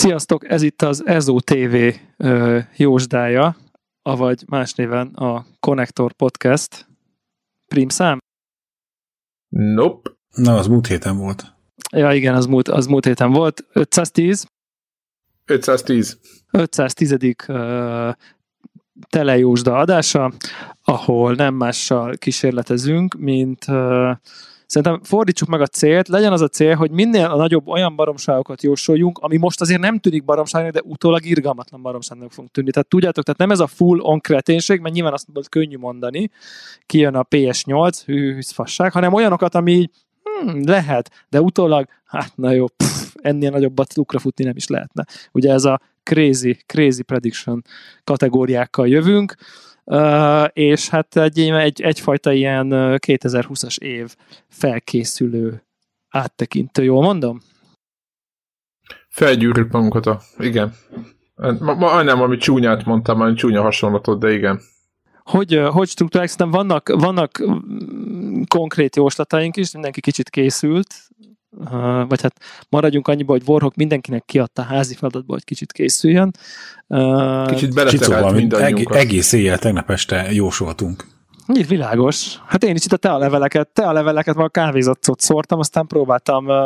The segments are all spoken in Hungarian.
Sziasztok, ez itt az EZO TV uh, jósdája, avagy más néven a Connector Podcast. Primszám? Nope. Na, az múlt héten volt. Ja, igen, az múlt, az múlt héten volt. 510. 510. 510. Uh, telejósda adása, ahol nem mással kísérletezünk, mint uh, Szerintem fordítsuk meg a célt, legyen az a cél, hogy minél a nagyobb olyan baromságokat jósoljunk, ami most azért nem tűnik baromságnak, de utólag irgalmatlan baromságnak fog tűnni. Tehát tudjátok, tehát nem ez a full on kreténség, mert nyilván azt volt könnyű mondani, kijön a PS8, hű, hű fasság, hanem olyanokat, ami hmm, lehet, de utólag, hát na jó, pff, ennél nagyobbat lukra futni nem is lehetne. Ugye ez a crazy, crazy prediction kategóriákkal jövünk, és hát egy, egy, egyfajta ilyen 2020-as év felkészülő áttekintő, jól mondom? Felgyűrjük magunkat a... Igen. Ma, ma nem, ami csúnyát mondtam, ami csúnya hasonlatot, de igen. Hogy, hogy struktúrák, szerintem vannak, vannak mm, konkrét jóslataink is, mindenki kicsit készült, vagy hát maradjunk annyiba, hogy Warhawk mindenkinek kiadta házi feladatba, hogy kicsit készüljön. Kicsit beleterelt mindannyiunkat. Egész éjjel tegnap este jósoltunk. Így világos. Hát én is itt a te a leveleket, te a leveleket, a kávézatot szórtam, aztán próbáltam uh,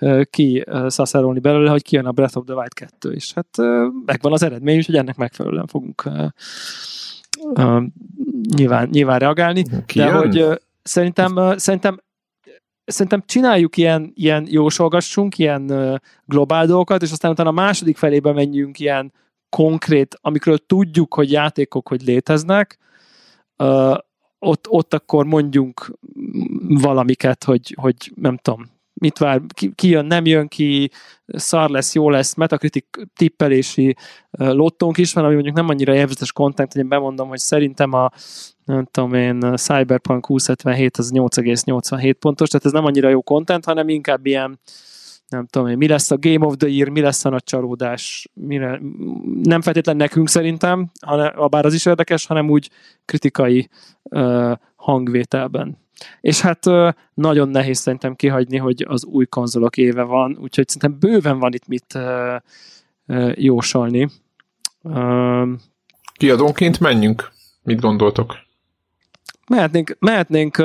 uh, ki szaszárolni belőle, hogy kijön a Breath of the Wild 2 is. Hát uh, megvan az eredmény, úgyhogy ennek megfelelően fogunk uh, uh, nyilván, nyilván reagálni. Ki de jön? hogy uh, szerintem, uh, szerintem szerintem csináljuk ilyen, ilyen jósolgassunk, ilyen globál dolgokat, és aztán utána a második felébe menjünk ilyen konkrét, amikről tudjuk, hogy játékok, hogy léteznek, ott, ott akkor mondjunk valamiket, hogy, hogy nem tudom, mit vár, ki, ki jön, nem jön ki, szar lesz, jó lesz, Metacritic tippelési lottónk is van, ami mondjuk nem annyira élvezetes content, hogy én bemondom, hogy szerintem a nem tudom én, Cyberpunk 2077 az 8,87 pontos, tehát ez nem annyira jó content, hanem inkább ilyen nem tudom én, mi lesz a Game of the Year, mi lesz a nagy csalódás, mire, nem feltétlenül nekünk szerintem, hanem, bár az is érdekes, hanem úgy kritikai uh, hangvételben. És hát nagyon nehéz szerintem kihagyni, hogy az új konzolok éve van, úgyhogy szerintem bőven van itt mit jósolni. Kiadónként menjünk. Mit gondoltok? Mehetnénk, mehetnénk uh,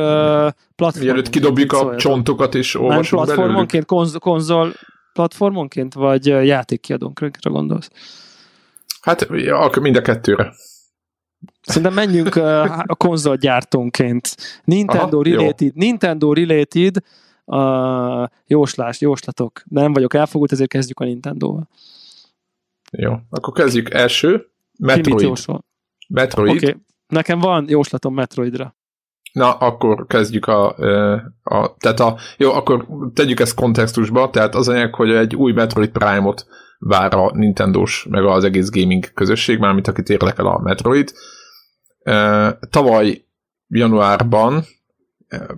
platformonként. Mielőtt kidobjuk a csontokat és olvasunk platformonként, konz, konzol platformonként, vagy játékkiadónkra gondolsz? Hát mind a kettőre. Szerintem menjünk a konzolgyártónként. Nintendo Aha, related, jó. Nintendo related uh, jóslás, jóslatok. De nem vagyok elfogult, ezért kezdjük a Nintendo-val. Jó, akkor kezdjük első. Metroid. Metroid. Okay. Nekem van jóslatom Metroidra. Na, akkor kezdjük a, a, tehát a, jó, akkor tegyük ezt kontextusba, tehát az anyag, hogy egy új Metroid Prime-ot vár a Nintendo-s, meg az egész gaming közösség, mármint akit érdekel a Metroid. Tavaly januárban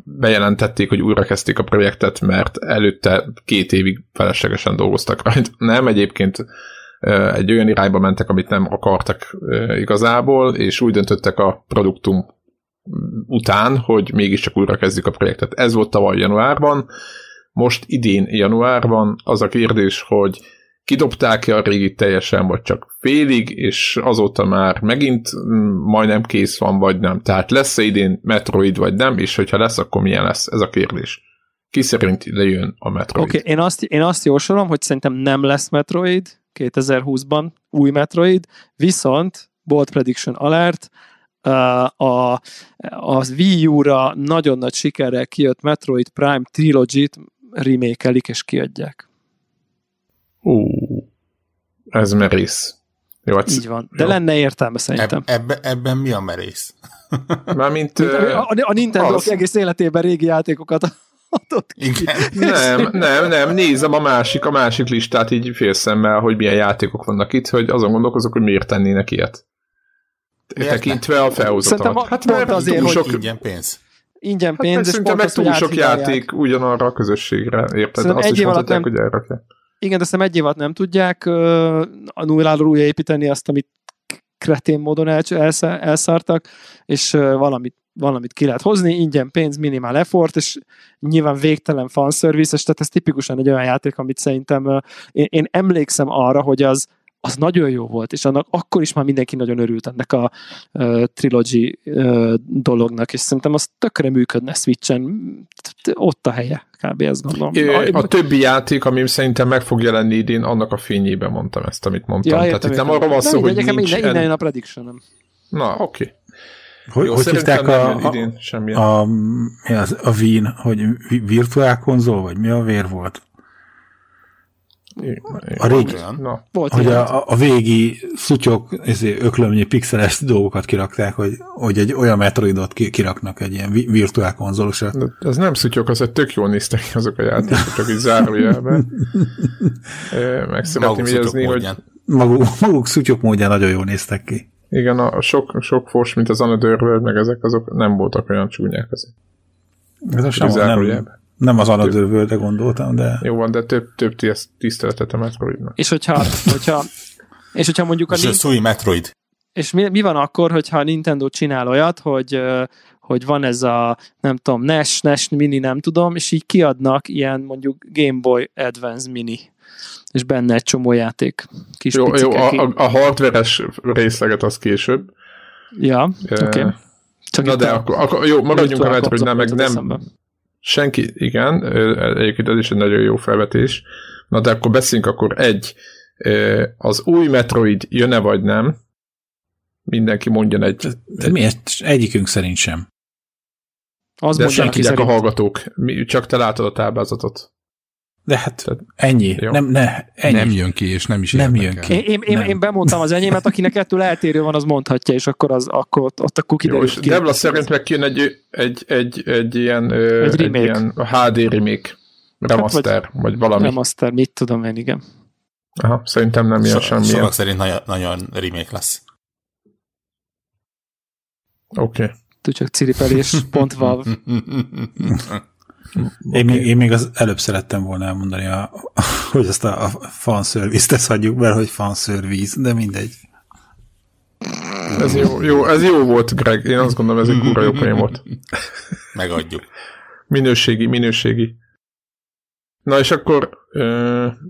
bejelentették, hogy újra a projektet, mert előtte két évig feleslegesen dolgoztak rajta. Nem, egyébként egy olyan irányba mentek, amit nem akartak igazából, és úgy döntöttek a produktum után, hogy mégiscsak újra kezdjük a projektet. Ez volt tavaly januárban, most idén januárban az a kérdés, hogy kidobták-e a régit teljesen, vagy csak félig, és azóta már megint majdnem kész van, vagy nem. Tehát lesz-e idén Metroid, vagy nem, és hogyha lesz, akkor milyen lesz? Ez a kérdés. Ki szerint lejön a Metroid? Oké, okay, én, azt, én azt jósolom, hogy szerintem nem lesz Metroid, 2020-ban új Metroid, viszont Bold Prediction Alert, a, a Wii U-ra nagyon nagy sikerrel kijött Metroid Prime Trilogy-t remékelik és kiadják. Ú, ez merész. Jó, hát, Így van, de jó. lenne értelme szerintem. Eb, ebbe, ebben mi a merész? Mármint, a, a Nintendo egész életében régi játékokat adott ki. Igen. Nem, nem, nem, nézem a másik, a másik listát így félszemmel, hogy milyen játékok vannak itt, hogy azon gondolkozok, hogy miért tennének ilyet. Miért Tekintve a felhúzatomat. Hát mert azért, túl sok... ingyen pénz. Ingyen hát pénz, hát, és pont meg túl sok játék ugyanarra a közösségre, érted? Szerintem Azt egy is mondhatják, nem... hogy elrakják. Igen, de szerintem egy évad nem tudják a nulláról újra építeni azt, amit kretén módon el, elszártak, és valamit valamit ki lehet hozni, ingyen pénz, minimál effort, és nyilván végtelen fanservice, és tehát ez tipikusan egy olyan játék, amit szerintem én, én emlékszem arra, hogy az, az nagyon jó volt, és annak akkor is már mindenki nagyon örült ennek a uh, trilogy uh, dolognak, és szerintem az tökre működne Switchen, ott a helye, kb. ezt gondolom. É, a többi játék, ami szerintem meg fog jelenni idén, annak a fényében mondtam ezt, amit mondtam. Ja, értem, Tehát itt nem arról van szó, hogy nincs... Innen, innen a prediction Na, oké. Okay. Hogy, Jó, hogy hívták a, idén a, a, mi az, a Wien, hogy virtuál konzol, vagy mi a vér volt? A régi, Na. Volt hogy a, a végi szutyok, ezért öklömnyi pixeles dolgokat kirakták, hogy, hogy egy olyan Metroidot kiraknak egy ilyen virtuál konzolosra. Ez nem szutyok, az egy tök jól néztek ki azok a játékok, csak így zárójelben. Meg szeretném jegyezni, hogy... Maguk, maguk szutyok módján nagyon jól néztek ki. Igen, a sok, sok fos, mint az Another World, meg ezek, azok nem voltak olyan csúnyák azért. Ez sem nem, nem az Another world gondoltam, de... Jó van, de több, több tiszteletet a Metroidnak. És hogyha, hogyha, és hogyha mondjuk a... És a Sui Metroid. És mi, mi, van akkor, hogyha a Nintendo csinál olyat, hogy, hogy van ez a, nem tudom, NES, NES Mini, nem tudom, és így kiadnak ilyen mondjuk Game Boy Advance Mini és benne egy csomó játék. Kis jó, jó a, a, a hardveres részleget az később. Ja, oké. Okay. Csak Na de akkor, akkor, jó, maradjunk a hogy nem, meg nem, eszembe. Senki, igen, egyébként ez is egy nagyon jó felvetés. Na de akkor beszéljünk akkor egy, az új Metroid jön-e vagy nem? Mindenki mondjon egy... De miért? Egyikünk szerint sem. Az de senki a hallgatók. Mi, csak te látod a táblázatot. De hát Tehát, ennyi. Nem, ne, ennyi. Nem jön ki, és nem is Nem jön ki. Én, én, én, én bemondtam az enyémet, akinek ettől eltérő van, az mondhatja, és akkor, az, akkor ott, ott akkor kiderül. Jó, és Debla szerint meg kijön egy, egy, egy, egy ilyen, egy, egy ilyen HD remake, remaster, hát vagy, vagy valami. Remaster, mit tudom én, igen. Aha, szerintem nem ilyen so, semmi. Sokak szerint nagyon, nagyon remake lesz. Oké. Okay. Csak ciripelés, pont vav. Én, még, én még az előbb szerettem volna elmondani, a, hogy ezt a, a fanservice-t ezt hagyjuk, mert hogy fanservice, de mindegy. Ez jó, jó, ez jó volt, Greg. Én azt gondolom, ez egy kurva jó poén volt. Megadjuk. Minőségi, minőségi. Na és akkor,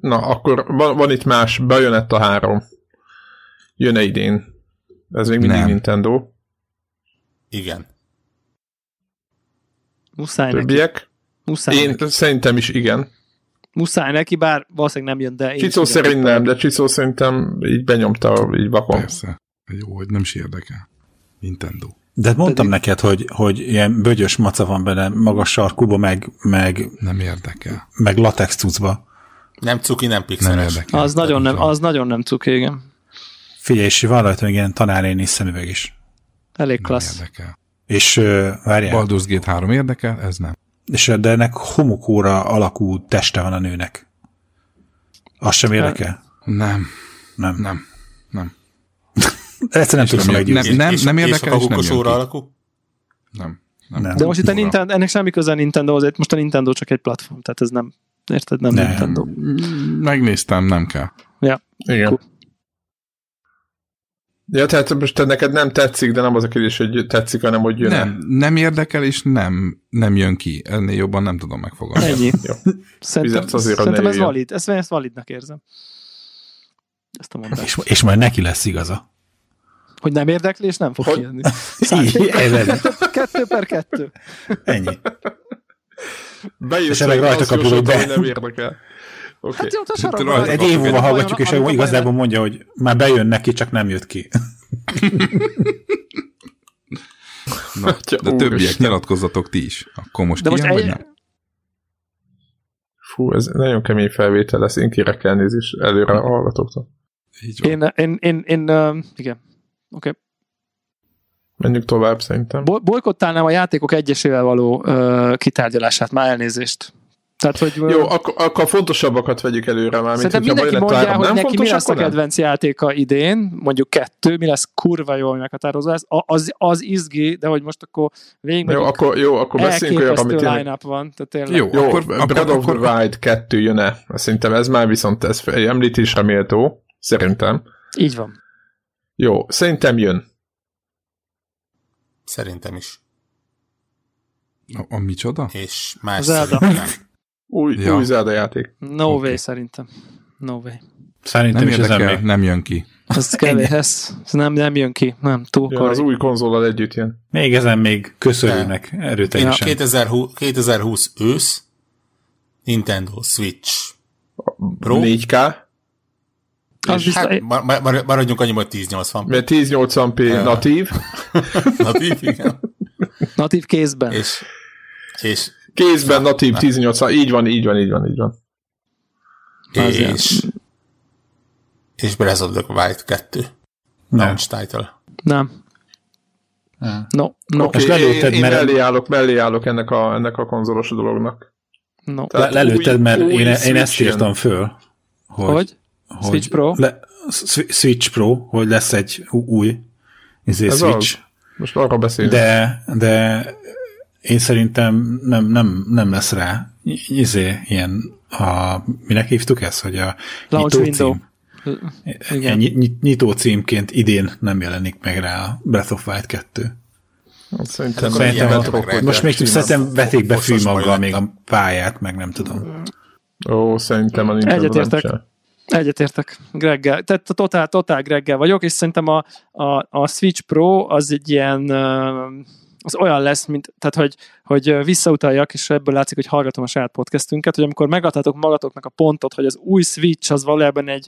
na akkor van, van itt más, bejönett a három. Jön-e idén? Ez még mindig Nem. Nintendo. Igen. Muszáj Többiek? Neki. Muszáj Én neki. szerintem is igen. Muszáj neki, bár valószínűleg nem jön, de... Csicó szerint nem, de Csicó szerintem így benyomta, így vakon. Persze. Jó, hogy nem is érdekel. Nintendo. De mondtam Pedig... neked, hogy, hogy ilyen bögyös maca van benne, magas sarkuba, meg, meg... Nem érdekel. Meg latex cuccba. Nem cuki, nem pixeles. Nem érdekel. Az nagyon nem, az nagyon nem cuki, igen. Figyelj, és van rajta még ilyen tanáréni szemüveg is. Elég klassz. Nem érdekel. És uh, várjál. Baldur's Gate 3 érdekel, ez nem. És de ennek homokóra alakú teste van a nőnek. Az sem érdekel? Nem. Nem. Nem. Nem. Egyszerűen nem tudom meggyőzni. Nem, nem, nem érdekel, és, és nem alakú? Nem. Nem. nem. De most itt a Nintendo, ennek semmi köze a Nintendo, azért most a Nintendo csak egy platform, tehát ez nem, érted, nem, nem. Nintendo. Megnéztem, nem kell. Ja. Igen. Cool. Ja, tehát most te neked nem tetszik, de nem az a kérdés, hogy tetszik, hanem hogy jön Nem, nem érdekel, és nem, nem jön ki. Ennél jobban nem tudom megfogalmazni. Ennyi. Jó. Szerintem, azért szerintem ez valid. Ezt, ezt validnak érzem. Ezt a mondást. És, és majd neki lesz igaza. Hogy nem érdekli, és nem fog hogy? kijönni. kettő per kettő. Ennyi. Bejössz, és ennek rajta kapjuk, hogy be. nem érdekel. Okay. Hát jó, Egy év múlva hallgatjuk, és igazából mondja, hogy már bejön neki, csak nem jött ki. Na, de többiek nyilatkozzatok ti is. Akkor most de most egy... nem? Fú, ez nagyon kemény felvétel lesz. Én kérek elnézést előre a hallgatóktól. Én, én, én, én, uh, igen. Oké. Okay. Menjünk tovább, szerintem. Bolykottálnám a játékok egyesével való uh, kitárgyalását, már elnézést. Tehát, hogy, Jó, akkor, akkor fontosabbakat vegyük előre már. Szerintem mint, mindenki mondja, hogy nem neki fontos, mi lesz a kedvenc nem? játéka idén, mondjuk kettő, mi lesz kurva jól meghatározva ez, az, az izgi, de hogy most akkor végig Jó, akkor, jó, akkor beszéljünk olyan, amit line van. Tehát tényleg. Jó, jó, akkor, akkor Breath of the Wild 2 jön-e? Szerintem ez már viszont ez említésre méltó, szerintem. Így van. Jó, szerintem jön. Szerintem is. A, a micsoda? És más Zelda. Új, ja. új Zelda játék. No okay. way szerintem. No way. Szerintem nem is érdekel, még... nem jön ki. Ez kevés, ez, ez nem, nem jön ki, nem túl ja, Az új konzolal együtt jön. Még ezen még köszönjük erőteljesen. Ja. 2020, 2020 ősz, Nintendo Switch Pro. 4K. Az hát, mar- maradjunk annyi, hogy 1080p. Mert 1080p uh, natív. natív, igen. Natív kézben. És, és kézben natív 1080, így van, így van, így van, így van. És, és Breath of the Wild 2. Nem. Launch title. Nem. No, no. Okay, és lelőtted, én, én mert... mellé állok, mellé állok ennek a, ennek a konzolos dolognak. No. Le, lelőtted, mert új, én, én ezt írtam föl. Hogy? hogy? hogy Switch Pro? Le, Switch Pro, hogy lesz egy új izé, Ez Switch. Az. Most arra beszélünk. De, de én szerintem nem, nem, nem lesz rá izé, ilyen a, minek hívtuk ezt, hogy a Launch nyitó window. cím. Igen. Nyitó címként idén nem jelenik meg rá a Breath of Wild 2. Szerintem, szerintem a, most még szerintem veték be fűmaggal még a pályát, meg nem tudom. Ó, szerintem a Nintendo Egyetértek. Egyetértek Greggel. Tehát a totál, totál Greggel vagyok, és szerintem a, a, a Switch Pro az egy ilyen az olyan lesz, mint, tehát hogy, hogy visszautaljak, és ebből látszik, hogy hallgatom a saját podcastünket, hogy amikor megadhatok magatoknak a pontot, hogy az új Switch az valójában egy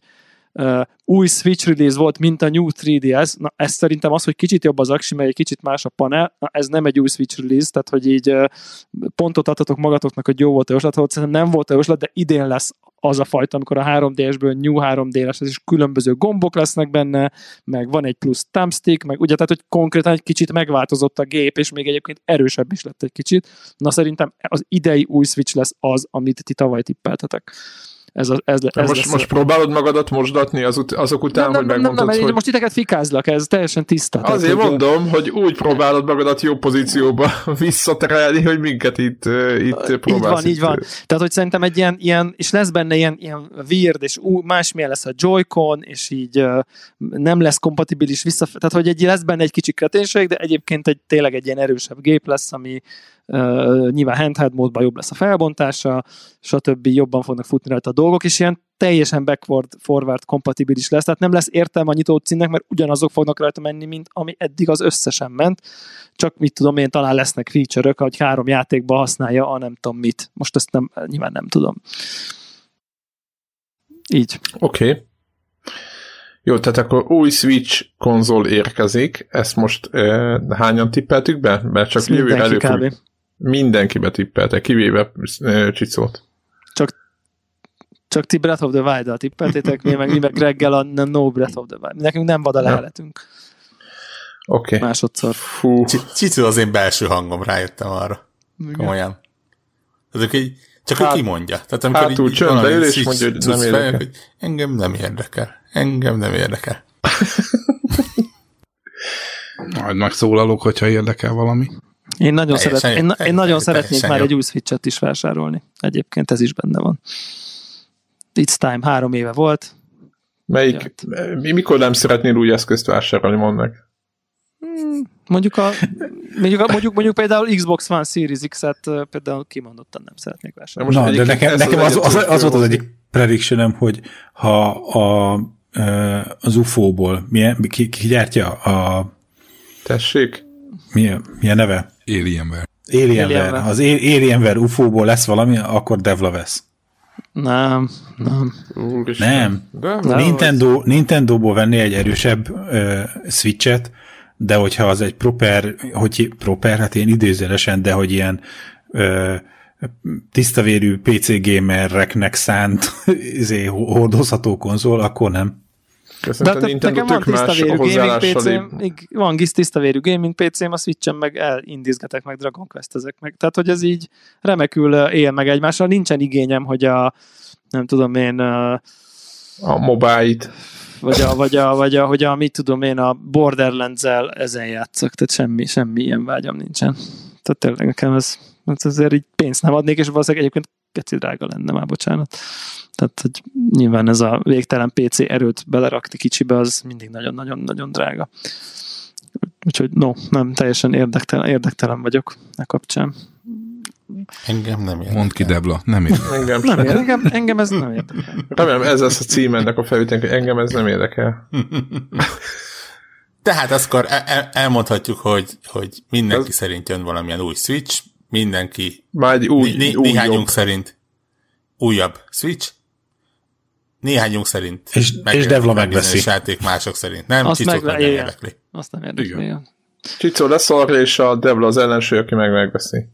uh, új Switch release volt, mint a New 3DS, na ez szerintem az, hogy kicsit jobb az aksi, mert egy kicsit más a panel, na ez nem egy új Switch release, tehát hogy így uh, pontot adhatok magatoknak, hogy jó volt a jóslat, szerintem nem volt a jóslat, de idén lesz az a fajta, amikor a 3D-sből New 3D-es, ez is különböző gombok lesznek benne, meg van egy plusz thumbstick, meg ugye, tehát, hogy konkrétan egy kicsit megváltozott a gép, és még egyébként erősebb is lett egy kicsit. Na szerintem az idei új Switch lesz az, amit ti tavaly tippeltetek. Ez, a, ez, ez most, most próbálod magadat mosdatni az ut- azok után, nem, hogy nem, megmondod, nem, nem, hogy... Most titeket fikázlak, ez teljesen tiszta. Azért tehát, mondom, hogy úgy próbálod magadat jó pozícióba visszaterelni, hogy minket itt, itt próbálsz. Így van, így van. Tehát, hogy szerintem egy ilyen, ilyen és lesz benne ilyen, ilyen weird, és ú, másmilyen lesz a Joy-Con, és így uh, nem lesz kompatibilis vissza, tehát, hogy egy, lesz benne egy kicsi kreténség, de egyébként egy, tényleg egy ilyen erősebb gép lesz, ami, Uh, nyilván handheld módban jobb lesz a felbontása, stb. jobban fognak futni rajta a dolgok, és ilyen teljesen backward, forward kompatibilis lesz, tehát nem lesz értelme a nyitó címnek, mert ugyanazok fognak rajta menni, mint ami eddig az összesen ment, csak mit tudom én, talán lesznek feature-ök, hogy három játékba használja a nem tudom mit. Most ezt nem, nyilván nem tudom. Így. Oké. Okay. Jó, tehát akkor új Switch konzol érkezik, ezt most eh, hányan tippeltük be? Mert csak jövő előbb. Mindenki betippelte, kivéve Csicót. Csak csak ti Breath of the Wild-dal tippeltétek, mi meg, mi meg reggel a No Breath of the Wild. Nekünk nem vad a leheletünk. Oké. Okay. Másodszor. Fú. Cicó az én belső hangom, rájöttem arra. Igen. Komolyan. Ezek egy, csak hát, ő kimondja. Tehát amikor hátul csöndbe ül, és mondja, hogy nem érdekel. Fejek, hogy engem nem érdekel. Engem nem érdekel. Majd megszólalok, hogyha érdekel valami. Én nagyon, szeret, én, én nagyon szeretnék már egy új switch is vásárolni. Egyébként ez is benne van. It's time, három éve volt. Melyik, mi, mikor nem szeretnél új eszközt vásárolni, mondd meg? Hmm, mondjuk, a, mondjuk, a, mondjuk, mondjuk például Xbox One Series X-et például kimondottan nem szeretnék vásárolni. Na, de nekem, nekem az, az, az, volt az egyik predictionem, hogy ha a, az UFO-ból milyen, ki, ki gyártja a Tessék? Milyen, milyen neve? Alienware. Alienware. Alienware. Az Alienware UFO-ból lesz valami, akkor Devla vesz. Nem, nem. Nem. De nem. Nintendo, Nintendo-ból venni egy erősebb uh, Switch-et, de hogyha az egy proper, hogy proper, hát én idézőlesen, de hogy ilyen uh, tisztavérű PC gamereknek szánt izé, hordozható konzol, akkor nem. De te, nekem van tisztavérű gaming pc van gis tisztavérű gaming pc a Switch-en meg elindizgetek meg Dragon quest ezek meg. Tehát, hogy ez így remekül él meg egymással. Nincsen igényem, hogy a nem tudom én a, a mobile vagy a, vagy a, vagy a, hogy a, mit tudom én, a Borderlands-el ezen játszok, tehát semmi, semmi ilyen vágyam nincsen. Tehát tényleg nekem ez, ez azért így pénzt nem adnék, és valószínűleg egyébként keci drága lenne már, bocsánat. Tehát, hogy nyilván ez a végtelen PC erőt belerakni kicsibe, az mindig nagyon-nagyon-nagyon drága. Úgyhogy no, nem, teljesen érdektelen, érdektelen vagyok a kapcsán. Engem nem érdekel. Mondd ki, Debla, nem érdekel. Engem, nem érdekel. Engem, engem ez nem érdekel. Remélem ez lesz a cím ennek a felvételnek, hogy engem ez nem érdekel. Tehát akkor el- el- elmondhatjuk, hogy, hogy mindenki ez... szerint jön valamilyen új Switch, mindenki, Már egy új, né- új néhányunk jobb. szerint újabb Switch, néhányunk szerint És- meg- és Devla meg megveszi. játék, mások szerint nem, Azt Csicót meg- érdekli. Azt nem érdekel. Igen. Csicó leszarja, és a Devla az ellenső, aki meg megveszi.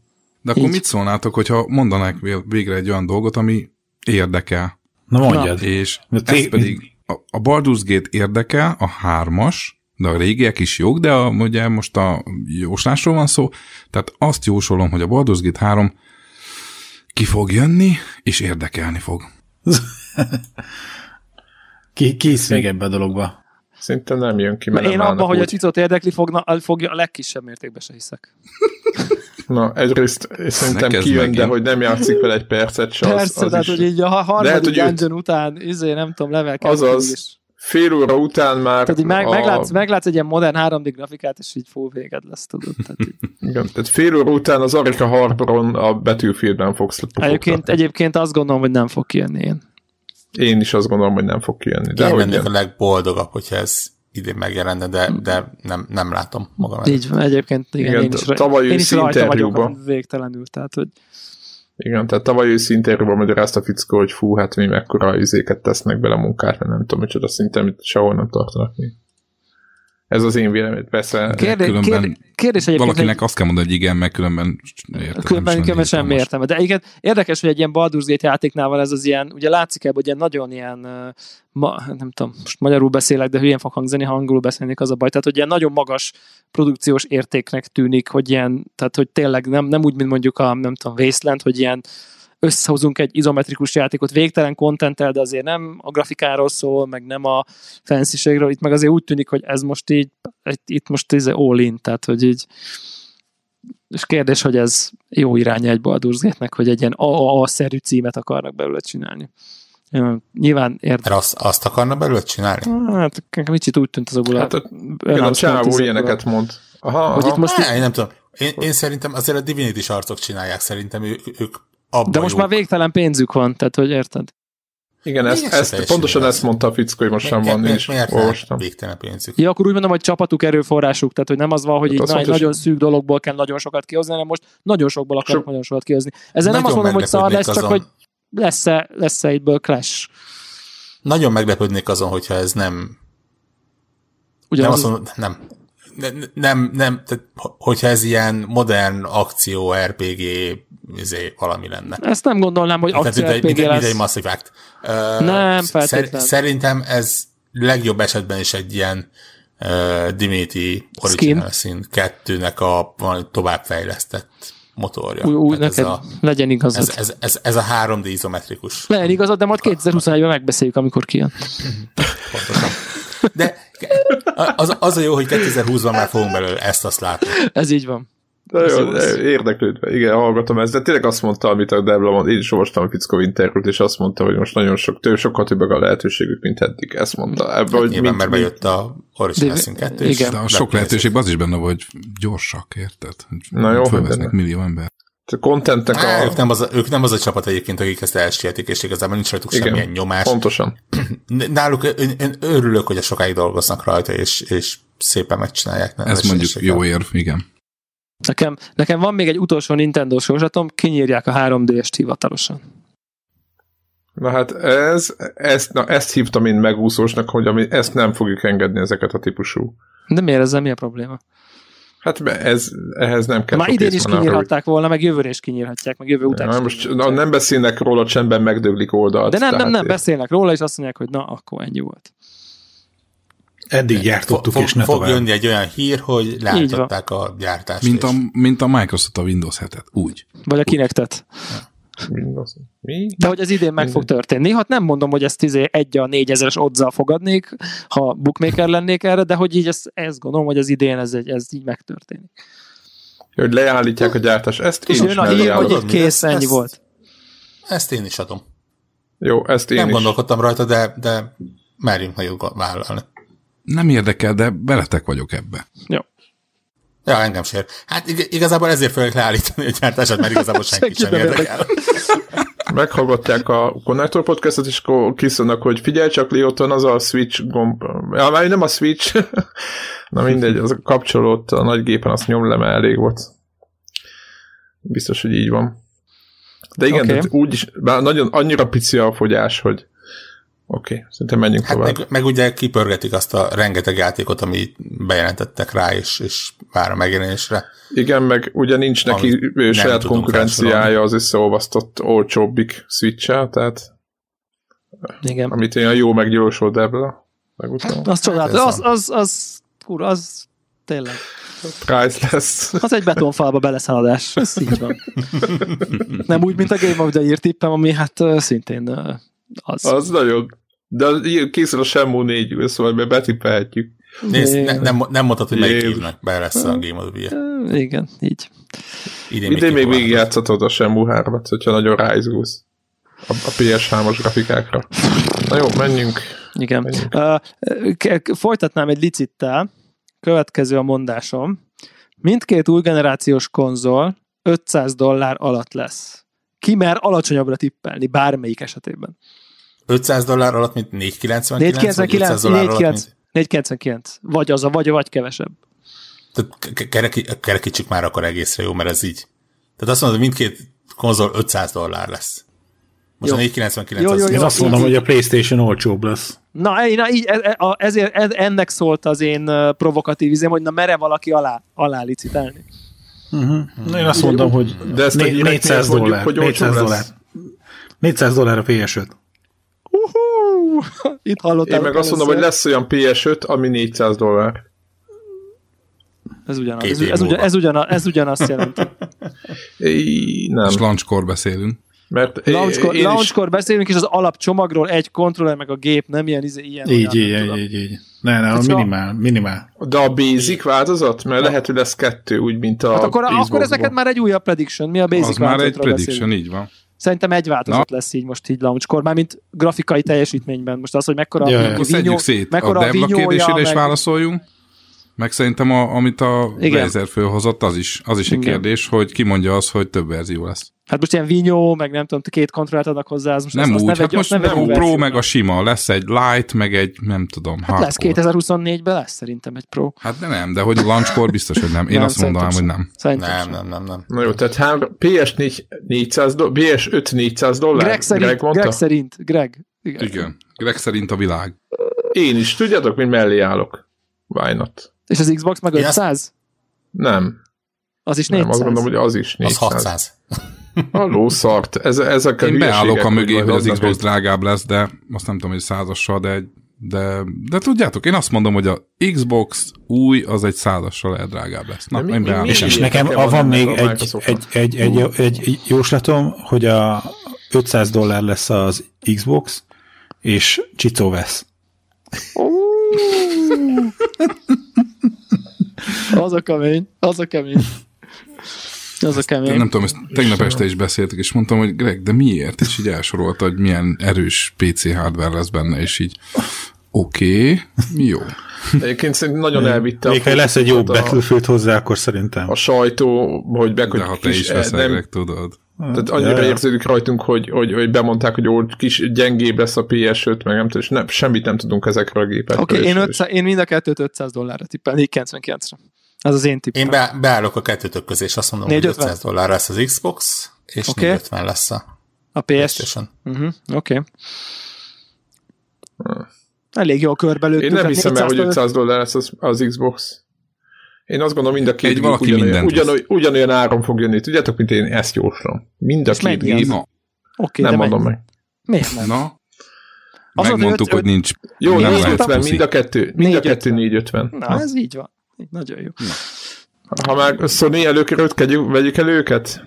De akkor Így. mit szólnátok, hogyha mondanák vé- végre egy olyan dolgot, ami érdekel? Na mondjad. És De ez pedig a, a Baldur's Gate érdekel, a hármas, de a régiek is jók, de a, ugye most a jóslásról van szó, tehát azt jósolom, hogy a Baldur's Gate 3 ki fog jönni, és érdekelni fog. Ki, ki hisz még ebbe a dologba? Szinte nem jön ki, mert Én abban, hogy a úgy. Cicót érdekli fogna, fogja a legkisebb mértékben se hiszek. Na, egyrészt szerintem kijön, de hogy nem játszik vele egy percet se, az, Persze, az tehát, is. hogy így a harmadik Lehet, dungeon után, izé, nem tudom, level Azaz. is. Fél óra után már Tehát így meg, a, meglátsz, meglátsz egy ilyen modern 3D grafikát, és így fú, véged lesz, tudod. Tehát így. igen, tehát fél óra után az Arika Harboron a Battlefieldben fogsz Egyébként, pufogtatni. egyébként azt gondolom, hogy nem fog kijönni én. Én is azt gondolom, hogy nem fog kijönni. De Én lennék a legboldogabb, hogyha ez idén megjelenne, de, de nem, nem látom magam. Így van, egyébként igen, Igen, én is, tavaly én is rajta vagyok végtelenül, tehát hogy Igen, tehát tavaly őszi interjúban magyarázta a fickó, hogy fú, hát mi mekkora izéket tesznek bele munkát, mert nem tudom, micsoda szinte, amit sehol nem tartanak mi. Ez az én vélemény, persze. kérdés, különben kérdés, kérdés egyébként, Valakinek azt kell mondani, hogy igen, meg különben értem, Különben, különben semmi értelme. De igen, érdekes, hogy egy ilyen Baldur's Gate játéknál van ez az ilyen, ugye látszik ebből, hogy ilyen nagyon ilyen, ma, nem tudom, most magyarul beszélek, de hülyén fog hangzani, ha angolul beszélnék, az a baj. Tehát, hogy ilyen nagyon magas produkciós értéknek tűnik, hogy ilyen, tehát, hogy tényleg nem, nem úgy, mint mondjuk a, nem tudom, Wasteland, hogy ilyen összehozunk egy izometrikus játékot végtelen kontenttel, de azért nem a grafikáról szól, meg nem a fancységről, itt meg azért úgy tűnik, hogy ez most így, itt- most ez all in, tehát hogy így és kérdés, hogy ez jó iránya egy Baldur's Gate-nek, hogy egy ilyen AAA-szerű címet akarnak belőle csinálni. Nyilván értem. Mert azt, azt akarna belőle csinálni? Hát kicsit úgy tűnt azokból Hát a, a- Igen, a csávó ilyeneket mond. Aha, Hogy aha. itt most Most én nem tudom. Én, én szerintem azért a Divinity arcok csinálják, szerintem ő, ők abban de most jók. már végtelen pénzük van, tehát hogy érted? Igen, ezt, ezt pontosan ezt mondta a fickó, hogy most sem van, én is miért olvastam. végtelen pénzük? Ja, akkor úgy mondom, hogy csapatuk, erőforrásuk, tehát hogy nem az van, hogy Hát így azt na, egy mondta, nagyon szűk dologból kell nagyon sokat kihozni, hanem most nagyon sokból akarok Sok- nagyon sokat kihozni. Ezzel nem azt Nagyon mondom, hogy szar lesz, meglepődnék csak azon. hogy lesz-e, lesz-e egyből clash. Nagyon meglepődnék azon, hogyha ez nem... Ugye Nem az, azt mondom, nem. Nem, nem, tehát, hogyha ez ilyen modern akció RPG izé, valami lenne. ezt nem gondolnám, hogy Tehát akció egy- RPG mint, egy- mint egy lesz. Massive Act. Ö, Nem, szer-. Szerintem ez legjobb esetben is egy ilyen uh, Divinity Original Sin 2-nek a továbbfejlesztett motorja. Úgy Tehát neked ez, a, legyen igazad. ez, ez, ez, ez a 3D izometrikus. Legyen igazad, de majd 2021-ben megbeszéljük, amikor kijön. Pontosan. De az, az a jó, hogy 2020-ban már fogunk belőle ezt-azt látni. Ez így van. De érdeklődve, igen, hallgatom ezt, de tényleg azt mondta, amit a Debla mond, én is olvastam a fickó interjút, és azt mondta, hogy most nagyon sok, több, sokkal többek a lehetőségük, mint eddig. Ezt mondta. Ebből, Hát hogy nyilván, mint, mert bejött a Original De- Sin 2, igen. De a sok lehetőségben az is benne hogy gyorsak, érted? Na jó, benne. millió ember. A contentnek Á, a... ők, nem az a, ők nem az a csapat egyébként, akik ezt elsietik, és igazából nincs rajtuk Igen. semmilyen nyomás. Pontosan. Náluk én, én örülök, hogy a sokáig dolgoznak rajta, és, és szépen megcsinálják. nem Ez mondjuk vereséggel. jó érv, igen. Nekem, nekem van még egy utolsó Nintendo sorsatom, kinyírják a 3D-est hivatalosan. Na hát ez, ezt, na ezt hívtam én megúszósnak, hogy ami, ezt nem fogjuk engedni ezeket a típusú. De miért ezzel mi a probléma? Hát ez, ehhez nem kell Már idén is kinyírhatták volna, meg jövőre is kinyírhatják, meg jövő után Na, is most na, nem beszélnek róla, csendben megdöglik oldalt. De nem, nem, tehát nem, beszélnek róla, és azt mondják, hogy na, akkor ennyi volt. Eddig gyártottuk, fog, és ne fog tovább. jönni egy olyan hír, hogy leállították a gyártást. Mint a, mint a Microsoft a Windows 7-et. Úgy. Vagy a kinektet. Windows. Mi? De hogy ez idén meg fog történni. Hát nem mondom, hogy ezt izé egy a négyezeres oddal fogadnék, ha bookmaker lennék erre, de hogy így ezt, ezt gondolom, hogy az idén ez, egy, ez így megtörténik. Hogy leállítják a gyártást. Ezt én És is a hír, hogy így kész, ennyi ezt- volt. Ezt én is adom. Jó, ezt én nem is. gondolkodtam rajta, de, de merjünk nagyot vállalni. Nem érdekel, de veletek vagyok ebbe. Jó. Ja, engem sér. Hát ig- igazából ezért fogják leállítani a gyártását, mert igazából senki sem érdekel. Meghallgatják a Connector podcastot, és akkor kiszólnak, hogy figyelj csak, Lioton, az a Switch gomb. Ja, már nem a Switch. Na mindegy, az a kapcsolót a nagy gépen azt nyom le, mert elég volt. Biztos, hogy így van. De igen, okay. úgy is, bár nagyon annyira pici a fogyás, hogy Oké, okay, szerintem menjünk hát tovább. Meg, meg ugye kipörgetik azt a rengeteg játékot, ami bejelentettek rá, és, és vár a megjelenésre. Igen, meg ugye nincs neki saját konkurenciája az összeolvasztott olcsóbbik switch tehát igen. amit ilyen jó meggyilosod ebből. Hát, az csodát, az, az, az, kur, az tényleg. Priceless. Az egy betonfalba beleszaladás, ez így van. Nem úgy, mint a Game of the Year tippem, ami hát szintén az. Az nagyon. De készül a Shenmue 4, szóval be betippelhetjük. Nézd, ne, nem, nem mondtad, hogy melyik évnek be lesz a Game of the Year. Igen, így. Idén, Idén még végig játszhatod a Shenmue 3-at, hogyha nagyon ráizgulsz a, a PS3-as grafikákra. Na jó, menjünk. Igen. Menjünk. Uh, folytatnám egy licittel. Következő a mondásom. Mindkét új generációs konzol 500 dollár alatt lesz. Ki mer alacsonyabbra tippelni, bármelyik esetében. 500 dollár alatt, mint 499? 499, 499, 499. Vagy az a, vagy, vagy kevesebb. Tehát kerekítsük már akkor egészre jó, mert ez így. Tehát azt mondod, hogy mindkét konzol 500 dollár lesz. Most jó. a 499 jó, jó, jó, Én azt mondom, hogy a Playstation olcsóbb lesz. Na, én, na így, e, e, ezért ennek szólt az én provokatív izém, hogy na mere valaki alá, alá licitálni. Uh-huh. Na, én azt mondom, hogy De ezt 400 dollár. Hogy 400 dollár. 400 dollár a PS5. Uh-huh. Itt hallottam. Én meg azt mondom, hogy lesz olyan PS5, ami 400 dollár. Ez ugyanaz. Ez, ez, ugyan, ez, ugyanaz, ez ugyanazt jelenti. nem. És launchkor beszélünk. Mert launchkor, én launchkor is... beszélünk, és az alapcsomagról egy kontroller, meg a gép, nem ilyen, izé, ilyen így, olyan, így, így, így, így. Ne, ne, a minimál, minimál. De a basic változat? Mert lehet, hogy lesz kettő, úgy, mint a Hát akkor, akkor ez neked már egy újabb prediction. Mi a basic Az már egy prediction, beszélünk. így van. Szerintem egy változat Na. lesz így most így launchkor, már mint grafikai teljesítményben. Most az, hogy mekkora ja, a vinyó, szét. Mekkora a Devla kérdésére is meg... válaszoljunk. Meg szerintem, a, amit a Razer fölhozott, az is, az is egy Igen. kérdés, hogy ki mondja az, hogy több verzió lesz. Hát most ilyen vinyó, meg nem tudom, két kontrollert adnak hozzá, az most nem azt, úgy, azt hát most nem Pro, Pro meg a sima, lesz egy Light, meg egy, nem tudom, hát lesz 2024-ben lesz szerintem egy Pro. Hát de nem, de hogy launchkor biztos, hogy nem. Én nem, azt mondanám, hogy nem. Szerintem nem, nem, nem, nem. Na jó, tehát három, PS4 400 do, PS5 400 dollár? Greg szerint, Greg, mondta? Greg szerint, Greg. Igen. Igen. Greg szerint a világ. Én is, tudjátok, mint mellé állok. Why not? És az Xbox meg 500? Nem. Az is 400? Nem, azt mondom, hogy az is 400. Az 600. Halló, szart. Ez, ezek a Én beállok a mögé, hogy az Xbox drágább lesz, de azt nem tudom, hogy százassal, de, de, de tudjátok, én azt mondom, hogy a Xbox új, az egy százassal lehet drágább lesz. Na, mi, én mi, és, és nekem van, van még egy, egy, egy, egy, egy, egy jóslatom, hogy a 500 dollár lesz az Xbox, és Csicó vesz. Az a kemény, az a kemény. Az a kemény. Nem tudom, ezt tegnap este is beszéltek, és mondtam, hogy Greg, de miért? És így elsorolta, hogy milyen erős PC hardware lesz benne, és így oké, okay, jó. Egyébként szerintem nagyon elvitte. Még ha lesz egy jó Battlefield hozzá, akkor szerintem. A sajtó, hogy be, De ha te is veszel, nem, Greg, tudod. Tehát annyira ja. érződik rajtunk, hogy, hogy, hogy bemondták, hogy ó, kis gyengébb lesz a PS5, meg nem tudom, és nem, semmit nem tudunk ezekről a gépekről. Oké, okay, én, 500, én mind a kettőt 500 dollárra tippelni, 99-re. Az az én tippem. Én be, beállok a kettőtök közé, és azt mondom, 450? hogy 500 dollár lesz az Xbox, és okay. 450 lesz a, a PS. Uh-huh. Oké. Okay. Elég jól körbelőttük. Én nem hiszem el, hogy 500 dollár lesz az, az Xbox. Én azt gondolom, mind a két gép ugyanolyan, ugyanolyan, ugyanolyan áron fog jönni. Tudjátok, mint én ezt jóslom. Mind a és két gép. Okay, nem mondom meg. Miért nem? Na, az Megmondtuk, hogy nincs. Jó, 450, mind a kettő. Mind a kettő 450. Na, ez így van. Nagyon jó. Na. Ha már Sony előkerült, vegyük el őket?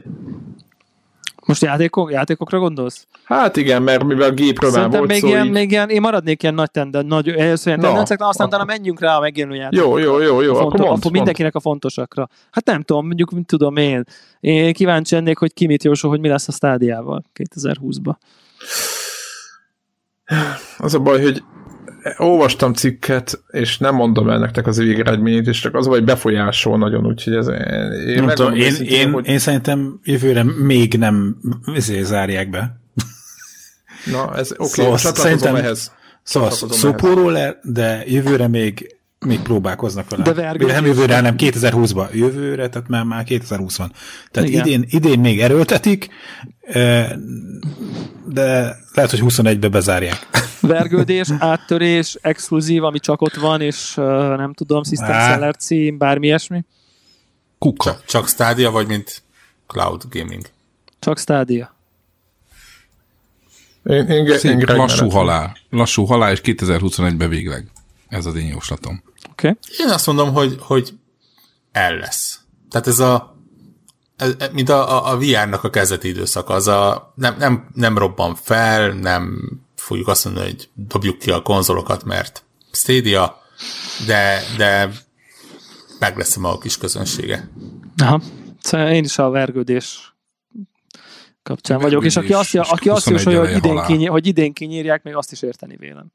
Most játékok, játékokra gondolsz? Hát igen, mert mivel a gépről már volt még szó, ilyen, így... még ilyen, én maradnék ilyen nagy tende, nagy olyan tendencek, aztán utána menjünk rá a megjelenő játékokra. Jó, jó, jó, jó. Fontos, akkor, akkor mindenkinek a fontosakra. Hát nem tudom, mondjuk, mint tudom én. Én kíváncsi lennék, hogy ki mit jósol, hogy mi lesz a stádiával 2020-ban. Az a baj, hogy olvastam cikket, és nem mondom el nektek az végeredményét, és csak az, hogy befolyásol nagyon, úgyhogy ez... Én, nem tudom, én, én, hogy... én, szerintem jövőre még nem ezért zárják be. Na, ez oké, okay, szóval szerintem, ehhez. Szóval szopóról, de jövőre még még próbálkoznak vele. De vergő... Nem jövőre, hanem 2020-ba. Jövőre, tehát már, már 2020 van. Tehát idén, idén még erőltetik, de lehet, hogy 21-be bezárják. Vergődés, áttörés, exkluzív, ami csak ott van, és nem tudom, System Seller cím, bármi ilyesmi. Kuka. Csak, csak Stadia, vagy mint Cloud Gaming? Csak Stadia. Én, én, én, én lassú halál. Lassú halál, és 2021-ben végleg. Ez az én jóslatom. Okay. Én azt mondom, hogy, hogy el lesz. Tehát ez a ez, mint a, a VR-nak a kezdeti időszaka, az a, nem, nem, nem robban fel, nem fogjuk azt mondani, hogy dobjuk ki a konzolokat, mert Stadia, de, de meg lesz a maga kis közönsége. Aha. Szóval én is a vergődés kapcsán vagyok, és aki azt, aki azt jósolja, hogy idén, kinyír, hogy idén kinyírják, még azt is érteni vélem.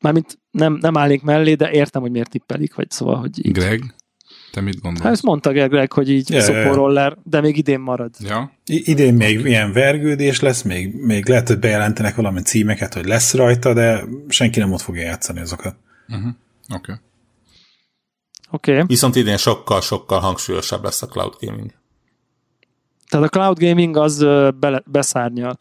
Mármint nem, nem állnék mellé, de értem, hogy miért tippelik, vagy szóval, hogy így. Greg, te mit gondolsz? Hát ezt mondta Greg, hogy így yeah, szoporoller, de még idén marad. Ja. I- idén még ilyen vergődés lesz, még, még lehet, hogy bejelentenek valami címeket, hogy lesz rajta, de senki nem ott fogja játszani azokat. Uh-huh. Oké. Okay. Oké. Okay. Viszont idén sokkal-sokkal hangsúlyosabb lesz a cloud gaming. Tehát a cloud gaming az bele, beszárnyal.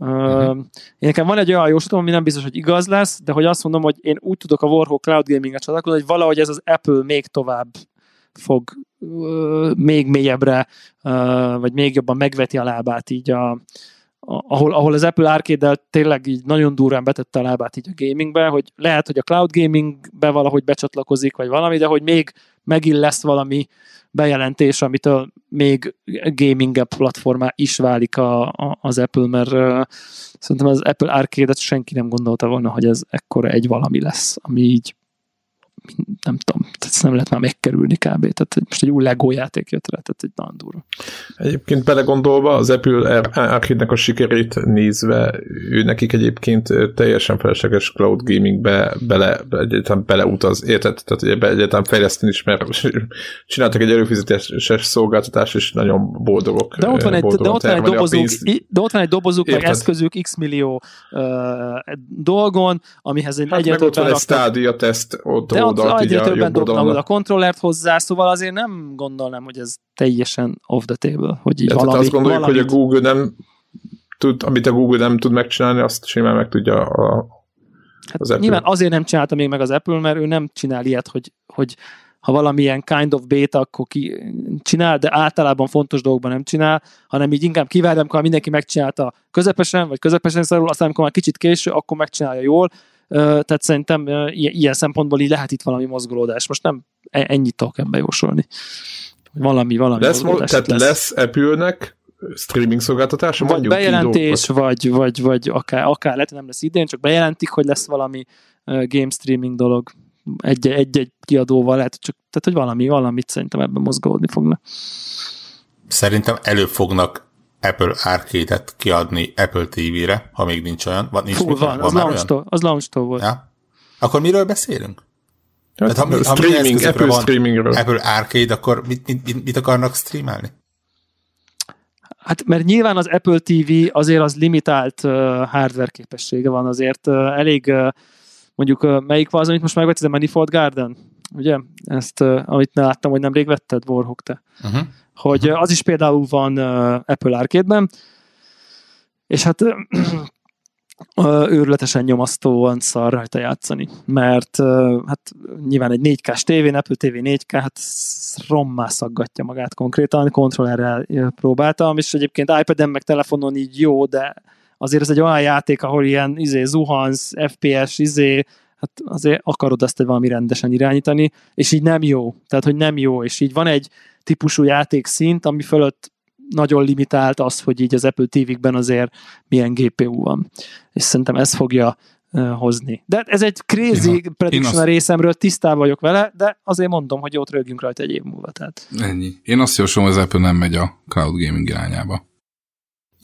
Uh-huh. Én nekem van egy olyan jóslatom, ami nem biztos, hogy igaz lesz, de hogy azt mondom, hogy én úgy tudok a Warhawk Cloud Gaming-et csatlakozni, hogy valahogy ez az Apple még tovább fog uh, még mélyebbre, uh, vagy még jobban megveti a lábát így a, a ahol, ahol az Apple arcade tényleg így nagyon durván betette a lábát így a gamingbe, hogy lehet, hogy a cloud gamingbe valahogy becsatlakozik, vagy valami, de hogy még megint lesz valami bejelentés, amitől még gaming platformá is válik a, a, az Apple, mert uh, szerintem az Apple Arcade-et senki nem gondolta volna, hogy ez ekkora egy valami lesz, ami így nem tudom, tehát ezt nem lehet már megkerülni kb. Tehát most egy új Lego játék jött rá, tehát egy nagyon durva. Egyébként belegondolva az Apple arcade a sikerét nézve, ő nekik egyébként teljesen felesleges cloud gamingbe bele, egyáltalán beleutaz, érted? Tehát ugye egyáltalán fejleszteni is, mert csináltak egy előfizetéses szolgáltatást, és nagyon boldogok. De ott van egy, de ott van egy dobozuk, de ott van egy dobozuk, meg eszközük x millió uh, dolgon, amihez egy hát egyetlen... ott van egy stádia teszt, ott de oldalt, egyre többen dobnak a kontrollert hozzá, szóval azért nem gondolnám, hogy ez teljesen off the table, hogy így ja, valami, azt gondoljuk, valamit... hogy a Google nem tud, amit a Google nem tud megcsinálni, azt simán meg tudja a, hát az Apple. Nyilván azért nem csinálta még meg az Apple, mert ő nem csinál ilyet, hogy, hogy ha valamilyen kind of beta, akkor ki csinál, de általában fontos dolgokban nem csinál, hanem így inkább kivárja, amikor mindenki megcsinálta közepesen, vagy közepesen szarul, aztán amikor már kicsit késő, akkor megcsinálja jól, tehát szerintem ilyen szempontból így lehet itt valami mozgolódás. Most nem e, ennyit tudok ebbe jósolni. Valami, valami lesz, Tehát lesz, lesz Apple-nek streaming szolgáltatása? Vagy bejelentés, vagy, vagy, vagy akár, akár lehet, nem lesz idén, csak bejelentik, hogy lesz valami game streaming dolog egy-egy kiadóval, lehet, csak, tehát hogy valami, valamit szerintem ebben mozgódni fognak. Szerintem előbb fognak Apple Arcade-et kiadni Apple TV-re, ha még nincs olyan. Van, nincs Fú, van, van, az launch-tól, az launch volt. Ja? Akkor miről beszélünk? Hát, Tehát, ha, streaming, ha Apple van streamingről. Apple Arcade, akkor mit, mit, mit, mit akarnak streamelni? Hát mert nyilván az Apple TV azért az limitált uh, hardware képessége van, azért uh, elég uh, mondjuk melyik van az, amit most megvetted, a Manifold Garden? Ugye? Ezt, amit láttam, hogy nemrég vetted, Warhawk, te. Uh-huh hogy az is például van Apple Arcade-ben, és hát őrületesen nyomasztóan szar rajta játszani, mert hát nyilván egy 4K-s tévén, Apple TV 4K, hát rommá szaggatja magát konkrétan, kontrollerrel próbáltam, és egyébként iPad-en meg telefonon így jó, de azért ez egy olyan játék, ahol ilyen izé, zuhansz, FPS, izé, hát azért akarod azt valami rendesen irányítani, és így nem jó. Tehát, hogy nem jó, és így van egy típusú játékszint, ami fölött nagyon limitált az, hogy így az Apple TV-kben azért milyen GPU van. És szerintem ez fogja uh, hozni. De ez egy crazy ja, prediction azt... a részemről, tisztában vagyok vele, de azért mondom, hogy ott rögjünk rajta egy év múlva. Tehát. Ennyi. Én azt javaslom, hogy az Apple nem megy a cloud gaming irányába.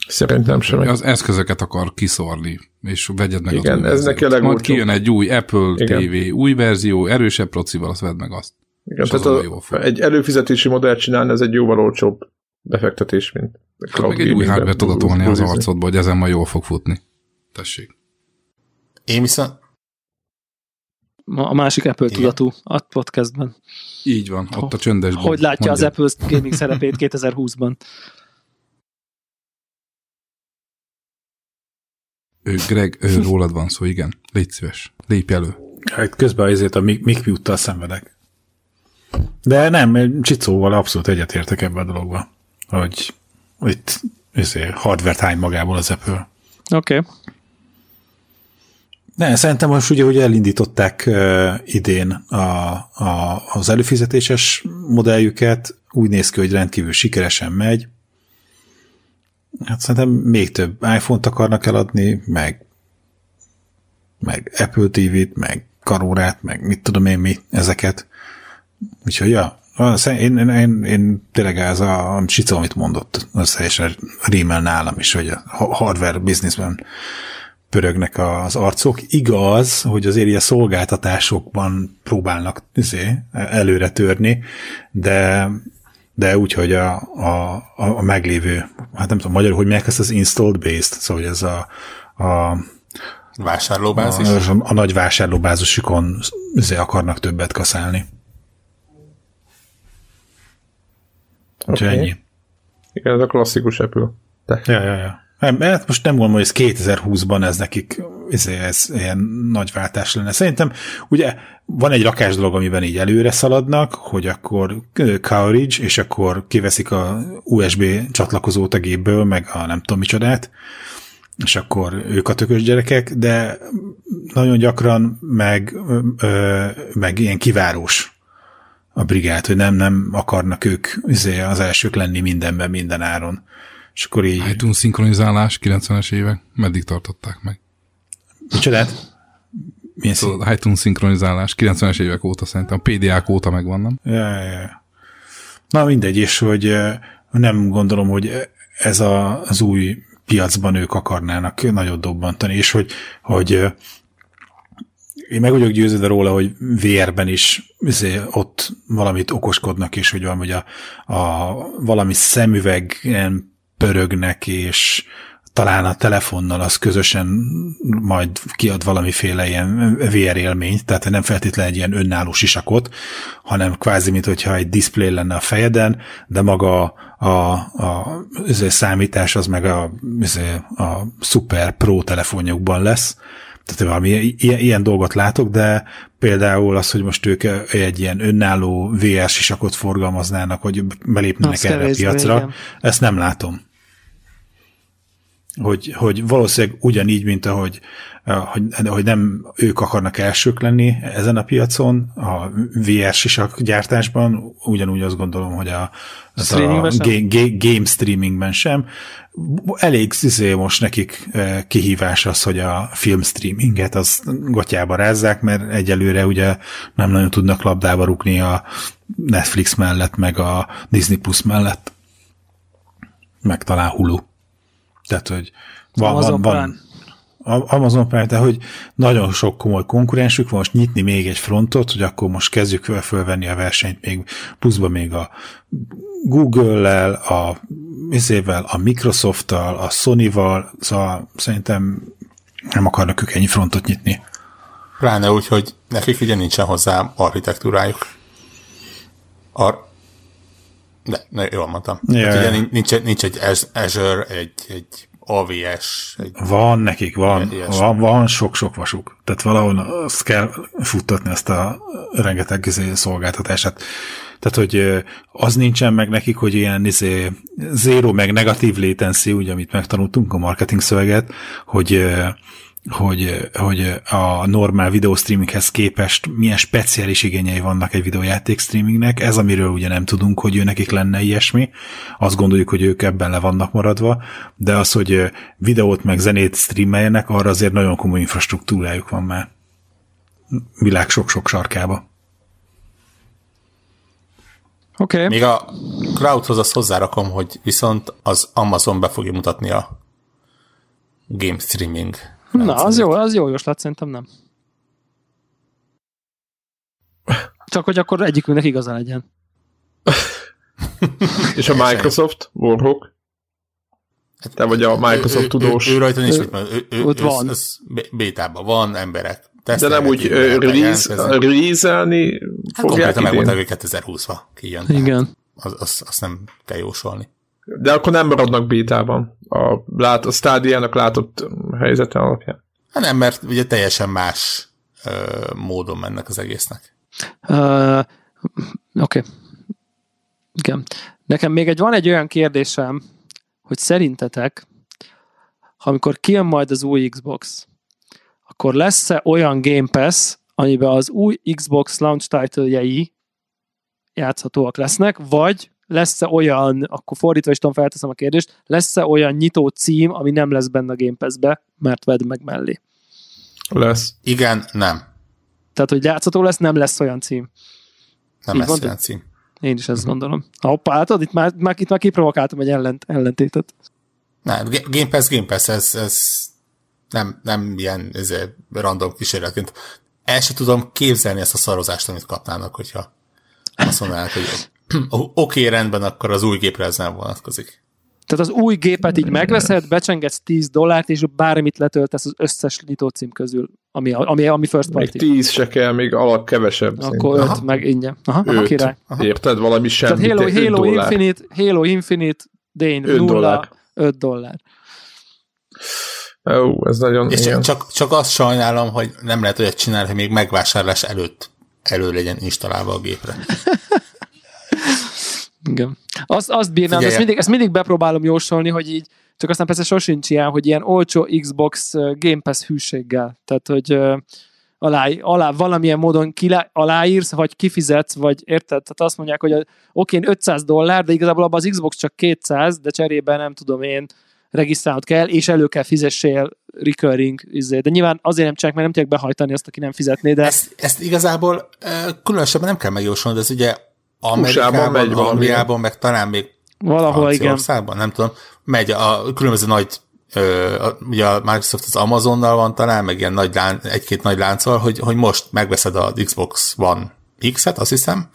Szerintem sem. Az eszközöket akar kiszorni, és vegyed meg Igen, az ez neki a Majd kijön egy új Apple Igen. TV, új verzió, erősebb procival, azt vedd meg azt. Igen, tehát a, egy előfizetési modellt csinálni, ez egy jóval olcsóbb befektetés, mint hát meg egy új hardware tudod tolni az arcodba, hogy ezen ma jól fog futni. Tessék. Én viszont a másik Apple Igen. tudatú a podcastben. Így van, ott a csöndesben. Hogy látja Mondja. az Apple gaming szerepét 2020-ban? Greg, ő, rólad van szó, igen. Légy szíves, lépj elő. Hát közben azért a Mick Mute-tal szenvedek. De nem, Csicóval abszolút egyetértek ebben a dologban, hogy itt ezért hardware hány magából az Apple. Oké. Okay. Ne, szerintem most ugye, hogy elindították uh, idén a, a, az előfizetéses modelljüket, úgy néz ki, hogy rendkívül sikeresen megy. Hát szerintem még több iPhone-t akarnak eladni, meg, meg Apple TV-t, meg karórát, meg mit tudom én mi, ezeket. Úgyhogy ja, én, én, én, én tényleg ez a, a Csica, amit mondott, az teljesen rímel nálam is, hogy a hardware businessben pörögnek az arcok. Igaz, hogy azért ilyen szolgáltatásokban próbálnak izé, előre törni, de de úgy, hogy a, a, a, meglévő, hát nem tudom, magyarul, hogy meg ezt az installed based, szóval ez a, a vásárlóbázis? A, a, a nagy vásárlóbázisukon izé akarnak többet kaszálni. Úgyhogy okay. ennyi. Igen, ez a klasszikus Apple. De. Ja, ja, ja. Nem, hát most nem gondolom, hogy ez 2020-ban ez nekik ez, ez ilyen nagy váltás lenne. Szerintem ugye van egy rakás dolog, amiben így előre szaladnak, hogy akkor coverage, és akkor kiveszik a USB csatlakozót a gépből, meg a nem tudom micsodát, és akkor ők a tökös gyerekek, de nagyon gyakran meg, ö, meg ilyen kivárós a brigád, hogy nem, nem akarnak ők izé, az elsők lenni mindenben, minden áron. És akkor így... iTunes szinkronizálás 90-es évek, meddig tartották meg? Micsodát? Milyen Tudod, iTunes szinkronizálás 90-es évek óta szerintem, a PDA-k óta megvan, nem? Ja, ja, ja. Na mindegy, és hogy nem gondolom, hogy ez a, az új piacban ők akarnának nagyot dobbantani, és hogy, hogy én meg vagyok győződve róla, hogy VR-ben is izé, ott valamit okoskodnak, és hogy valami, a, a, valami szemüvegen pörögnek, és talán a telefonnal az közösen majd kiad valamiféle ilyen VR élményt, tehát nem feltétlenül egy ilyen önálló sisakot, hanem kvázi, mint hogyha egy display lenne a fejeden, de maga a, a, a a számítás az meg a, a, a Super Pro telefonjukban lesz, tehát valami ilyen, ilyen dolgot látok, de például az, hogy most ők egy ilyen önálló VR sisakot forgalmaznának, hogy belépnének erre a piacra, igen. ezt nem látom hogy, hogy valószínűleg ugyanígy, mint ahogy hogy, hogy nem ők akarnak elsők lenni ezen a piacon, a VR sisak gyártásban, ugyanúgy azt gondolom, hogy a, a ga, ga, game streamingben sem. Elég szizé most nekik kihívás az, hogy a film streaminget az gatyába rázzák, mert egyelőre ugye nem nagyon tudnak labdába rúgni a Netflix mellett, meg a Disney Plus mellett, meg talán Hulu. Tehát, hogy van, Amazon van, van, Amazon Prime, tehát hogy nagyon sok komoly konkurensük van, most nyitni még egy frontot, hogy akkor most kezdjük fölvenni a versenyt még pluszba még a Google-lel, a izével, a Microsoft-tal, a Sony-val, szóval szerintem nem akarnak ők ennyi frontot nyitni. Pláne úgy, hogy nekik ugye nincsen hozzá architektúrájuk. Ar- de, ne, jól mondtam. Yeah. Hát ugye nincs, nincs egy Azure, egy, egy AVS. Egy van nekik, van, van, van sok-sok vasuk. Tehát valahol azt kell futtatni ezt a rengeteg izé szolgáltatását. Tehát, hogy az nincsen meg nekik, hogy ilyen izé, zero meg negatív latency, ugye, amit megtanultunk a marketing szöveget, hogy hogy, hogy a normál videostreaminghez képest milyen speciális igényei vannak egy videójáték streamingnek. Ez, amiről ugye nem tudunk, hogy ő nekik lenne ilyesmi. Azt gondoljuk, hogy ők ebben le vannak maradva, de az, hogy videót meg zenét streameljenek, arra azért nagyon komoly infrastruktúrájuk van már. Világ sok-sok sarkába. Oké. Okay. Még a, crowdhoz azt hozzárakom, hogy viszont az Amazon be fogja mutatni a game streaming. Na, az jó, az jó jóslat, szerintem nem. Csak hogy akkor egyikünknek igaza legyen. És a Microsoft, Warhawk? Te vagy a Microsoft ő, tudós. Ő, ő, ő rajta nincs, ő, ő, ő, ott van. Ez, bétában van emberek. De nem úgy release-elni hát fogják idén? megmondták, hogy 2020-ba kijön. Igen. Az, az, azt nem kell jósolni. De akkor nem maradnak bétában a, lát, a stádiának látott helyzete alapján. Hát nem, mert ugye teljesen más ö, módon mennek az egésznek. Uh, Oké. Okay. Igen. Nekem még egy, van egy olyan kérdésem, hogy szerintetek, ha amikor kijön majd az új Xbox, akkor lesz-e olyan Game Pass, amiben az új Xbox launch title játszhatóak lesznek, vagy lesz-e olyan, akkor fordítva is tudom, felteszem a kérdést, lesz-e olyan nyitó cím, ami nem lesz benne a Game Pass-be, mert vedd meg mellé? Lesz. Igen, nem. Tehát, hogy játszható lesz, nem lesz olyan cím. Nem Így lesz olyan cím. Én is ezt uh-huh. gondolom. Hoppá, hát itt már, már, itt már kiprovokáltam egy ellent, ellentétet. Nem, Game Pass, Game Pass, ez, ez nem, nem ilyen ez random kísérletként. El sem tudom képzelni ezt a szarozást, amit kapnának, hogyha azt mondanák, hogy oké, okay, rendben, akkor az új gépre ez nem vonatkozik. Tehát az új gépet így megveszed, becsengetsz 10 dollárt, és bármit letöltesz az összes nyitócím közül, ami, ami, ami first party. Még 10 se kell, még alap kevesebb. Akkor 5 meg ingyen. Aha, öt. király. Aha. Érted? Valami semmi. Tehát Halo, Halo Infinite, Halo Infinite, Dane 5 nulla, dollár. 5 dollár. Ó, ez nagyon És csak, csak, csak azt sajnálom, hogy nem lehet olyat csinálni, hogy még megvásárlás előtt elő legyen installálva a gépre. Igen. Azt, azt bírnám, ezt mindig, ezt mindig bepróbálom jósolni, hogy így, csak aztán persze sosincs ilyen, hogy ilyen olcsó Xbox Game Pass hűséggel. Tehát, hogy uh, alá, alá valamilyen módon kilá, aláírsz, vagy kifizetsz, vagy érted? Tehát azt mondják, hogy oké, 500 dollár, de igazából abban az Xbox csak 200, de cserébe nem tudom én, regisztrálnod kell, és elő kell fizessél recurring, izé. de nyilván azért nem csak, mert nem tudják behajtani azt, aki nem fizetné, de... Ezt, ezt igazából különösebben nem kell megjósolni, de ez ugye Amerikában, megy Angliában, meg talán még Valahol, igen. nem tudom, megy a különböző nagy ö, ugye a Microsoft az Amazonnal van talán, meg ilyen nagy lán, egy-két nagy lánccal, hogy, hogy most megveszed az Xbox One X-et, azt hiszem,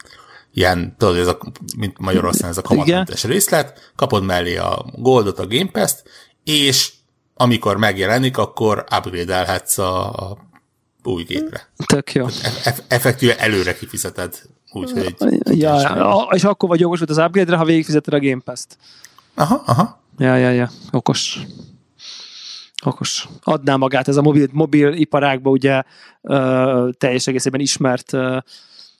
ilyen, tudod, ez a, mint Magyarországon ez a kamatmentes részlet, kapod mellé a Goldot, a Game Pass-t, és amikor megjelenik, akkor upgrade-elhetsz a, a új gépre. Tök jó. Eff- effektíve előre kifizeted. Úgyhogy ja, ja, és akkor vagy jogos az upgrade-re, ha végigfizeted a Game Pass-t. Aha, aha. Ja, ja, ja. Okos. Okos. Adná magát ez a mobil, mobil iparágba ugye uh, teljes egészében ismert uh,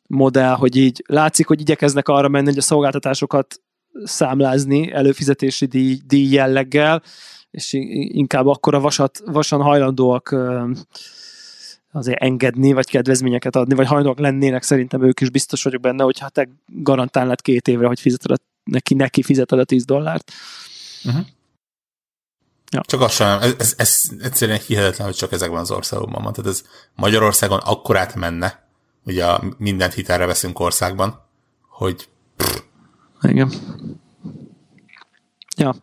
modell, hogy így látszik, hogy igyekeznek arra menni, hogy a szolgáltatásokat számlázni előfizetési díj, díj jelleggel, és inkább akkor a vasat, vasan hajlandóak azért engedni, vagy kedvezményeket adni, vagy hajlandóak lennének, szerintem ők is biztos vagyok benne, hogy hát te garantálnád két évre, hogy fizeted a, neki, neki fizeted a 10 dollárt. Uh-huh. Ja. Csak azt sem, ez, ez, ez egyszerűen hihetetlen, hogy csak ezekben az országokban van. Tehát ez Magyarországon akkorát menne, ugye mindent hitelre veszünk országban, hogy pff. Igen. Ja.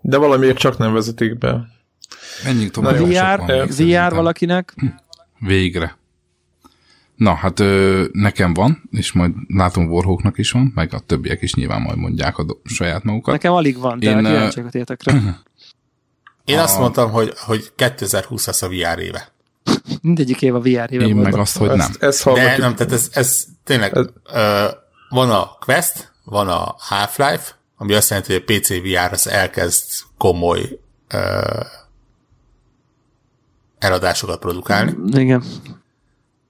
De valamiért csak nem vezetik be. Menjünk tovább. A VR, VR valakinek? Végre. Na, hát ö, nekem van, és majd látom Warhawknak is van, meg a többiek is nyilván majd mondják a do- saját magukat. Nekem alig van, de Én, kíváncsiakat értek rá. Én a... azt mondtam, hogy, hogy 2020 lesz a VR éve. Mindegyik év a VR éve Én meg azt, hogy nem. Ezt, ezt de nem, tehát ez, ez tényleg ez... Ö, van a Quest, van a Half-Life, ami azt jelenti, hogy a PC VR az elkezd komoly ö, eladásokat produkálni. Igen.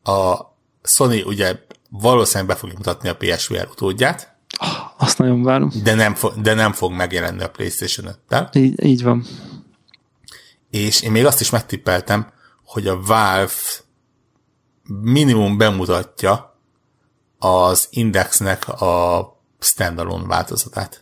A Sony ugye valószínűleg be fogja mutatni a PSVR utódját. Azt nagyon várom. De nem, fo- de nem fog megjelenni a PlayStation 5-tel. Így, így van. És én még azt is megtippeltem, hogy a Valve minimum bemutatja az Indexnek a standalone változatát.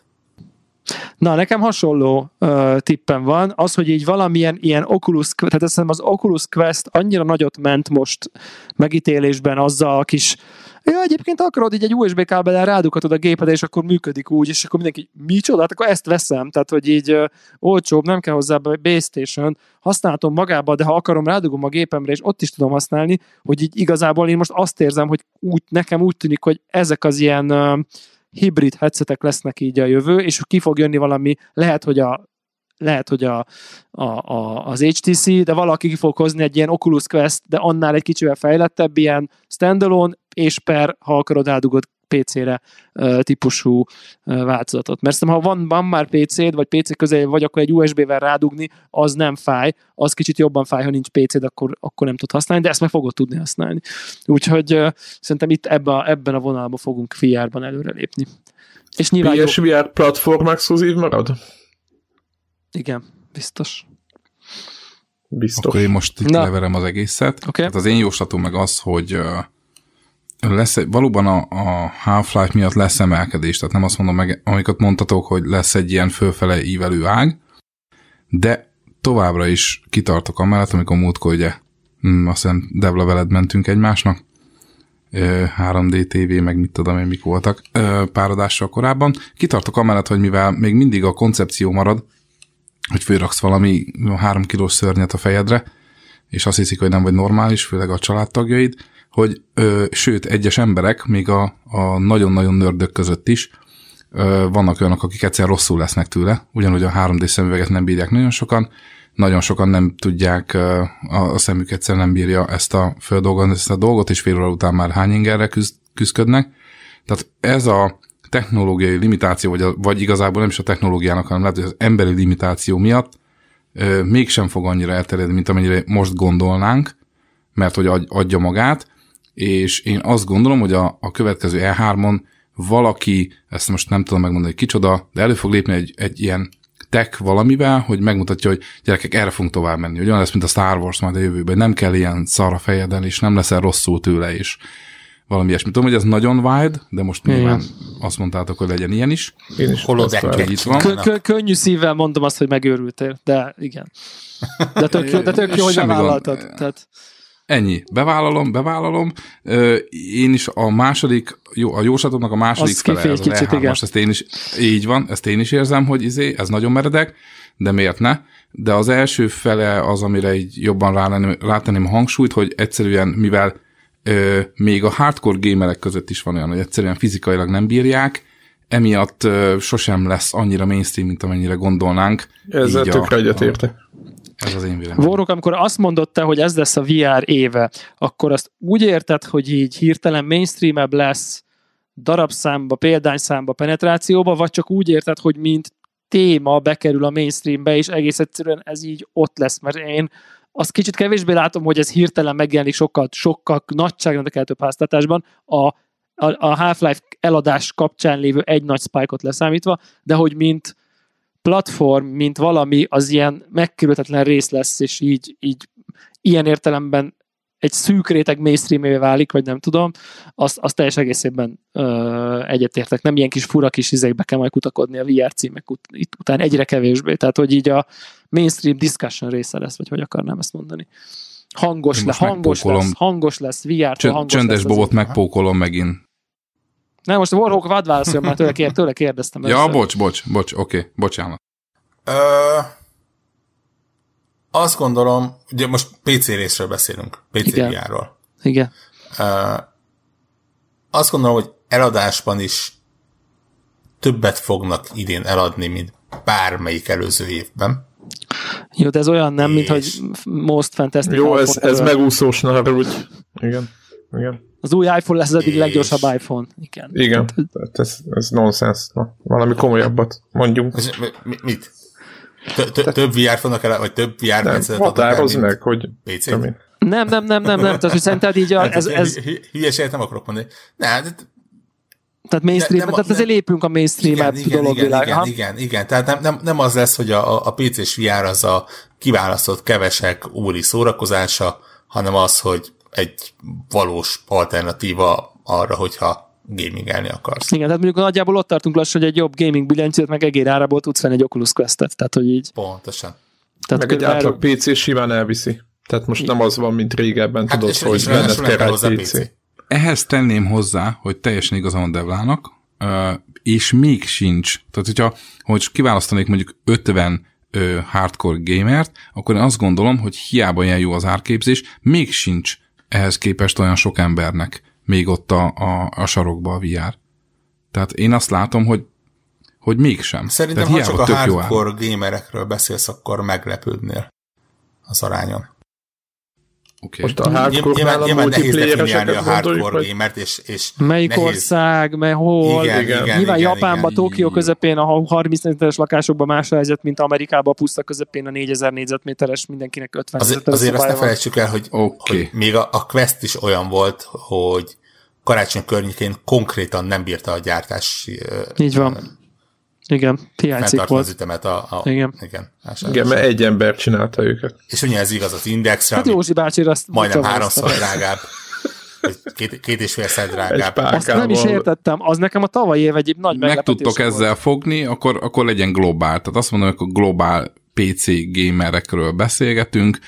Na, nekem hasonló uh, tippem van, az, hogy így valamilyen ilyen Oculus, tehát azt az Oculus Quest annyira nagyot ment most megítélésben azzal a kis Ja, egyébként akarod, így egy USB kábelen rádughatod a gépedre, és akkor működik úgy, és akkor mindenki, micsoda, hát akkor ezt veszem, tehát hogy így uh, olcsóbb, nem kell hozzá base station, használhatom magába, de ha akarom, rádugom a gépemre, és ott is tudom használni, hogy így igazából én most azt érzem, hogy úgy, nekem úgy tűnik, hogy ezek az ilyen uh, hibrid headsetek lesznek így a jövő, és ki fog jönni valami, lehet, hogy a lehet, hogy a, a, a, az HTC, de valaki ki fog hozni egy ilyen Oculus Quest, de annál egy kicsivel fejlettebb, ilyen standalone, és per, ha akarod, eldugod PC-re típusú változatot. Mert ha van, van már PC-d, vagy PC közel vagy, akkor egy USB-vel rádugni, az nem fáj, az kicsit jobban fáj, ha nincs PC-d, akkor, akkor nem tud használni, de ezt meg fogod tudni használni. Úgyhogy szerintem itt ebben a, ebben a vonalban fogunk VR-ban előrelépni. És nyilván PSVR jó... platform exkluzív marad? Igen, biztos. Biztos. Akkor én most itt Na. leverem az egészet. Okay. Hát az én jóslatom meg az, hogy lesz, valóban a, a Half-Life miatt lesz emelkedés, tehát nem azt mondom meg, amiket mondtatok, hogy lesz egy ilyen fölfele ívelő ág, de továbbra is kitartok amellett, amikor múltkor ugye hm, azt hiszem Devla veled mentünk egymásnak, 3D TV, meg mit tudom én, mik voltak páradással korábban. Kitartok amellett, hogy mivel még mindig a koncepció marad, hogy főraksz valami három kilós szörnyet a fejedre, és azt hiszik, hogy nem vagy normális, főleg a családtagjaid, hogy ö, sőt, egyes emberek, még a, a nagyon-nagyon nördök között is, ö, vannak olyanok, akik egyszer rosszul lesznek tőle, ugyanúgy a 3D szemüveget nem bírják nagyon sokan, nagyon sokan nem tudják, ö, a, a szemük egyszer nem bírja ezt a földolgozni, ezt a dolgot, és fél óra után már hány ingerre küzd, küzdködnek. Tehát ez a technológiai limitáció, vagy, a, vagy igazából nem is a technológiának, hanem lehet, hogy az emberi limitáció miatt ö, mégsem fog annyira elterjedni, mint amennyire most gondolnánk, mert hogy adja magát, és én azt gondolom, hogy a, a következő E3-on valaki, ezt most nem tudom megmondani, hogy kicsoda, de elő fog lépni egy, egy ilyen tech valamivel, hogy megmutatja, hogy gyerekek, erre fogunk tovább menni. Hogy olyan lesz, mint a Star Wars majd a jövőben, nem kell ilyen szar a fejeden, és nem leszel rosszul tőle, és valami ilyesmi. Tudom, hogy ez nagyon wide, de most Igen. nyilván azt mondtátok, hogy legyen ilyen is. Én is itt van. Könnyű szívvel mondom azt, hogy megőrültél, de igen. De tök jó, de tök jó hogy bevállaltad. Tehát... Ennyi. Bevállalom, bevállalom. Én is a második, jó, a jóslatomnak a második az fele, ez kicsit, igen. Most ezt én is, így van, ezt én is érzem, hogy izé, ez nagyon meredek, de miért ne? De az első fele az, amire így jobban rátenném a hangsúlyt, hogy egyszerűen, mivel ö, még a hardcore gamerek között is van olyan, hogy egyszerűen fizikailag nem bírják, emiatt ö, sosem lesz annyira mainstream, mint amennyire gondolnánk. Ezzel tökre egyetértek. Ez az én véleményem. Vorok, amikor azt mondott te, hogy ez lesz a VR éve, akkor azt úgy érted, hogy így hirtelen mainstreamebb lesz darabszámba, példányszámba, penetrációba, vagy csak úgy érted, hogy mint téma bekerül a mainstreambe, és egész egyszerűen ez így ott lesz, mert én azt kicsit kevésbé látom, hogy ez hirtelen megjelenik sokkal, sokkal nagyságrendek háztatásban, a, a, a Half-Life eladás kapcsán lévő egy nagy spike-ot leszámítva, de hogy mint platform, mint valami, az ilyen megkerülhetetlen rész lesz, és így, így ilyen értelemben egy szűk réteg mainstream válik, vagy nem tudom, azt, azt teljes egészében ö, egyetértek. Nem ilyen kis fura kis izékbe kell majd kutakodni a VR címek ut- itt után egyre kevésbé. Tehát, hogy így a mainstream discussion része lesz, vagy hogy akarnám ezt mondani. Hangos, le, hangos lesz, hangos lesz, VR-tól Csön, hangos Csöndes lesz bobot megpókolom megint. Nem, most a Warhawk vad válaszoljon, mert tőle, kér, tőle kérdeztem. Ja, először. bocs, bocs, bocs, oké, okay, bocsánat. Ö, azt gondolom, ugye most PC részről beszélünk, PC Igen. VR-ról. Igen. Ö, azt gondolom, hogy eladásban is többet fognak idén eladni, mint bármelyik előző évben. Jó, de ez olyan nem, és... mint hogy Most Fantastic Jó, ez, ez megúszós, ne úgy. Igen. Igen. Az új iPhone lesz az eddig és... leggyorsabb iPhone. Igen. Igen, tehát ez, ez nonsens. Na, valami komolyabbat mondjunk. Ez, mit? Több VR fognak el, vagy több VR headsetet Határozd meg, hogy PC? Nem, nem, nem, nem, nem. Tehát, hogy szerinted így a, hát ez, ez... Hülyeséget nem akarok mondani. Ne, hát tehát mainstream, nem, tehát azért lépünk a mainstream dolog igen, igen, igen, igen, igen, tehát nem, nem, nem az lesz, hogy a, a PC-s VR az a kiválasztott kevesek úri szórakozása, hanem az, hogy egy valós alternatíva arra, hogyha gamingelni akarsz. Igen, tehát mondjuk nagyjából ott tartunk lassan, hogy egy jobb gaming billentyűt meg egér árából tudsz venni egy Oculus Quest-et, tehát hogy így. Pontosan. Tehát meg egy átlag PC simán elviszi. Tehát most nem az van, mint régebben, hát tudod, és, hogy benned kell egy PC. PC. Ehhez tenném hozzá, hogy teljesen igazán van Devlának, és még sincs. Tehát, hogyha hogy kiválasztanék mondjuk 50 hardcore gamert, akkor én azt gondolom, hogy hiába ilyen jó az árképzés, még sincs ehhez képest olyan sok embernek még ott a, a, a sarokba a VR. Tehát én azt látom, hogy hogy mégsem. Szerintem, Tehát ha csak a hardcore gamerekről beszélsz, akkor meglepődnél az arányon. Okay. Most a hardcore nyilván, nyilván nehéz definiálni a hardcore vagy... gamert, és, és Melyik nehéz... ország, mely hol. Igen, igen, igen, nyilván igen, Japánban, igen, Tokió közepén, a 30 négyzetméteres lakásokban más a helyzet, mint Amerikában, a puszta közepén a 4000 négyzetméteres, mindenkinek 50 Az, Azért azt ne felejtsük el, hogy, okay. hogy még a, a Quest is olyan volt, hogy karácsony környékén konkrétan nem bírta a gyártás. Így van. Igen, hiányzik volt. az ütemet a, a igen. Igen, igen, mert egy ember csinálta őket. És ugye ez igaz az indexre, hát Józsi bácsi azt majdnem háromszor drágább. Két, két és fél drágább. Azt nem is értettem, az nekem a tavalyi év egy nagy Meg tudtok volt. ezzel fogni, akkor, akkor legyen globál. Tehát azt mondom, hogy a globál PC gamerekről beszélgetünk.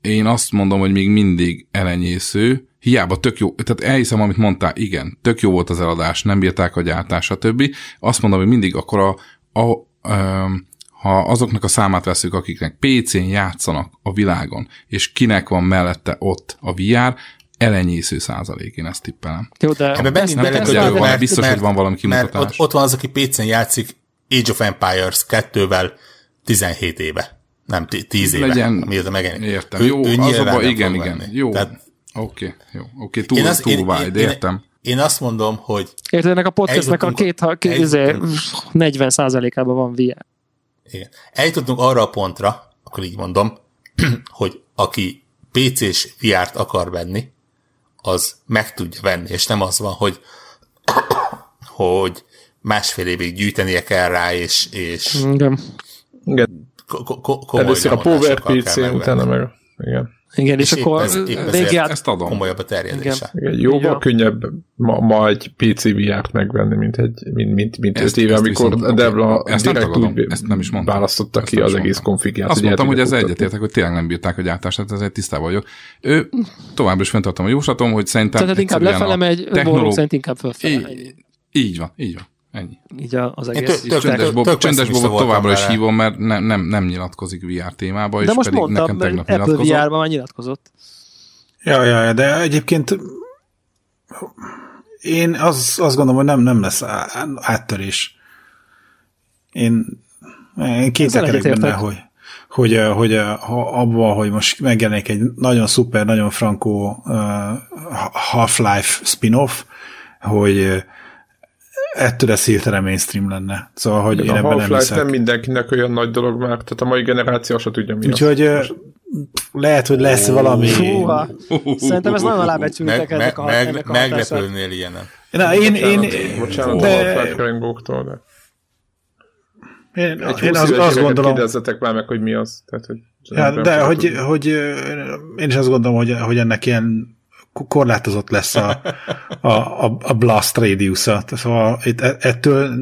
Én azt mondom, hogy még mindig elenyésző, hiába tök jó, tehát elhiszem, amit mondtál, igen, tök jó volt az eladás, nem bírták a gyártás, stb. Azt mondom, hogy mindig akkor a, a, a ha azoknak a számát veszük, akiknek PC-n játszanak a világon, és kinek van mellette ott a VR, elenyésző százalék, én ezt tippelem. Jó, de Ebben megint bele van, biztos, mert, hogy van valami kimutatás. Mert ott, ott van az, aki PC-n játszik Age of Empires 2-vel 17 éve. Nem, 10 éve. Legyen, miért megjelenik. Értem. Ő, jó, ő az abban, igen, igen. Venni. Jó, Tehát, Oké, okay, jó. Oké, okay, túl, én az, túl én, wide, én, értem. Én, én azt mondom, hogy... Érted, ennek a podcastnek a két, ha, két izé, 40 ában van VR. Igen. Eljutottunk arra a pontra, akkor így mondom, hogy aki PC-s VR-t akar venni, az meg tudja venni, és nem az van, hogy hogy másfél évig gyűjtenie kell rá, és, és Igen. Igen. Először a Power PC, utána meg igen. Igen, és, és akkor ez, végig át... ezt adom. komolyabb a terjedése. Igen. Igen, jóval Igen. könnyebb ma, ma egy PC VR-t megvenni, mint, egy, mint, mint, mint ezt, éve, amikor a Devla ezt direkt úgy ezt nem is mondtam. választotta ezt ki az egész konfigját. Azt mondtam, hogy ez egyetértek, hogy tényleg nem bírták a gyártást, tehát ezért tisztában vagyok. Ő továbbra is fenntartom a jóslatom, hogy szerintem Tehát inkább lefele megy, technológ... szerint inkább fölfele. Így van, így van. Ennyi. Így az egész. Tök, tök, Bob, tök csendes Bobot továbbra is hívom, mert nem, nem, nem nyilatkozik VR témába, de és most pedig mondtam, nekem tegnap Apple nyilatkozott. VR-ban már nyilatkozott. Ja, ja, ja, de egyébként én az, azt gondolom, hogy nem, nem lesz áttörés. Én, én kételkedek benne, hogy, hogy, hogy ha abban, hogy most megjelenik egy nagyon szuper, nagyon frankó uh, Half-Life spin-off, hogy ettől ez hirtelen mainstream lenne. Szóval, hogy én, én ebben nem hiszek. nem mindenkinek olyan nagy dolog már, tehát a mai generáció se tudja mi Úgyhogy az. lehet, hogy lesz oh. valami... Fúha. Szerintem ez nagyon alábecsültek meg, ennek a, meg, ennek a Meglepődnél ilyenen. Na, én, én, bocsánat, de... a rajongóktól, de... Én, egy én azt, azt gondolom... Kérdezzetek már meg, hogy mi az. Tehát, hogy ja, de hogy, hogy, én is azt gondolom, hogy, hogy ennek ilyen korlátozott lesz a, a, a, a blast radius-a. Szóval itt, e, ettől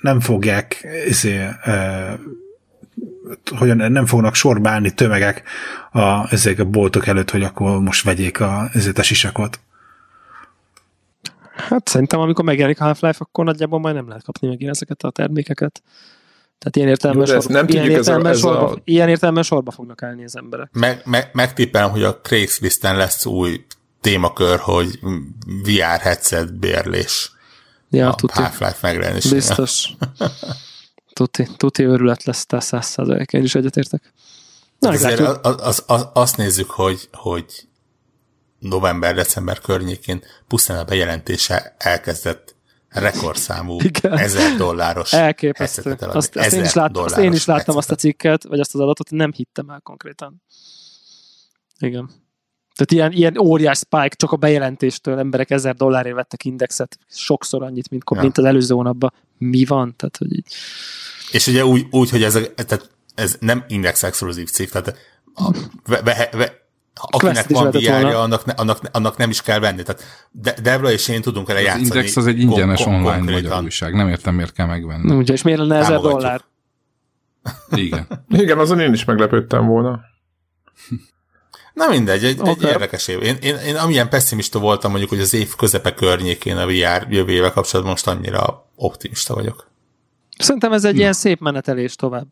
nem fogják izé, e, hogy nem fognak sorba állni tömegek a, ezek a boltok előtt, hogy akkor most vegyék a, ezért a sisakot. Hát szerintem, amikor megjelenik a Half-Life, akkor nagyjából majd nem lehet kapni megint ezeket a termékeket. Tehát ilyen értelemben, Jó, sorba, nem ilyen, értelemben ez a, sorba, ez a... ilyen értelemben sorba fognak állni az emberek. Meg, meg, megtippelem, hogy a Craigslisten lesz új témakör, hogy VR headset bérlés. Ja, a tuti. Half-Life megjelenése. Biztos. tuti, tuti őrület lesz, te száz százalék, én is egyetértek. Na, azért az, az, az, azt nézzük, hogy, hogy november-december környékén pusztán a bejelentése elkezdett rekordszámú Igen. ezer dolláros Elképesztő. Azt, azt, én is láttam, azt én is láttam azt a cikket, vagy azt az adatot, nem hittem el konkrétan. Igen. Tehát ilyen, ilyen óriás spike, csak a bejelentéstől emberek ezer dollárért vettek indexet, sokszor annyit, mint, ja. mint az előző hónapban. Mi van? Tehát, hogy így... És ugye úgy, úgy hogy ez, tehát ez nem index exkluzív cikk, tehát a, ve, ve, ve, akinek van VR-ja, annak, ne, annak, annak nem is kell venni. Tehát De, Debra és én tudunk vele játszani. Az Index az egy ingyenes kon- online magyar újság. Nem értem, miért kell megvenni. Ugye, és miért lenne ezer dollár? Igen. Igen, azon én is meglepődtem volna. Na mindegy, egy, okay. egy érdekes év. Én, én, én amilyen pessimista voltam mondjuk, hogy az év közepe környékén a VR jövőjével kapcsolatban most annyira optimista vagyok. Szerintem ez egy Na. ilyen szép menetelés tovább.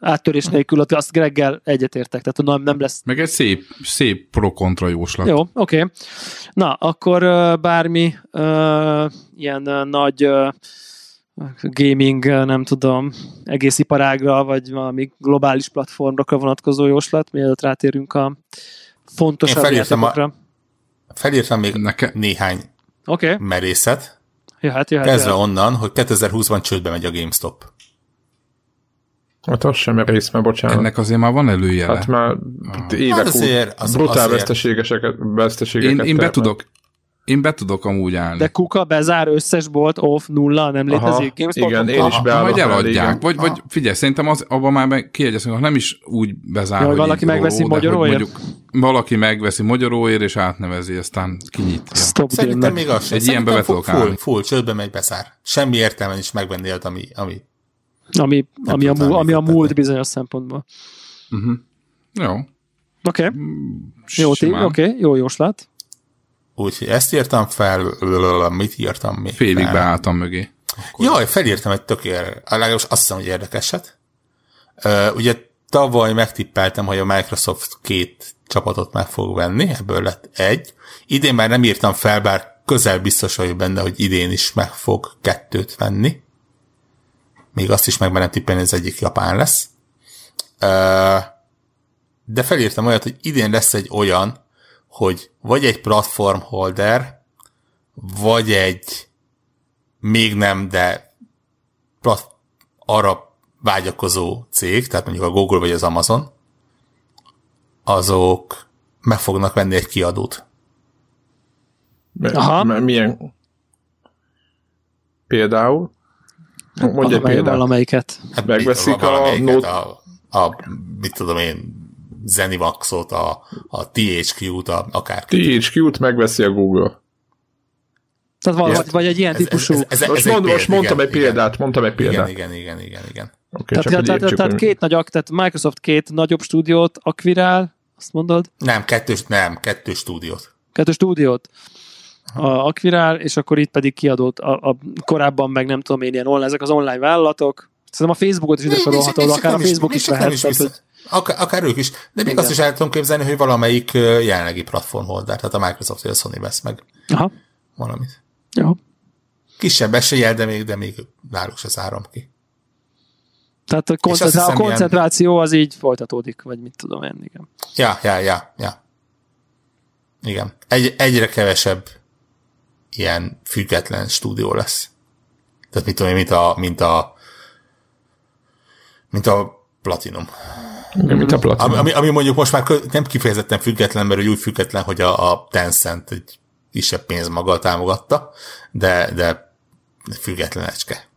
Áttörés nélkül, azt Greggel egyetértek, tehát nem, nem lesz... Meg egy szép, szép pro-kontra jóslat. Jó, oké. Okay. Na, akkor bármi uh, ilyen uh, nagy uh, gaming, nem tudom, egész iparágra, vagy valami globális platformra vonatkozó jóslat, mielőtt rátérünk a fontosabb Én felírtam, a, felírtam még Neke... néhány okay. merészet. Jöhet, jöhet, Kezdve jöhet. onnan, hogy 2020-ban csődbe megy a GameStop. Hát az sem merész, mert bocsánat. Ennek azért már van előjele. Hát már ah. évek hát azért, az, brutál azért. veszteségeket, veszteségeket én, én be tudok, én be tudok amúgy állni. De Kuka bezár összes bolt off nulla, nem létezik. GameStop igen, én is beállok. Majd eladják. Vagy, vagy figyelj, szerintem az, abban már kiegyezünk, ha nem is úgy bezár, ja, hogy valaki megveszi magyaróért? Mondjuk valaki megveszi magyaróért, és átnevezi, aztán kinyitja. Stop Szerintem még az sem. Egy ilyenbe be tudok full, full, csődbe megy bezár. Semmi értelme is megvenni az, ami, ami ami, ami, a, múl, ami a múlt bizonyos szempontból. Uh-huh. Jó. Oké. Okay. Jó, oké, okay. jó jóslat. Úgyhogy ezt írtam fel, mit írtam még Félig fel? beálltam mögé. Akkor... Jaj, felírtam egy tökéletes, legalábbis azt hiszem, hogy érdekeset. Uh, ugye tavaly megtippeltem, hogy a Microsoft két csapatot meg fog venni, ebből lett egy. Idén már nem írtam fel, bár közel biztos vagyok benne, hogy idén is meg fog kettőt venni. Még azt is megmerem tippelni, hogy ez egyik japán lesz. Uh, de felírtam olyat, hogy idén lesz egy olyan, hogy vagy egy platform holder, vagy egy még nem, de plat, arra vágyakozó cég, tehát mondjuk a Google vagy az Amazon, azok meg fognak venni egy kiadót. Aha. milyen? Például? Mondj egy példát. Valamelyiket. Hát megveszik a, Note... A, a, mit tudom én, Zenimaxot, a, a THQ-t, a, akár. THQ-t megveszi a Google. Tehát valahogy, vagy egy ilyen ez, típusú... Ez, ez, ez, most, mond, most mondtam igen, egy példát, igen, mondtam egy példát. Igen, igen, igen, igen. Okay, tehát, tehát, tehát, tehát két nagy, tehát Microsoft két nagyobb stúdiót akvirál, azt mondod? Nem, kettős, nem, kettős stúdiót. Kettős stúdiót a akvirál, és akkor itt pedig kiadott a, a korábban meg nem tudom én ilyen online, ezek az online vállalatok. Szerintem a Facebookot is ide sorolhatod, akár a Facebook is, is lehet. Is tehát, hogy... akár, akár ők is. De még Igen. azt is el tudom képzelni, hogy valamelyik jelenlegi platform holder, tehát a Microsoft vagy a Sony vesz meg Aha. valamit. Jó. Kisebb eséllyel, de még, de még náluk se zárom ki. Tehát a, koncentrá- a koncentráció ilyen... az így folytatódik, vagy mit tudom én, igen. Ja, ja, ja, ja. Igen. Egy, egyre kevesebb ilyen független stúdió lesz. Tehát mit tudom én, mint a, mint a mint a Platinum. Mint a Platinum. Ami, ami mondjuk most már nem kifejezetten független, mert úgy független, hogy a, a Tencent egy kisebb pénz maga támogatta, de, de függetlenecske.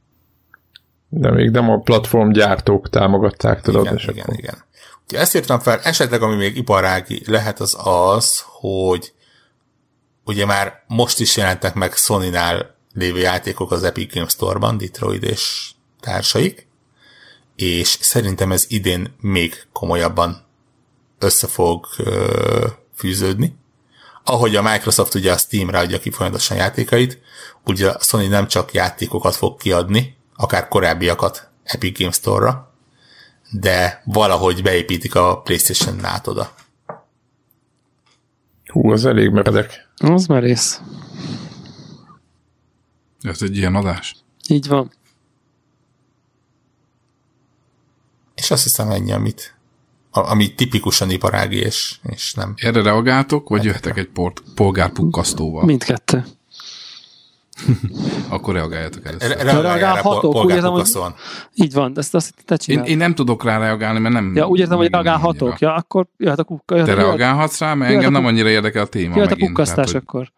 De még nem a platform gyártók támogatták, tudod. Igen, igen, akkor... igen. Úgyhogy ezt írtam fel, esetleg ami még iparági lehet az az, hogy ugye már most is jelentek meg Sony-nál lévő játékok az Epic Games Store-ban, Detroit és társaik, és szerintem ez idén még komolyabban össze fog ö, fűződni. Ahogy a Microsoft ugye a Steam-re adja ki folyamatosan játékait, ugye a Sony nem csak játékokat fog kiadni, akár korábbiakat Epic Games Store-ra, de valahogy beépítik a PlayStation nát oda. Hú, az elég meredek. Az merész. Ez egy ilyen adás? Így van. És azt hiszem ennyi, amit ami tipikusan iparági, és, és nem. Erre reagáltok, vagy jöhetek egy port, polgárpukkasztóval? Mindkettő. Akkor reagáljatok először. Re- reagálhatok, úgy értem, hogy így van, ezt azt te én, én, nem tudok rá reagálni, mert nem... Ja, úgy értem, hogy reagálhatok, ja, akkor jöhet a kukka. Jöhet, te jöhet, reagálhatsz rá, mert engem nem annyira érdekel a téma Jöhet megint, a kukkasztás tehát, akkor.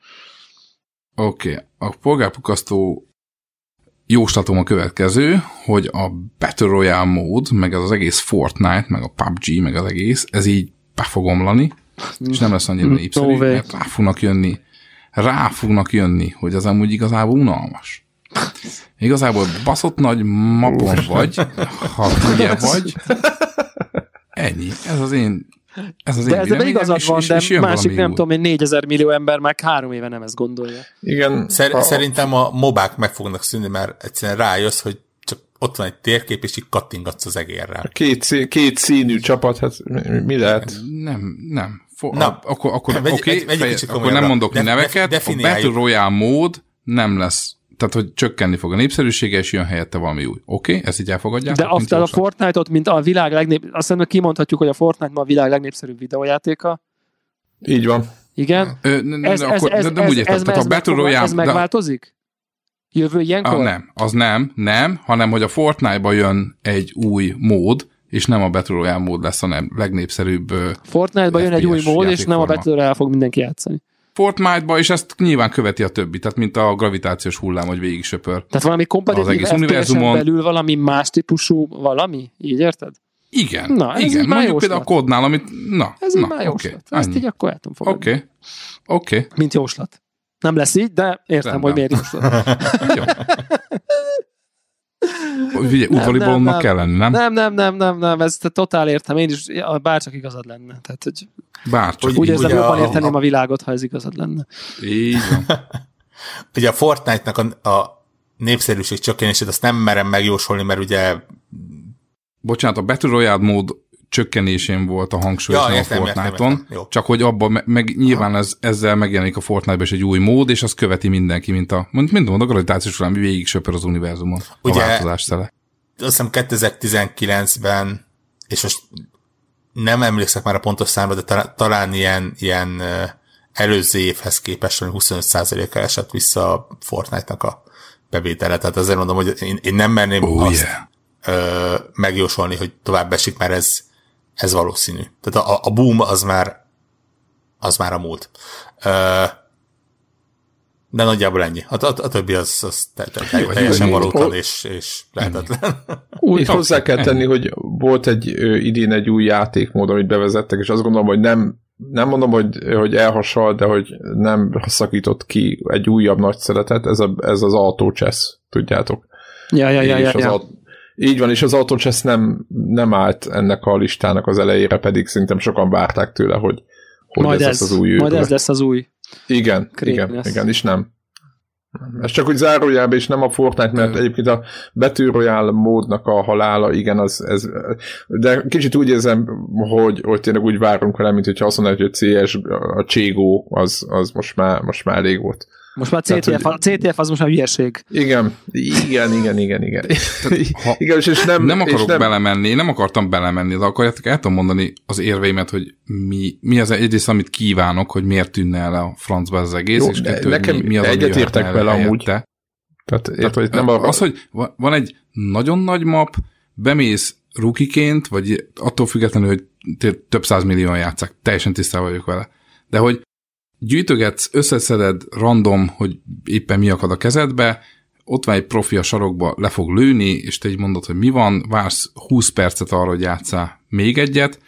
Oké, okay. a polgárpukkasztó jóslatom a következő, hogy a Battle Royale mód, meg az, az egész Fortnite, meg a PUBG, meg az egész, ez így be fog omlani, és nem lesz annyira népszerű, No mert rá fognak jönni, rá fognak jönni, hogy az amúgy igazából unalmas. Igazából baszott nagy mapon vagy, ha ugye vagy, ennyi. Ez az én ez az De ezzel véleményem, igazad és- van, és- de és másik nem új. tudom, egy 4000 millió ember már három éve nem ezt gondolja. Igen. Szer- ha- Szerintem a mobák meg fognak szűnni, mert egyszerűen rájössz, hogy csak ott van egy térkép, és így kattingatsz az egérrel. Két, szí- két színű csapat, hát mi, lehet? Nem, nem. For, Na, Na, akkor, akkor, vegy- oké, vegy- okay, kicsit akkor nem mondok Def- neveket, def- a Battle. Royale mód nem lesz, tehát hogy csökkenni fog a népszerűsége, és jön helyette valami új. Oké, okay, ezt így elfogadjátok? De azt a? Fortnite-ot, mint a világ legnép... Azt hiszem, hogy kimondhatjuk, hogy a Fortnite ma a világ legnépszerűbb videójátéka. Így van. Igen. Ö, ne, ne, Ez, ne, ez, akkor, ez, de nem ez, úgy értem, ez, tehát ez, a Battle Royale... ez megváltozik? Jövő ilyenkor? Ah, nem, az nem, nem, hanem hogy a Fortnite-ba jön egy új mód, és nem a Battle Royale mód lesz a nem, legnépszerűbb Fortnite-ba jön egy új mód, és nem a. Battle Royale fog mindenki játszani. Fortnite-ba, és ezt nyilván követi a többi, tehát mint a gravitációs hullám, hogy végig söpör. Tehát valami Az kompetitív egész FPS-en univerzumon- belül valami más típusú valami? Így érted? Igen, Na, ez igen. Mondjuk például a kodnál, amit... Na, Ez na, már jóslat. Ezt annyi. így akkor el tudom fogadni. Oké, oké. Mint jóslat. Nem lesz így, de értem, Rendben. hogy miért jóslat. Jó. Ugye, nem, kell lenni, nem? Nem, nem, nem, nem, nem, ez totál értem. Én is, bárcsak igazad lenne. Tehát, hogy Bárcsak. Hogy úgy érzem, ugye jobban a- érteném a- a világot, ha ez igazad lenne. Így van. Ugye a Fortnite-nak a, a népszerűség csökkenését azt nem merem megjósolni, mert ugye Bocsánat, a Battle Royale mód csökkenésén volt a hangsúly, Ja, a Fortnite-on. Csak hogy abban me- meg nyilván ez, ezzel megjelenik a Fortnite-ban is egy új mód, és azt követi mindenki, mint a, mint mondom, a gravitációs hullám végig söpör az univerzumon. Ugye- a változás szele. azt hiszem 2019-ben, és most nem emlékszek már a pontos számra, de talán, talán ilyen, ilyen előző évhez képest valami 25%-kal esett vissza a Fortnite-nak a bevétele. Tehát azért mondom, hogy én, én nem merném Oh, azt yeah. ö, megjósolni, hogy tovább esik, mert ez, ez valószínű. Tehát a, a boom az már az már a múlt. De nagyjából ennyi. A, a, a többi az, az te, te, te, teljesen valótlan és, és lehetetlen. Itt hozzá kell tenni, hogy volt egy idén egy új játékmód, amit bevezettek, és azt gondolom, hogy nem, nem mondom, hogy, hogy elhasonl, de hogy nem szakított ki egy újabb nagy szeretet, ez, a, ez az Auto Chess, tudjátok. Ja, ja, ja, ja, és az ja. aut- így van, és az Auto Chess nem, nem állt ennek a listának az elejére, pedig szerintem sokan várták tőle, hogy, hogy Majd ez, ez, lesz az új majd őrület. ez lesz az új. Igen, igen, lesz. igen, és nem. Ez csak úgy zárójelben, és nem a Fortnite, mert egyébként a Royale módnak a halála, igen, az, ez, de kicsit úgy érzem, hogy, hogy tényleg úgy várunk vele, mint hogyha azt mondanád, hogy a CS, a Cségó, az, az most, már, most már elég volt. Most már Tehát, CTF, a CTF az most már hülyeség. Igen, igen, igen, igen, igen. ha- igen, és, és nem, Nem és akarok nem, belemenni, nem akartam belemenni, de akkor el tudom mondani az érveimet, hogy mi, mi az egyrészt, amit kívánok, hogy miért tűnne el a francba ez az egész, Jó, és kettő, nekem hogy mi, mi az, ami egyetértek vele amúgy. helyette. Tehát, Tehát, érted, nem a, az, hogy va- van egy nagyon nagy map, bemész rukiként, vagy attól függetlenül, hogy több száz millióan játszák, teljesen tisztában vagyok vele. De hogy gyűjtögetsz, összeszeded random, hogy éppen mi akad a kezedbe, ott van egy profi a sarokba, le fog lőni, és te így mondod, hogy mi van, vársz 20 percet arra, hogy játszál még egyet.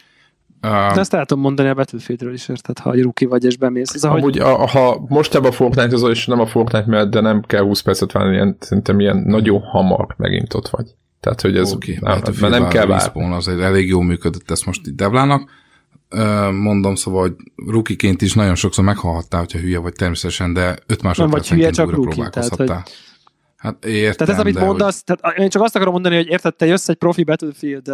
De ezt el tudom mondani a Battlefieldről is, érted, ha egy ruki vagy és bemész. Ez ahogy, Amúgy, a, ha most ebben a Fortnite az, és nem a Fortnite miatt, de nem kell 20 percet várni, ilyen, szerintem ilyen nagyon hamar megint ott vagy. Tehát, hogy ez Oké, nem, okay, nem, nem kell várni. Az egy elég jól működött, ezt most itt Devlának. Mondom, szóval, hogy rukiként is nagyon sokszor meghalhattál, hogyha hülye vagy természetesen, de 5 másodpercenként újra rookie, próbálkozhattál. tehát, Hát értem, tehát ez, amit de mondasz, tehát én csak azt akarom mondani, hogy érted, te jössz egy profi Battlefield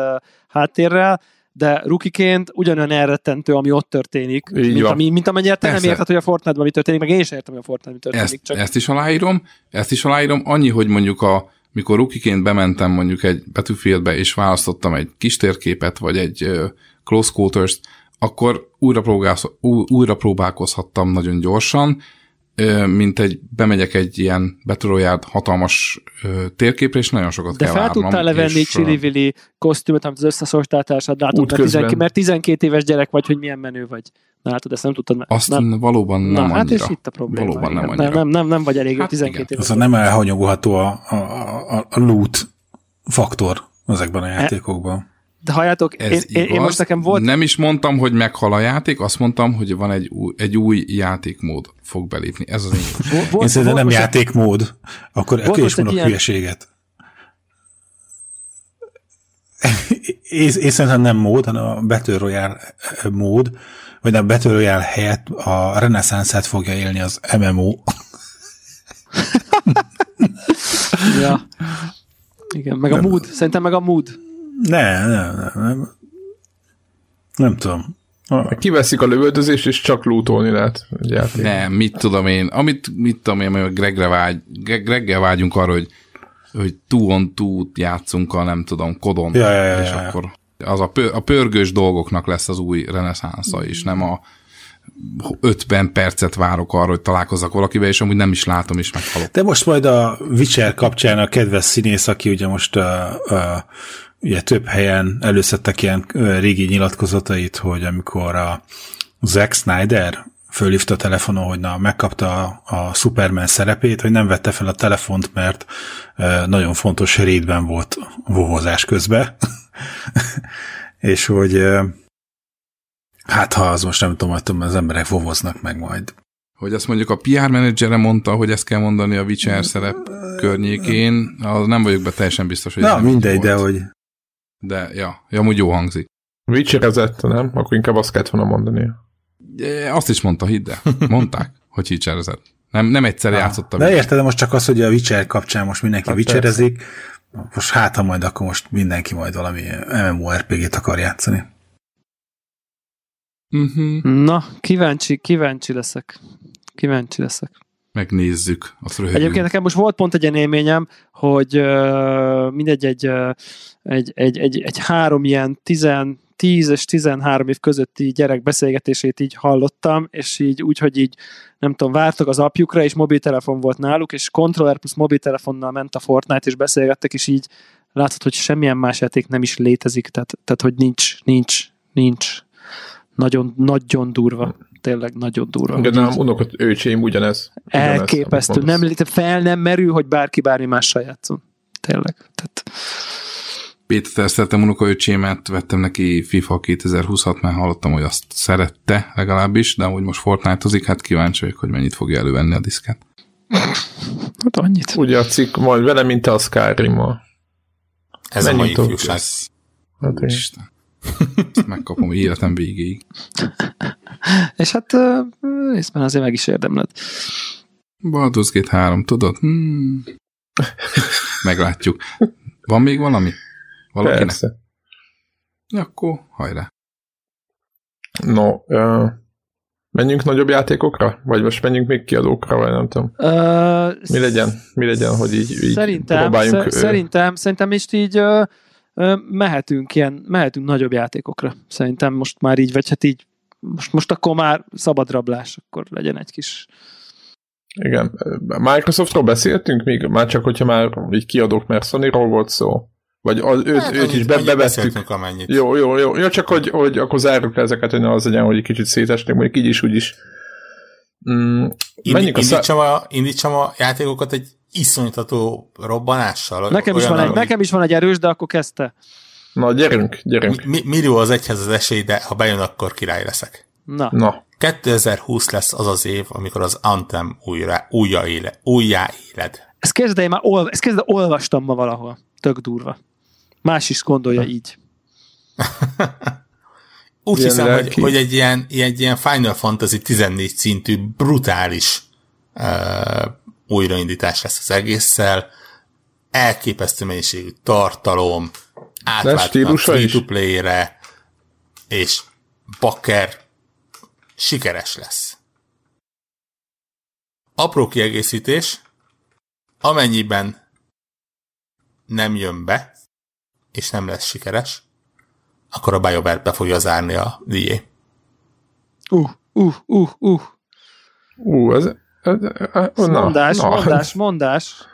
háttérrel, de rukiként ugyanolyan elrettentő, ami ott történik, Így mint, van. ami, mint amennyire te nem Persze. érted, hogy a Fortnite-ban mi történik, meg én is értem, hogy a Fortnite mi történik. ezt, csak ezt is aláírom, ezt is aláírom, annyi, hogy mondjuk a mikor rukiként bementem mondjuk egy Battlefieldbe, és választottam egy kis térképet, vagy egy uh, close quarters akkor újra, próbálsz, újra próbálkozhattam nagyon gyorsan, mint egy, bemegyek egy ilyen Royale hatalmas térképre, és nagyon sokat de kell fel várnom. tudtál levenni és, ö, csili kosztümöt, amit az összeszortál társad, látod, mert, Útközben. 12, mert 12 éves gyerek vagy, hogy milyen menő vagy. Na, látod, ezt nem tudtad meg. Azt nem. valóban nem Na, annyira. hát és itt a probléma. Valóban nem annyira. Nem, nem, nem vagy elég Hát 12 igen. éves. Aztán nem elhanyagolható a, a, a, a loot faktor ezekben a játékokban. De halljátok, Ez én, én, én most nekem volt... Nem is mondtam, hogy meghal a játék, azt mondtam, hogy van egy új, egy új játékmód fog belépni. Ez az én. Én szerintem nem játékmód. Akkor akkor is mondok ilyen... hülyeséget. én, én szerintem nem mód, hanem a Battle Royale mód, vagy a Battle Royale helyett a reneszánszát fogja élni az MMO. ja. Igen, meg nem. a mood. Szerintem meg a mood. Nem, nem, nem. Nem, nem tudom. Kiveszik a lövöldözést, és csak lootolni lehet. Nem, mit tudom én. Amit, mit tudom én, hogy Gregre vágy, Greggel vágyunk arra, hogy hogy two on two játszunk a nem tudom, kodon, ja, ja, ja, és ja. akkor az a, pör, a pörgős dolgoknak lesz az új reneszánsza is, nem a 50 percet várok arra, hogy találkozzak valakivel, és amúgy nem is látom, és meghalok. De most majd a Witcher kapcsán a kedves színész, aki ugye most a, a, ugye több helyen előszedtek ilyen régi nyilatkozatait, hogy amikor a Zack Snyder fölhívta a telefonon, hogy na, megkapta a, a Superman szerepét, hogy nem vette fel a telefont, mert e, nagyon fontos rétben volt vovozás közben. és hogy e, hát ha az most nem tudom, hogy az emberek vovoznak meg majd. Hogy azt mondjuk a PR menedzsere mondta, hogy ezt kell mondani a Witcher szerep környékén, az nem vagyok be teljesen biztos, hogy Na, mindegy, de hogy... De, ja, ja, amúgy jó hangzik. Witcherezett, nem? Akkor inkább azt kellett volna mondani. Azt is mondta, hidd el. Mondták, hogy Witcherezett. Nem, nem egyszer játszott a De érted, de most csak az, hogy a Witcher kapcsán most mindenki hát Witcherezik, most hát, ha majd akkor most mindenki majd valami MMORPG-t akar játszani. Uh-huh. Na, kíváncsi, kíváncsi leszek. Kíváncsi leszek. Megnézzük. Azt röhögünk. Egyébként nekem most volt pont egy ilyen élményem, hogy mindegy, egy, egy, egy, egy, egy három ilyen tizen 10 és 13 év közötti gyerek beszélgetését így hallottam, és így úgy, hogy így nem tudom, vártak az apjukra, és mobiltelefon volt náluk, és kontroller plusz mobiltelefonnal ment a Fortnite, és beszélgettek, és így látod, hogy semmilyen más játék nem is létezik, tehát, tehát hogy nincs, nincs, nincs. Nagyon, nagyon durva. Tényleg nagyon durva. Igen, nem, unokat őcsém ugyanez. ugyanez elképesztő. Nem, fel nem merül, hogy bárki bármi mással játszon. Tényleg. Tehát Péter szeretem unokaöcsémet, vettem neki FIFA 2026, mert hallottam, hogy azt szerette legalábbis, de úgy most Fortnite-ozik, hát kíváncsi vagyok, hogy mennyit fogja elővenni a diszket. Hát annyit. Úgy játszik majd vele, mint a skyrim -a. Ez mennyit a mai ifjúság. Hát Isten. Megkapom életem végéig. És hát részben azért meg is érdemled. Baldur's Gate 3, tudod? Hmm. Meglátjuk. Van még valami? Valakinek? Persze. Ja, akkor hajrá. No, uh, menjünk nagyobb játékokra? Vagy most menjünk még kiadókra, vagy nem tudom. Uh, mi legyen, mi legyen, hogy így, így szerintem, próbáljunk... Sz- szerintem, szerintem is így uh, mehetünk ilyen, mehetünk nagyobb játékokra. Szerintem most már így, vagy hát így most, most akkor már szabad rablás, akkor legyen egy kis igen. Microsoftról beszéltünk még? Már csak, hogyha már így kiadók, mert Sony-ról volt szó. Vagy az, őt, hát, őt is be, bevettük. Amennyit. Jó, jó, jó. jó csak hogy, hogy akkor zárjuk le ezeket, hogy az legyen, hogy egy kicsit szétesnék, mondjuk így is, úgy is. Mm, Indi, indítsam, a, indítsam a játékokat egy iszonytató robbanással. Nekem is, van egy, nekem is van egy erős, de akkor kezdte. Na, gyerünk, gyerünk. Mi, millió az egyhez az esély, de ha bejön, akkor király leszek. Na. Na. 2020 lesz az az év, amikor az Anthem újra, újra éle, újjá éled. Ezt kezdve, én már ol, ezt kezdve olvastam ma valahol. Tök durva. Más is gondolja így. Úgy ilyen hiszem, hogy, hogy egy, ilyen, egy ilyen Final Fantasy 14 szintű brutális uh, újraindítás lesz az egésszel. Elképesztő mennyiségű tartalom, átváltanak free-to-play-re, és bakker sikeres lesz. Apró kiegészítés, amennyiben nem jön be, és nem lesz sikeres, akkor a BioWare be fogja zárni a DA. Uh, uh, uh, uh. Uh, ez, ez, ez na, mondás, na. mondás, mondás.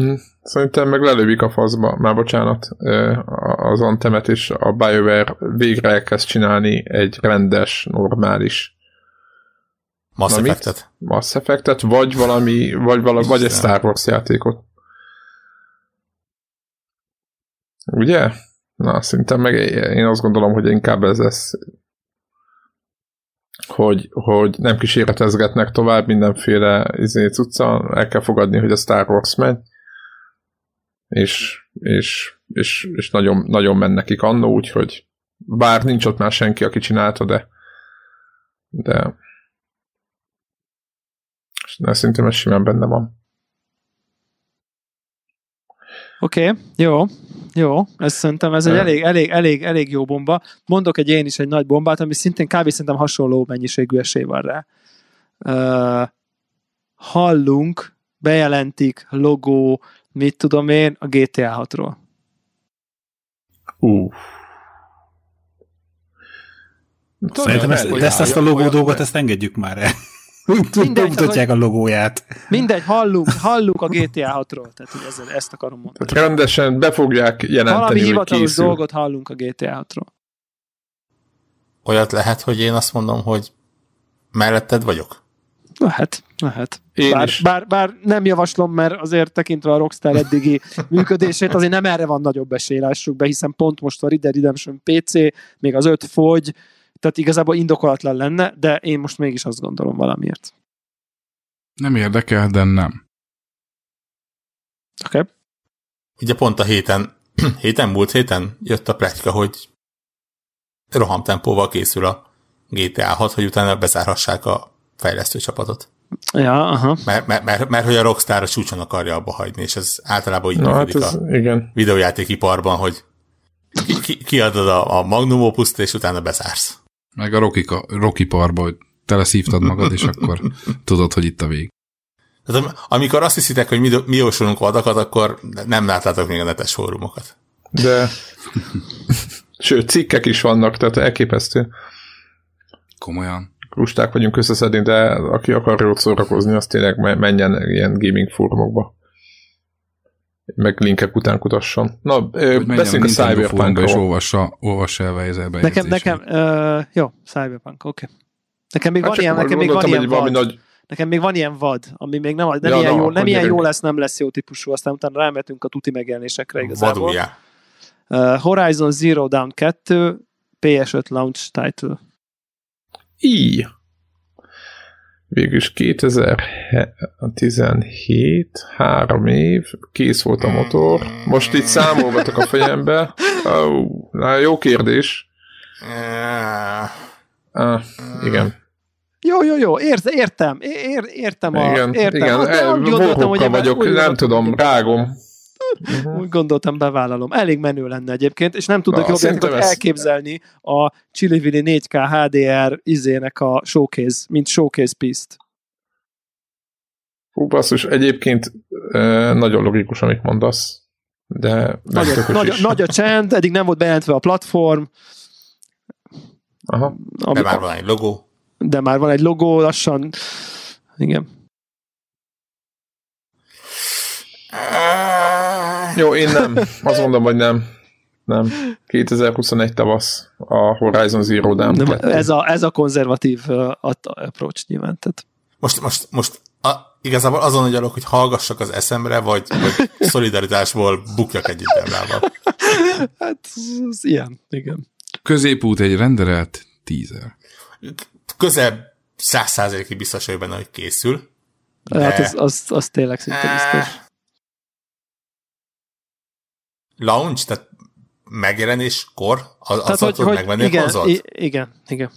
Mm, szerintem meg lelövik a faszba, már bocsánat, az Antemet, és a BioWare végre elkezd csinálni egy rendes, normális Mass Effect-et. Mass Effect-et, vagy valami, vagy, valami, vagy egy Star Wars játékot. Ugye? Na, szerintem meg én azt gondolom, hogy inkább ez lesz, hogy, hogy nem kísérletezgetnek tovább mindenféle izé cucca, el kell fogadni, hogy a Star Wars megy, és, és, és, és nagyon, nagyon men nekik annó, úgyhogy bár nincs ott már senki, aki csinálta, de de de szerintem ez simán benne van. Oké, okay, jó, jó, ez szerintem ez egy elég, elég, elég, elég jó bomba. Mondok egy én is egy nagy bombát, ami szintén kb. szerintem hasonló mennyiségű esély van rá. Uh, hallunk, bejelentik, logó, mit tudom én, a GTA 6-ról. Uh. Szerintem ezt, ezt, ezt a logó dolgot, ezt engedjük már el. Mindegy, mutatják a logóját. Mindegy, hallunk, hallunk a GTA 6-ról, tehát hogy ezzel, ezt akarom mondani. Tehát rendesen be fogják jelenteni, Valami hivatalos dolgot hallunk a GTA 6-ról. Olyat lehet, hogy én azt mondom, hogy melletted vagyok? Lehet, lehet. Én bár, is. Bár, bár nem javaslom, mert azért tekintve a Rockstar eddigi működését, azért nem erre van nagyobb esély, lássuk be, hiszen pont most a Red Dead Redemption PC, még az öt fogy, tehát igazából indokolatlan lenne, de én most mégis azt gondolom valamiért. Nem érdekel, de nem. Oké. Okay. Ugye pont a héten, héten, múlt héten jött a pletyka, hogy rohamtempóval készül a GTA 6, hogy utána bezárhassák a fejlesztő csapatot. Ja, aha. Mert, mert, mert, mert hogy a Rockstar a csúcson akarja abba hagyni, és ez általában így Na, hát ez, a igen. videójátékiparban, hogy ki, ki, kiadod a, a Magnum opus és utána bezársz. Meg a Rocky, Rocky parba, hogy teleszívtad magad, és akkor tudod, hogy itt a vég. Tehát, amikor azt hiszitek, hogy mi, mi jósolunk vadakat, akkor nem láttátok még a netes fórumokat. De sőt, cikkek is vannak, tehát elképesztő. Komolyan. Lusták vagyunk összeszedni, de aki akar jót szórakozni, az tényleg menjen ilyen gaming fórumokba. Meg linkek után kutasson. Na, beszéljünk a Cyberpunk-ról. És olvassa, olvassa el Weiser Nekem, nekem uh, jó, Cyberpunk, oké. Okay. Nekem még hát van ilyen, nekem még van ilyen vad. Nagy... Nekem még van ilyen vad, ami még nem, nem, ja, ilyen, na, jó, nem ilyen jó lesz, nem lesz jó típusú, aztán utána rámetünk a tuti megjelenésekre igazából. Vadulja. Uh, Horizon Zero Dawn 2, PS5 launch title. Így. Végülis 2017, három év, kész volt a motor. Most itt számolgatok a fejembe. Oh, na, jó kérdés. Ah, igen. Jó, jó, jó, Ért, értem, ér, értem a... Igen, értem. igen, hát, gondoltam, hogy vagyok, nem tudom, rágom. Uh-huh. Úgy gondoltam, bevállalom. Elég menő lenne egyébként, és nem tudok jobb ezt... elképzelni a Chilivili 4K HDR izének a showcase, mint showcase piece-t. Hú, basszus, egyébként nagyon logikus, amit mondasz, de nagy, a, nagy, nagy a csend, eddig nem volt bejelentve a platform. Aha. Ami, de már van egy logó. De már van egy logó, lassan. Igen. Jó, én nem. Azt mondom, hogy nem. Nem. 2021 tavasz a Horizon Zero Dawn. Nem, ez, a, ez a konzervatív uh, approach nyilván. Tehát. Most, most, most a, igazából azon agyalok, hogy hallgassak az eszemre, vagy, vagy szolidaritásból bukjak egy időmával. hát ez ilyen, igen. Középút egy renderelt teaser. Közel száz százalékig biztos vagyok benne, hogy készül. De... Hát az, az, az tényleg szinte biztos. Launch, tehát megjelenéskor? Az, tehát, hogy, hogy megvenni igen, a konzolt? Igen, igen.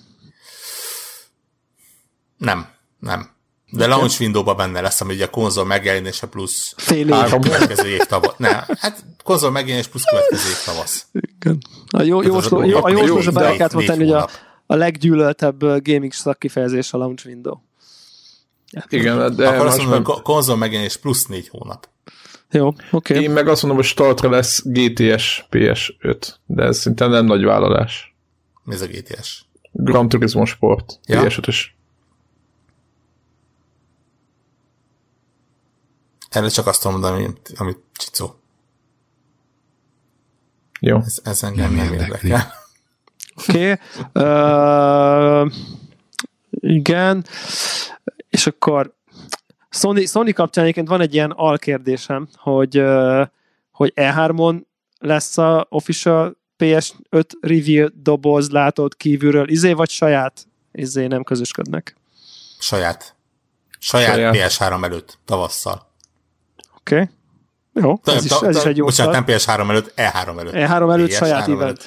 Nem, nem. De launch window benne lesz, ami ugye a konzol megjelenése plusz Fél év. következő év tavasz. Ne, hát konzol megjelenés plusz következő év tavasz. Igen. A jó, jó, jó, jó, a jó, jó be kellett tenni, hogy a, a leggyűlöltebb gaming szakkifejezés a launch window. Igen, de Akkor azt mondom, hogy konzol megjelenés plusz négy hónap. Jó, oké. Okay. Én meg azt mondom, hogy startra lesz GTS PS5, de ez szinte nem nagy vállalás. Mi ez a GTS? Gran Turismo Sport, ja. PS5-ös. Erre csak azt tudom mondani, amit, amit Csicó. Jó. Ez, ez engem nem, nem érdekel. Oké. Okay. Uh, igen. És akkor Sony, Sony kapcsán egyébként van egy ilyen alkérdésem, hogy, hogy E3-on lesz a official PS5 reveal doboz látod kívülről, izé vagy saját, izé nem közösködnek. Saját. Saját, saját. PS3 előtt, tavasszal. Oké. Okay. Jó, ez, is, ez is egy jó Bocsánat, nem PS3 előtt, E3 előtt. E3 előtt PS3 saját event. Előtt.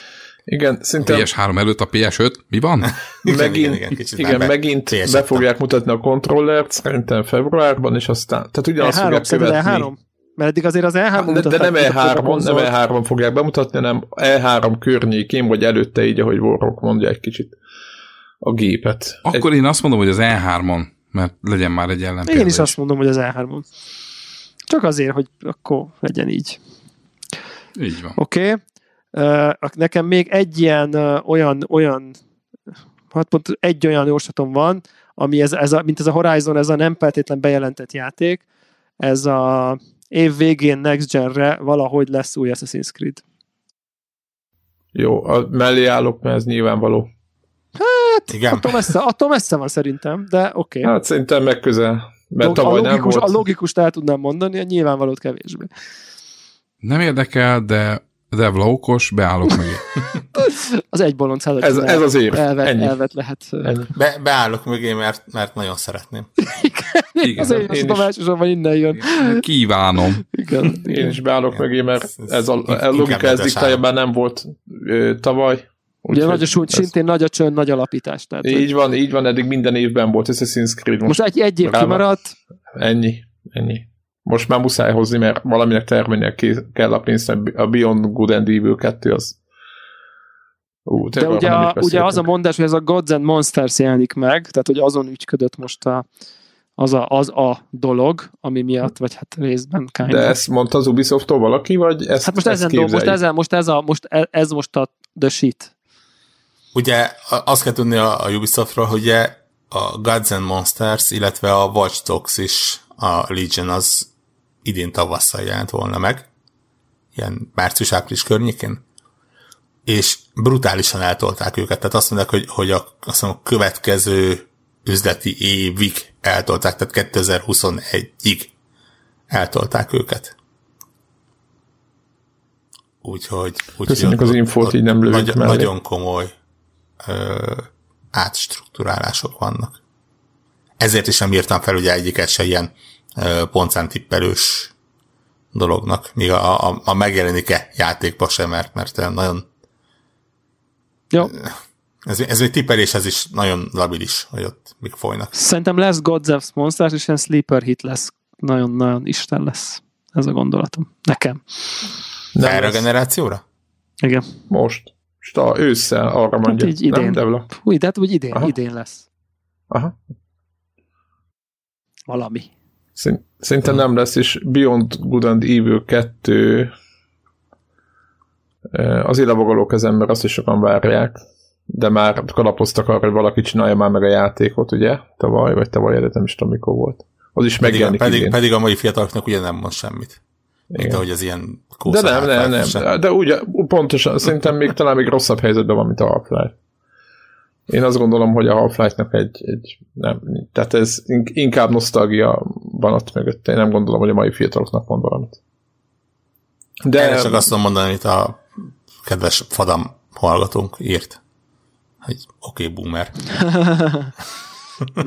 Igen, szinte... A PS3 előtt a PS5, mi van? igen, megint, igen, igen, igen megint PS5 be fogják mutatni a kontrollert, szerintem februárban, és aztán, tehát ugyanazt E3, fogják követni. E3? Mert eddig azért az E3 de, de nem E3-on, nem E3 fogják bemutatni, hanem E3 környékén, vagy előtte így, ahogy Warrock mondja egy kicsit a gépet. Akkor egy... én azt mondom, hogy az E3-on, mert legyen már egy ellenpélda Én is, is azt mondom, hogy az E3-on. Csak azért, hogy akkor legyen így. Így van. Oké. Okay. Nekem még egy ilyen olyan, olyan hát pont egy olyan jóslatom van, ami ez, ez a, mint ez a Horizon, ez a nem feltétlen bejelentett játék, ez a év végén Next Gen-re valahogy lesz új Assassin's Creed. Jó, a mellé állok, mert ez nyilvánvaló. Hát, Igen. Attól, messze, attól messze van szerintem, de oké. Okay. Hát szerintem meg közel. Mert a, tavaly a, logikus, nem volt. a logikust el tudnám mondani, a nyilvánvalót kevésbé. Nem érdekel, de Devla okos, beállok mögé. az egy bolond ez, ez az év. Elvet, Ennyi. elvet lehet. Ennyi. Be, beállok mögé, mert, mert nagyon szeretném. Igen, Igen. az én, én is. elsősorban innen jön. Kívánom. Igen. Én is beállok Igen. mögé, mert ez a, a logika ez diktájában nem volt ö, tavaly. Ugye nagy a súly, szintén nagy a csönd, nagy alapítás. Tehát, így van, így van, eddig minden évben volt Assassin's Creed. Most, most egy, egy év kimaradt. Ennyi, ennyi. Most már muszáj hozni, mert valaminek termelnie kell a pénzt, a Beyond Good and Evil 2 az Ú, De ugye, a, ugye az a mondás, hogy ez a Gods and Monsters jelenik meg, tehát hogy azon ügyködött most a, az, a, az a dolog, ami miatt, vagy hát részben kind De ezt mondta az ubisoft valaki, vagy ezt Hát most ezt ezen dolg, most, ezen, most, ez, a, most e- ez most a the shit. Ugye azt kell tudni a, a Ubisoftról, hogy ugye a Gods and Monsters, illetve a Watch Dogs is, a Legion az idén tavasszal jelent volna meg, ilyen március-április környékén, és brutálisan eltolták őket. Tehát azt mondják, hogy, hogy a, azt mondom, a következő üzleti évig eltolták, tehát 2021-ig eltolták őket. Úgyhogy... Úgy, Köszönjük az infót, így nem nagy, Nagyon komoly ö, átstruktúrálások vannak. Ezért is nem írtam fel ugye egyiket se ilyen pontszámtippelős dolognak, míg a, a, a megjelenik-e játékba sem, mert, mert nagyon jó. Ez, ez egy tippelés, ez is nagyon labilis, hogy ott mik folynak. Szerintem lesz Gods of Monsters, és ilyen sleeper hit lesz. Nagyon-nagyon isten lesz. Ez a gondolatom. Nekem. Nem Erre a generációra? Igen. Most. Sta, ősszel arra hát mondja. Hát így idén. Nem, Úgy, de hát úgy idén, Aha. idén lesz. Aha. Valami. Szerintem nem lesz, és Beyond Good and Evil 2 az ilavogolók az ember, azt is sokan várják, de már kalapoztak arra, hogy valaki csinálja már meg a játékot, ugye? Tavaly, vagy tavaly előtt, nem is tudom, mikor volt. Az is pedig, megjelenik pedig, pedig a mai fiataloknak ugye nem mond semmit. Igen. Mint ahogy az ilyen De nem, nem, nem. Sem. De úgy, pontosan, szerintem még talán még rosszabb helyzetben van, mint a Half-Life. Én azt gondolom, hogy a Half-Life-nak egy, egy nem, tehát ez inkább nosztalgia van ott mögött. Én nem gondolom, hogy a mai fiataloknak mond valamit. De... Én csak azt tudom mondani, amit a kedves Fadam hallgatónk írt, hogy oké, okay, boomer.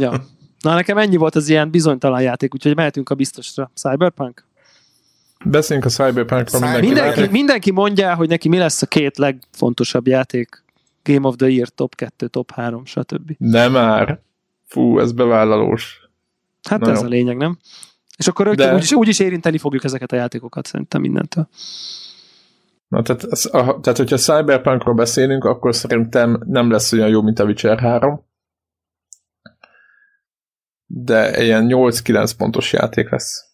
ja. Na, nekem ennyi volt az ilyen bizonytalan játék, úgyhogy mehetünk a biztosra. Cyberpunk? Beszéljünk a Cyberpunkról. Mindenki, mindenki, mindenki mondja, hogy neki mi lesz a két legfontosabb játék. Game of the Year, top 2, top 3, stb. Nem már. Fú, ez bevállalós. Hát Na ez jó. a lényeg, nem? És akkor De... úgyis, úgyis érinteni fogjuk ezeket a játékokat szerintem mindentől. Na, tehát, a, tehát, hogyha Cyberpunkról beszélünk, akkor szerintem nem lesz olyan jó, mint a Witcher 3. De ilyen 8-9 pontos játék lesz.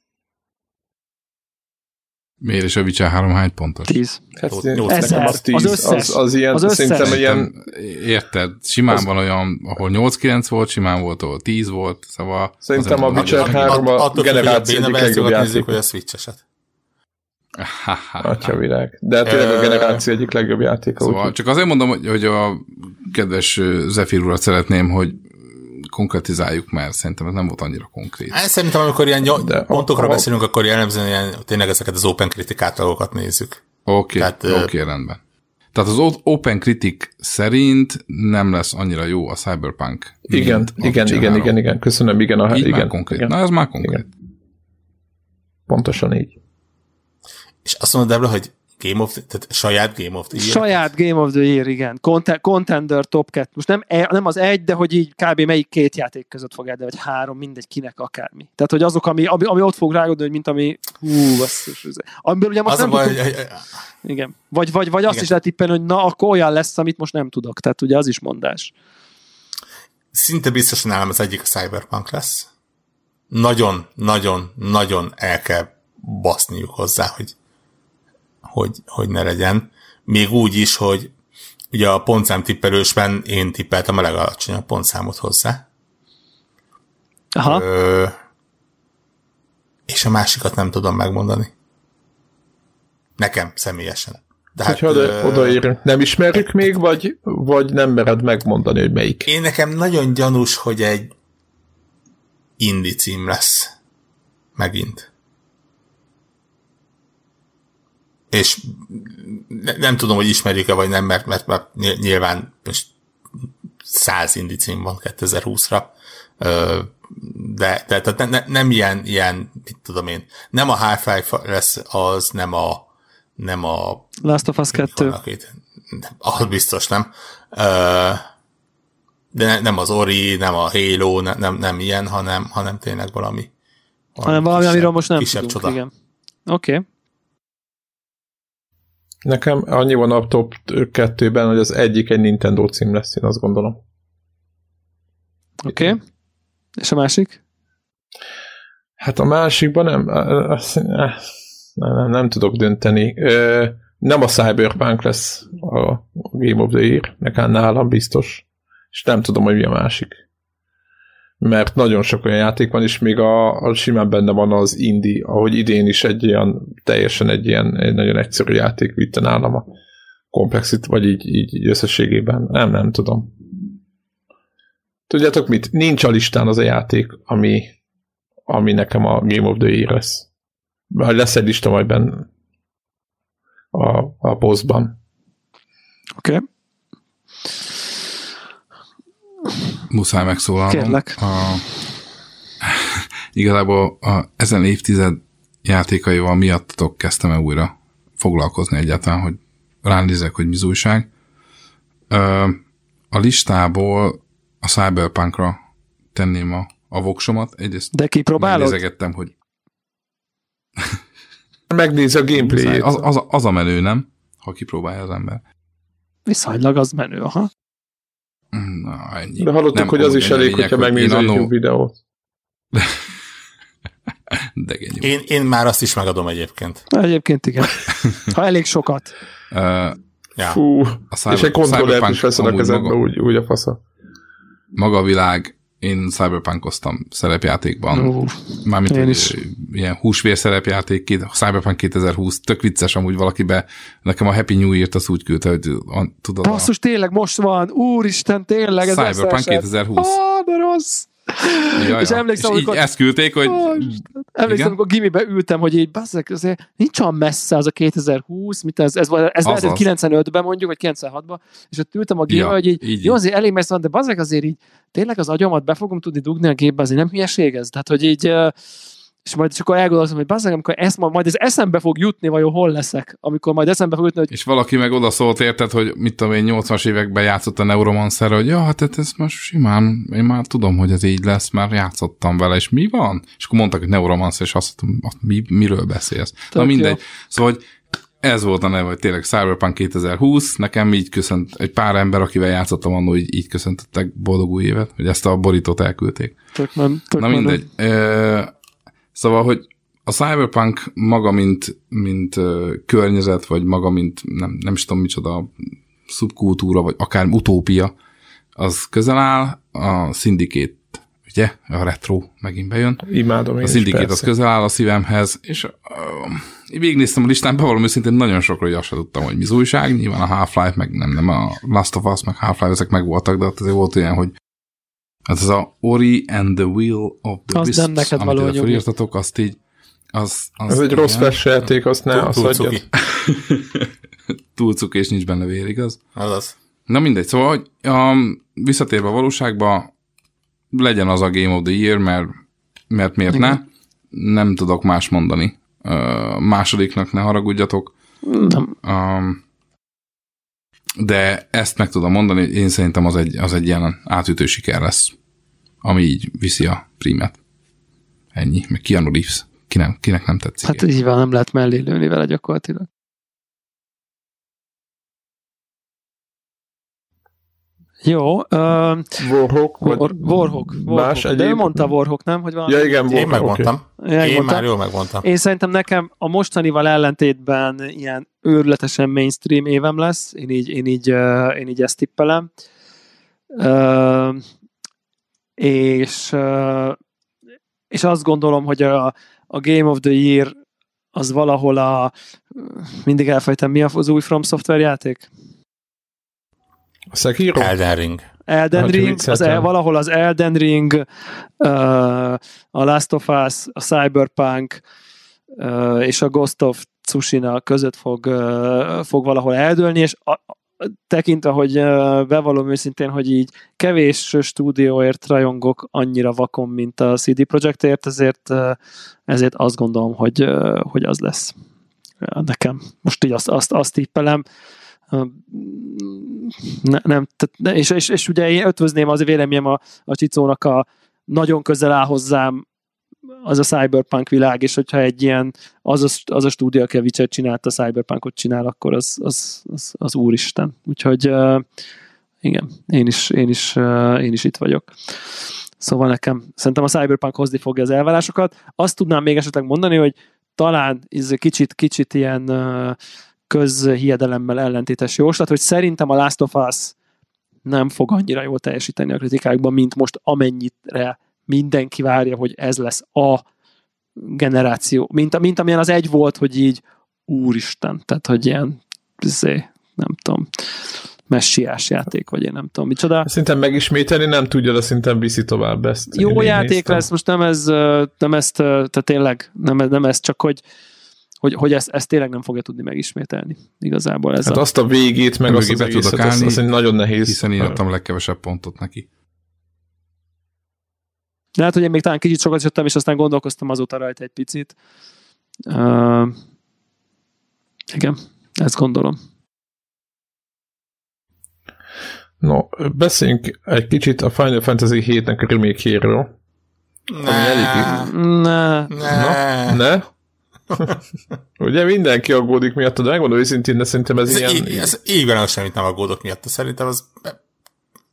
Miért is a Witcher 3 hány pontos? 10. Hát, Ezer. Az, 10. Az, összes. az, az ilyen, az összes. szerintem ilyen... Érted, simán az... van olyan, ahol 8-9 volt, simán volt, ahol 10 volt, szóval... Szerintem a Witcher 3 a generáció egyik legjobb játék. hogy a Switch-eset. Atya világ. De tényleg a generáció egyik legjobb játéka. Szóval úgy. csak azért mondom, hogy, hogy a kedves Zephyr urat szeretném, hogy konkretizáljuk, mert szerintem ez nem volt annyira konkrét. Hát, szerintem, amikor ilyen De pontokra a, beszélünk, akkor jellemzően ilyen, tényleg ezeket az open kritikátalokat nézzük. Oké, okay, oké, okay, rendben. Tehát az Open Critic szerint nem lesz annyira jó a Cyberpunk. Igen, igen, igen, igen, igen, köszönöm, igen. A, így igen, már konkrét. Igen. Na, ez már konkrét. Igen. Pontosan így. És azt mondod, Debla, hogy Game of, tehát saját Game of the Year? Saját Game of the Year, igen. Cont- contender top 2. Most nem, e, nem az egy, de hogy így kb. melyik két játék között fog de vagy három, mindegy, kinek akármi. Tehát, hogy azok, ami, ami, ami ott fog rágódni, hogy mint ami, hú, basszus, amiből ugye most az nem baj, tudunk, hogy, igen. Vagy, vagy, vagy azt igen. is lehet tippelni, hogy na, akkor olyan lesz, amit most nem tudok. Tehát ugye az is mondás. Szinte biztosan nálam az egyik a Cyberpunk lesz. Nagyon, nagyon, nagyon el kell baszniuk hozzá, hogy hogy, hogy ne legyen. Még úgy is, hogy ugye a pontszám tippelősben én tippeltem a legalacsonyabb pontszámot hozzá. Aha. Ö, és a másikat nem tudom megmondani. Nekem személyesen. De hát, Hogyha ö, odaírunk, nem ismerjük még, vagy, vagy nem mered megmondani, hogy melyik? Én nekem nagyon gyanús, hogy egy indi cím lesz. Megint. És ne, nem tudom, hogy ismerjük-e vagy nem, mert, mert, mert nyilván most 100 indi cím van 2020-ra, de, de de ne, nem ilyen, ilyen, mit tudom én, nem a Half-Life lesz az, nem a nem a Last of Us 2. Az biztos nem. De nem az Ori, nem a Halo, nem, nem, nem ilyen, hanem, hanem tényleg valami. valami hanem valami, kisebb, amiről most nem tudunk, csoda. igen. Oké. Okay. Nekem annyi van a top 2-ben, hogy az egyik egy Nintendo cím lesz, én azt gondolom. Oké. Okay. És a másik? Hát a másikban nem, nem, nem, nem tudok dönteni. Nem a Cyberpunk lesz a Game of the Year, nekem nálam biztos. És nem tudom, hogy mi a másik mert nagyon sok olyan játék van, és még a, a simán benne van az indie, ahogy idén is egy ilyen, teljesen egy ilyen egy nagyon egyszerű játék vitte nálam a komplexit, vagy így, így összességében. Nem, nem tudom. Tudjátok mit? Nincs a listán az a játék, ami, ami nekem a Game of the Year lesz. Majd lesz egy lista majd benne a, a posztban. Oké. Okay. Muszáj megszólalnom. Kérlek. A, igazából a, ezen évtized játékaival miattatok kezdtem el újra foglalkozni egyáltalán, hogy ránézek, hogy mi újság. A listából a Cyberpunkra tenném a, a voksomat. Egyrészt De kipróbálod? Hogy Megnéz a gameplay az, az, az, a menő, nem? Ha kipróbálja az ember. Viszonylag az menő, aha. Na, ennyi. De hallottuk, nem, hogy az is elég, hogyha megnézel annó... YouTube videót. De én, én már azt is megadom egyébként. Egyébként igen. Ha elég sokat. Uh, ja. Fú, a cyber, és egy kontrollert is veszed a kezedbe, úgy, úgy a fasza. Maga a világ, én cyberpunkoztam szerepjátékban. Uh, Mármint én is. ilyen húsvér szerepjáték, Cyberpunk 2020, tök vicces amúgy valakibe, nekem a Happy New Year-t az úgy küldte, hogy tudod. Basszus, a... tényleg most van, úristen, tényleg. Ez Cyberpunk 2020. Ah, de rossz. Jaj, és emlékszem, és így ezt küldték, hogy... Oh, emlékszem, amikor gimibe ültem, hogy így, bazzek, azért nincs olyan messze az a 2020, mit ez, ez, ez, ez lehet, 95-ben mondjuk, vagy 96-ban, és ott ültem a gimibe, ja, hogy így, így, jó, azért elég messze van, de bazzek azért így, tényleg az agyamat be fogom tudni dugni a gépbe, azért nem hülyeség ez. Tehát, hogy így, és majd csak akkor elgondolkozom, hogy bazzeg, amikor ezt, majd ez eszembe fog jutni, vajon hol leszek, amikor majd eszembe fog jutni, hogy... És valaki meg oda szólt, érted, hogy mit tudom én, 80-as években játszott a Neuromancer, hogy ja, hát ez most simán, én már tudom, hogy ez így lesz, már játszottam vele, és mi van? És akkor mondtak, hogy Neuromancer, és azt mondtam, mi, miről beszélsz? Tök Na mindegy. Jó. Szóval, hogy ez volt a neve, hogy tényleg Cyberpunk 2020, nekem így köszönt, egy pár ember, akivel játszottam annól, így, így köszöntöttek boldog új évet, hogy ezt a borítót elküldték. Tök nem, tök Na mindegy. E- Szóval, hogy a cyberpunk maga, mint, mint uh, környezet, vagy maga, mint nem, nem is tudom micsoda, szubkultúra, vagy akár utópia, az közel áll, a szindikét, ugye, a retro megint bejön. Imádom én A szindikét az közel áll a szívemhez, és uh, végignéztem a listán, bevallom őszintén nagyon sokra, hogy azt sem tudtam, hogy mi újság, nyilván a Half-Life, meg nem, nem a Last of Us, meg Half-Life, ezek meg voltak, de ott azért volt olyan, hogy Hát ez a Ori and the Wheel of the Wisps, nem neked amit ide felírtatok, azt így az, az Ez egy rossz flash játék, azt ne, azt adjad. Túl cuk és nincs benne vér, igaz? Azaz. Na mindegy, szóval, hogy um, visszatérve a valóságba, legyen az a Game of the Year, mert, mert miért Igen. ne? Nem tudok más mondani. Uh, másodiknak ne haragudjatok. Nem. Um, de ezt meg tudom mondani, én szerintem az egy, az egy ilyen átütő siker lesz, ami így viszi a prímet. Ennyi, meg Keanu Reeves. Kinek, kinek nem tetszik. Hát így van, nem lehet mellé lőni vele gyakorlatilag. Jó. Uh, Warhawk, War, Warhawk, Warhawk. De egyéb... ő mondta Warhawk, nem? Hogy van? Ja, igen, Warhawk. Én megmondtam. Okay. Én, én már jól megmondtam. Én szerintem nekem a mostanival ellentétben ilyen őrületesen mainstream évem lesz. Én így, én így, uh, én így ezt tippelem. Uh, és, uh, és azt gondolom, hogy a, a Game of the Year az valahol a mindig elfejtem, mi az új From Software játék? A Sekiro? Elden Ring. Elden Ring, az el, valahol az Elden Ring, uh, a Last of Us, a Cyberpunk uh, és a Ghost of Tsushima között fog, fog valahol eldőlni, és a, tekintve, hogy bevallom őszintén, hogy így kevés stúdióért rajongok annyira vakon, mint a CD Projektért, ezért, ezért azt gondolom, hogy, hogy az lesz nekem. Most így azt, azt, azt tippelem. Ne, nem, tehát, és, és, és, ugye én ötvözném az véleményem a, a Csicónak a nagyon közel áll hozzám az a cyberpunk világ, és hogyha egy ilyen, az a, az a stúdió, aki a Witcher a cyberpunkot csinál, akkor az, az, az, az úristen. Úgyhogy uh, igen, én is, én, is, uh, én is itt vagyok. Szóval nekem szerintem a Cyberpunk hozni fogja az elvárásokat. Azt tudnám még esetleg mondani, hogy talán ez kicsit, kicsit ilyen uh, közhiedelemmel ellentétes jóslat, hogy szerintem a Last of Us nem fog annyira jól teljesíteni a kritikákban, mint most amennyire mindenki várja, hogy ez lesz a generáció, mint, mint amilyen az egy volt, hogy így úristen, tehát hogy ilyen zé, nem tudom, messiás játék, vagy én nem tudom micsoda. Szerintem megismételni nem tudja, de szerintem viszi tovább ezt. Jó játék néztem. lesz, most nem ez, nem ezt, tehát tényleg nem, nem ez, csak hogy hogy, hogy ezt, ezt tényleg nem fogja tudni megismételni igazából. Ez hát a... azt a végét, meg azt az egészet, állni, azt, nagyon nehéz. Hiszen én adtam a legkevesebb pontot neki. De hát, hogy én még talán kicsit sokat jöttem, és aztán gondolkoztam azóta rajta egy picit. Uh, igen, ezt gondolom. No, beszéljünk egy kicsit a Final Fantasy 7-nek a remake-jéről. Ne. Ne. Ne. Ne? Ugye mindenki aggódik miatt, de megmondom őszintén, de szerintem ez, ez ilyen... Így, ez évben semmit nem aggódok miatt, szerintem az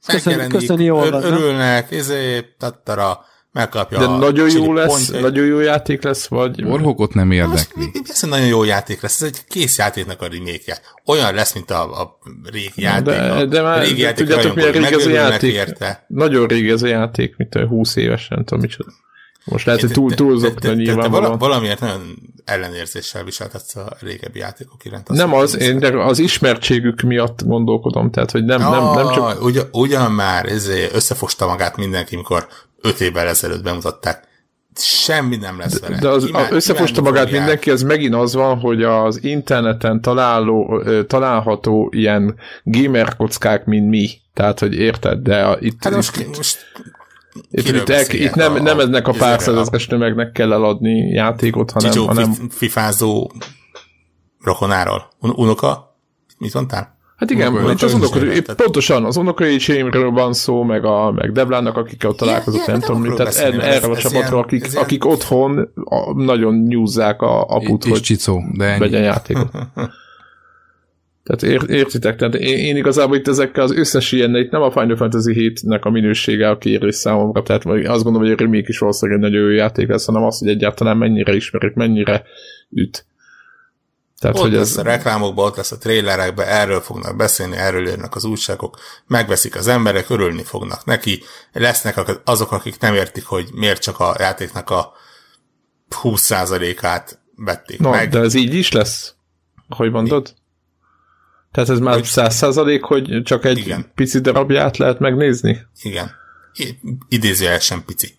Köszönjük, köszönjük, jól van, örülnek, izé, tattara, megkapja De nagyon jó lesz, pontjai. nagyon jó játék lesz, vagy... Warhawkot nem érdekli. Ez nagyon jó játék lesz, ez egy kész játéknak a remake Olyan lesz, mint a, a régi játék. De, de már, régi játék tudjátok, milyen rég ez a játék? Érte. Nagyon régi ez a játék, mint a 20 évesen, nem tudom micsoda. Most lehet, hogy túl, túlzok, de, nyilvánvalóan. Valamiért nagyon ellenérzéssel viseltetsz a régebbi játékok iránt. Nem az, én de az ismertségük miatt gondolkodom, tehát, hogy nem, nem, nem csak... Ugyan, ugyan már ezért összefosta magát mindenki, mikor öt évvel ezelőtt bemutatták. Semmi nem lesz vele. De az, Imá, összefosta magát fogják. mindenki, az megint az van, hogy az interneten találó, található ilyen gamer kockák, mint mi. Tehát, hogy érted, de a, itt... Hát most, most itt, itt, el, itt nem, a, nem eznek a pár százezres tömegnek kell eladni játékot, hanem... Csicsó hanem... fifázó rokonáról. Un- unoka? Mit mondtál? Hát igen, itt az unoka, pontosan az unokaicsémről van szó, meg, a, meg Devlának, akikkel ott találkozott, nem tudom, tehát er, erről a csapatról, akik, ilyen... akik otthon a, nagyon nyúzzák a aput, hogy csicó, de vegyen játékot. Tehát ér, értitek, tehát én, én igazából itt ezekkel az összes ilyen, itt nem a Final Fantasy 7-nek a minősége a kérés számomra, tehát azt gondolom, hogy a remake is valószínűleg egy nagyon jó játék lesz, hanem az, hogy egyáltalán mennyire ismerik, mennyire üt. Tehát, ott hogy lesz ez... a reklámokban, ott lesz a trailerekben, erről fognak beszélni, erről jönnek az újságok, megveszik az emberek, örülni fognak neki, lesznek azok, akik nem értik, hogy miért csak a játéknak a 20%-át vették no, meg. de ez így is lesz? Hogy mondod? Tehát ez már száz százalék, hogy csak egy Igen. pici darabját lehet megnézni? Igen. Idézőjel sem pici.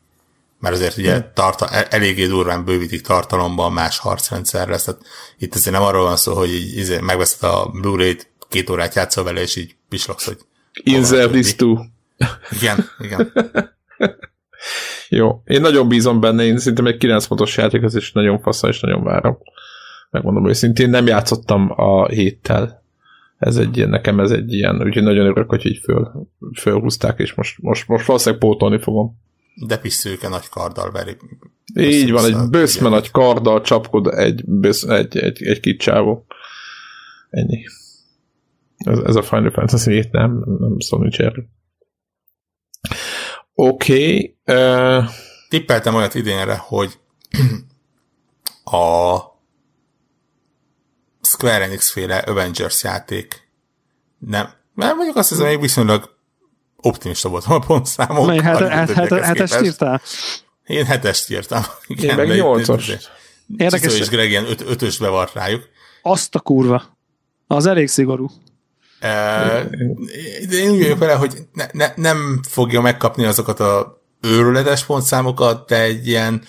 Mert azért ugye tarta, e- eléggé durván bővítik tartalomban más harcrendszerre, tehát itt azért nem arról van szó, hogy így, így megveszed a Blu-ray-t, két órát játszol vele, és így pislogsz, hogy Insert this too. Igen, igen. Jó, én nagyon bízom benne, én szerintem egy 9 pontos játék, ez is nagyon fasza, és nagyon várom. Megmondom őszintén, nem játszottam a héttel. Ez egy ilyen, nekem ez egy ilyen, úgyhogy nagyon örök, hogy így föl, fölhúzták, és most, most, most valószínűleg pótolni fogom. De piszőke nagy karddal veri. Így van, egy bőszme nagy karddal csapkod egy, bősz, egy, egy, egy kicsit csávó. Ennyi. Ez, ez a Final Fantasy 7 nem, nem szól nincs erről. Oké. Okay, uh... Tippeltem olyat idénre, hogy a Square Enix féle Avengers játék nem, mert mondjuk azt hiszem, hogy viszonylag optimista voltam a pontszámok. Mely hát, hát, hát, hetest írtál? Én hetest írtam. Igen, Én meg nyolcas. Érdekes. és Greg ilyen öt, ötös bevart rájuk. Azt a kurva. Az elég szigorú. De én úgy vagyok vele, hogy ne, ne, nem fogja megkapni azokat a őrületes pontszámokat, de egy ilyen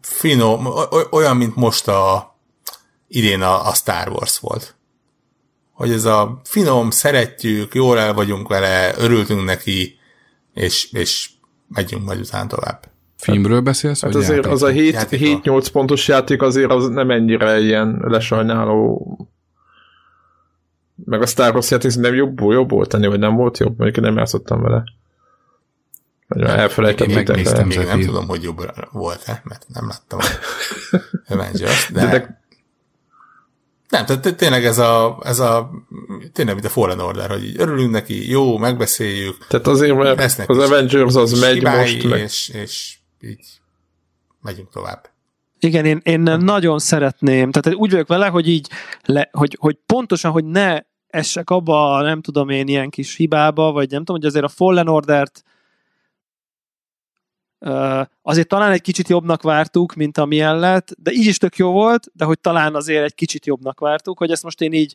finom, olyan, mint most a idén a, a Star Wars volt. Hogy ez a finom, szeretjük, jól el vagyunk vele, örültünk neki, és, és megyünk majd után tovább. Filmről beszélsz? Hát azért játék? az a 7-8 pontos játék azért az nem ennyire ilyen lesajnáló meg a Star Wars játék nem jobb, jobb volt tenni, vagy nem volt jobb, mondjuk nem játszottam vele. Vagy elfelejtettem. Én megnéztem, még nem tudom, hogy jobb volt-e, mert nem láttam a Avengers, de... de, de nem, tehát tényleg ez a, ez a tényleg, mint a Fallen Order, hogy így örülünk neki, jó, megbeszéljük. Tehát azért, mert az Avengers az megy most, meg... és, és így megyünk tovább. Igen, én, én nagyon szeretném, tehát úgy vagyok vele, hogy így, le, hogy, hogy pontosan, hogy ne essek abba, nem tudom én, ilyen kis hibába, vagy nem tudom, hogy azért a Fallen Order-t azért talán egy kicsit jobbnak vártuk, mint amilyen lett, de így is tök jó volt, de hogy talán azért egy kicsit jobbnak vártuk, hogy ezt most én így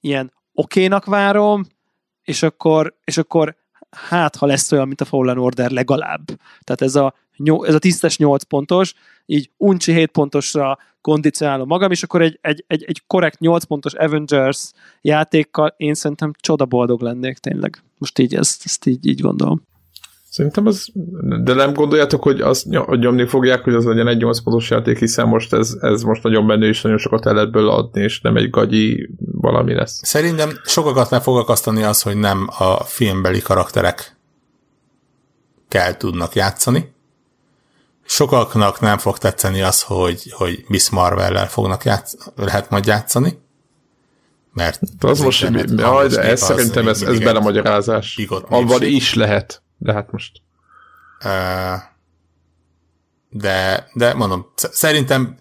ilyen okénak várom, és akkor, és akkor hát, ha lesz olyan, mint a Fallen Order legalább. Tehát ez a, ez a tisztes 8 pontos, így uncsi 7 pontosra kondicionálom magam, és akkor egy, egy, egy, egy korrekt 8 pontos Avengers játékkal én szerintem csoda boldog lennék tényleg. Most így ezt, ezt így, így gondolom. Szerintem az, de nem gondoljátok, hogy azt nyomni fogják, hogy az legyen egy 8 pontos játék, hiszen most ez, ez most nagyon menő, és nagyon sokat el lehet adni, és nem egy gagyi valami lesz. Szerintem sokakat meg fog akasztani az, hogy nem a filmbeli karakterek kell tudnak játszani. Sokaknak nem fog tetszeni az, hogy, hogy Miss Marvel-lel fognak játsz, lehet majd játszani. Mert az most, de ez szerintem ez, ez belemagyarázás. Abban is lehet. De hát most... De, de mondom, szerintem,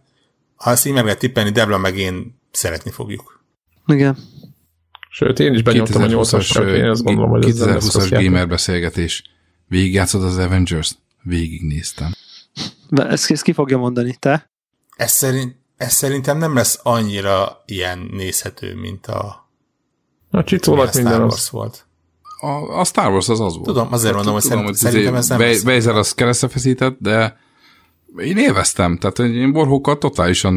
ha ezt így meg lehet tippelni, Debla meg én szeretni fogjuk. Igen. Sőt, én is benyomtam a 8-as, én azt gondolom, hogy 2020-as gamer beszélgetés. Végigjátszod az Avengers-t? Végignéztem. De ezt, ezt ki fogja mondani, te? Ez, szerint, ez szerintem nem lesz annyira ilyen nézhető, mint a... A csicónak minden az. volt a, a Star Wars az az volt. Tudom, azért mondom, hogy tudom, szerintem ez nem Weiser az keresztefeszített, de én élveztem, tehát én Borhókkal totálisan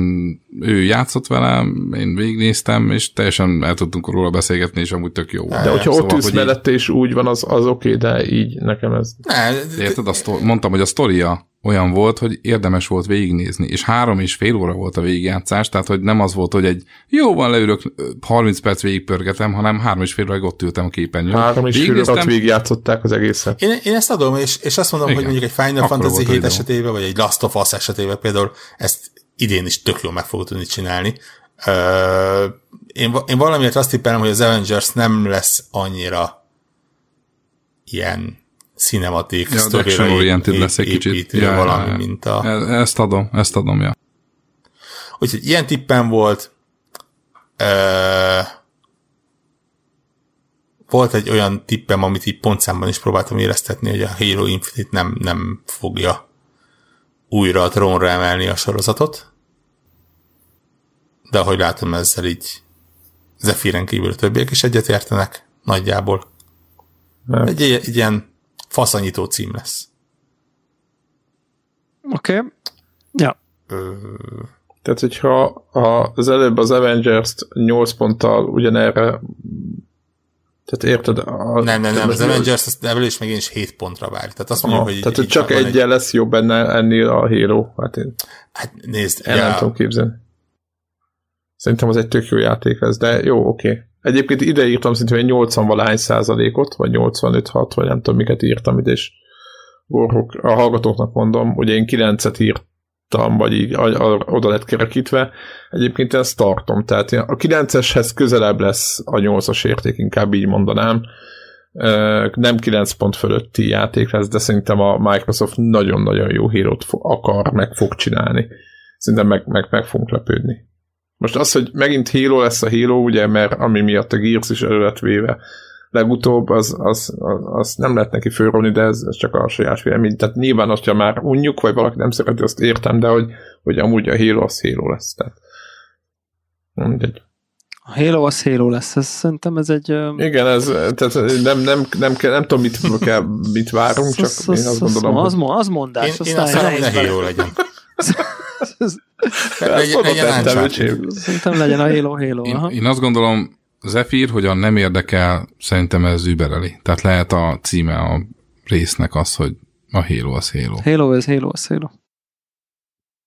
ő játszott velem, én végignéztem, és teljesen el tudtunk róla beszélgetni, és amúgy tök jó. De hogyha szóval, ott ülsz mellette, és úgy van, az, az oké, okay, de így nekem ez... Ne, Érted? A sztor- mondtam, hogy a sztoria olyan volt, hogy érdemes volt végignézni, és három és fél óra volt a végigjátszás, tehát hogy nem az volt, hogy egy jó van, leülök, 30 perc végigpörgetem, hanem három és fél óráig ott ültem a képernyőn. Három és fél órát végigjátszották az egészet. Én, én ezt adom, és, és azt mondom, Igen. hogy mondjuk egy Final Akkor Fantasy 7 esetében, vagy egy Last of Us esetében például ezt idén is tök jól meg fogod tudni csinálni. Uh, én, én valamiért azt tippelem, hogy az Avengers nem lesz annyira ilyen cinematic ja, action oriented lesz egy kicsit. Ja, valami, ja, mint a... E- ezt adom, ezt adom, ja. Úgyhogy ilyen tippem volt. Uh, volt egy olyan tippem, amit így pontszámban is próbáltam éreztetni, hogy a Halo Infinite nem, nem fogja újra a trónra emelni a sorozatot. De ahogy látom, ezzel így Zephyren kívül a többiek is egyetértenek, nagyjából. Egy, egy ilyen faszanyító cím lesz. Oké. Okay. Ja. Ö... Tehát, hogyha a, az előbb az Avengers-t 8 ponttal ugyanerre tehát érted? A, nem, nem, nem, az Avengers azt ebből is megint is 7 pontra vár. Tehát azt mondjuk, hogy Tehát, hogy csak egy... lesz jobb benne ennél a Halo. Hát én hát nézd, el ja. nem tudom képzelni. Szerintem az egy tök jó játék ez, de jó, oké. Okay. Egyébként ide írtam szerintem egy 80 valahány százalékot, vagy 85-6, vagy nem tudom miket írtam ide, és a hallgatóknak mondom, ugye én 9-et írtam, vagy így oda lett kerekítve. Egyébként ezt tartom, tehát a 9-eshez közelebb lesz a 8-as érték, inkább így mondanám. Nem 9 pont fölötti játék lesz, de szerintem a Microsoft nagyon-nagyon jó hírót akar, meg fog csinálni. Szerintem meg, meg, meg fogunk lepődni. Most az, hogy megint Halo lesz a Halo, ugye, mert ami miatt a Gears is elő lett véve legutóbb, az, az, az, az nem lehet neki fölrolni, de ez, ez csak a saját vélemény. Tehát nyilván, hogyha már unjuk, vagy valaki nem szereti, azt értem, de hogy, hogy amúgy a Halo az Halo lesz. Tehát mindegy. A Halo az Halo lesz, ez, szerintem ez egy... Igen, ez, tehát nem, nem, nem, kell, nem tudom, mit, kell, mit várunk, csak én azt gondolom, az, az mondás. Én, én azt hogy a Halo legyen. legyen, legyen Szerintem legyen a Halo Halo. Én, én azt gondolom, Zephyr, hogy a nem érdekel, szerintem ez übereli. Tehát lehet a címe a résznek az, hogy a Halo az Halo. Halo is Halo az Halo.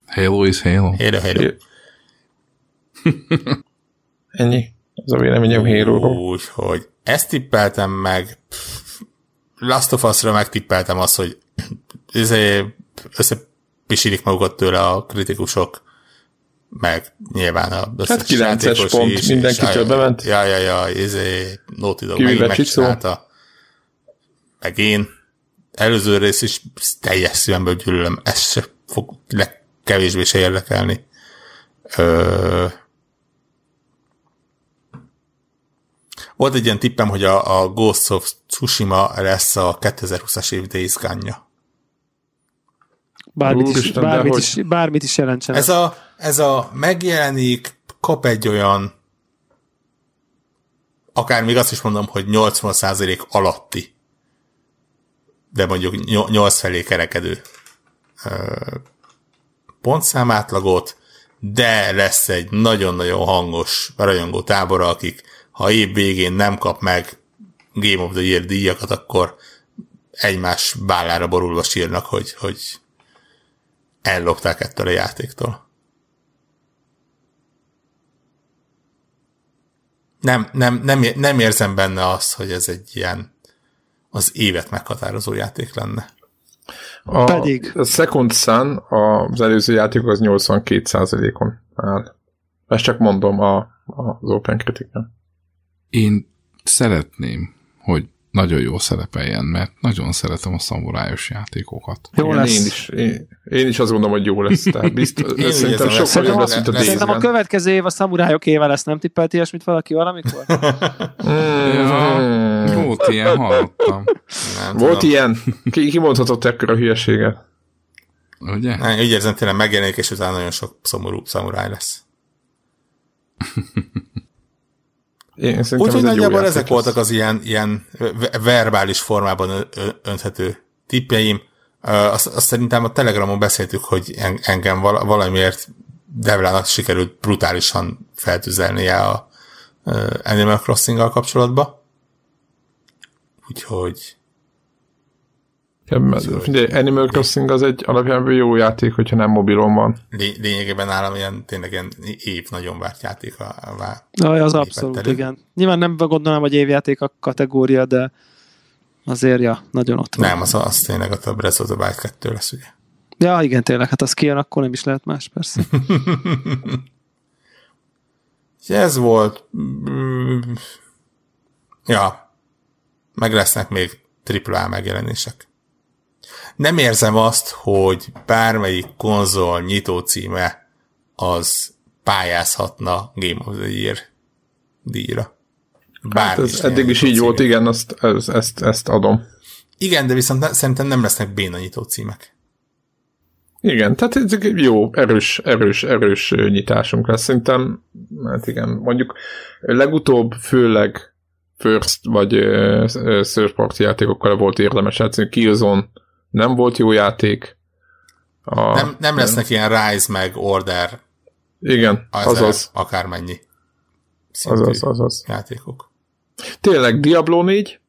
Halo is Halo. Halo, Halo. Ennyi. Ez a véleményem halo Úgy, hogy ezt tippeltem meg, Last of Us-ra megtippeltem azt, hogy izé összepisilik magukat tőle a kritikusok, meg nyilván a Hát 9-es pont, is, mindenki csak bement. Ja, ja, ja, izé, Naughty Dog megint megcsinálta. Meg én. Előző rész is teljes szívemből gyűlölöm. Ez se fog legkevésbé se érdekelni. Ö... Volt egy ilyen tippem, hogy a, a Ghost of Tsushima lesz a 2020-as év Days Bármit, is, bármit, is, bármit is jelentsen. Ez a, ez a megjelenik, kap egy olyan akár még azt is mondom, hogy 80% alatti, de mondjuk 8 felé kerekedő pontszámátlagot, de lesz egy nagyon-nagyon hangos rajongó tábora, akik ha év végén nem kap meg Game of the Year díjakat, akkor egymás bállára borulva sírnak, hogy, hogy ellopták ettől a játéktól. Nem, nem, nem, nem érzem benne azt, hogy ez egy ilyen az évet meghatározó játék lenne. A, Pedig. A Second Sun, az előző játék az 82%-on áll. Ezt csak mondom a, a, az Open critic. Én szeretném, hogy nagyon jó szerepeljen, mert nagyon szeretem a szamurájos játékokat. Jó lesz. Én is, én, én is azt gondolom, hogy jó lesz. Tehát biztos, én szerintem sokkal jobb lesz, mint a Szerintem a következő év a szamurájok éve lesz, nem tippelt ilyesmit valaki valamikor? mm, volt ilyen, hallottam. Nem, volt tudom. ilyen? Ki, ki mondhatott ekkor a hülyeséget? Ugye? Így érzem, tényleg megjelenik, és utána nagyon sok szomorú szamuráj lesz. Úgyhogy nagyjából ezek voltak az ilyen, ilyen verbális formában önthető tippjeim. Azt, azt szerintem a Telegramon beszéltük, hogy engem valamiért Devlának sikerült brutálisan feltüzelnie a Animal Crossing-gal kapcsolatba. Úgyhogy Ja, figyelj, Animal Crossing az egy alapjában jó játék, hogyha nem mobilon van. Lény- lényegében nálam ilyen, tényleg ilyen év nagyon várt játék. A, a, a az abszolút, elő. igen. Nyilván nem gondolom, hogy évjáték a kategória, de azért, ja, nagyon ott van. Nem, az, az tényleg a Breath of the Wild 2 lesz, ugye? Ja, igen, tényleg, hát az kijön, akkor nem is lehet más, persze. ez volt. Mm, ja, meg lesznek még AAA megjelenések nem érzem azt, hogy bármelyik konzol nyitó címe az pályázhatna Game of the Year díjra. hát ez eddig is így címe. volt, igen, azt, ezt, ezt, ezt adom. Igen, de viszont szerintem nem lesznek béna nyitó címek. Igen, tehát ez egy jó, erős, erős, erős nyitásunk lesz. Szerintem, hát igen, mondjuk legutóbb főleg first vagy third party játékokkal volt érdemes játszani. Killzone nem volt jó játék. A, nem, nem lesznek ilyen Rise meg Order igen, azaz. Akármennyi. Azaz, azaz. Játékok. Tényleg, Diablo 4?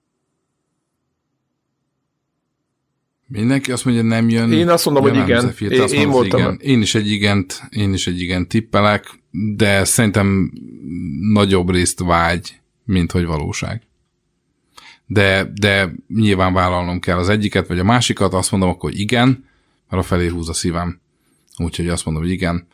Mindenki azt mondja, nem jön. Én azt mondom, hogy igen. Én, én, voltam. Igen. Én is egy igent, én is egy igen tippelek, de szerintem nagyobb részt vágy, mint hogy valóság. De, de nyilván vállalnom kell az egyiket, vagy a másikat, azt mondom, akkor igen, mert a felé húz a szívem. Úgyhogy azt mondom, hogy igen.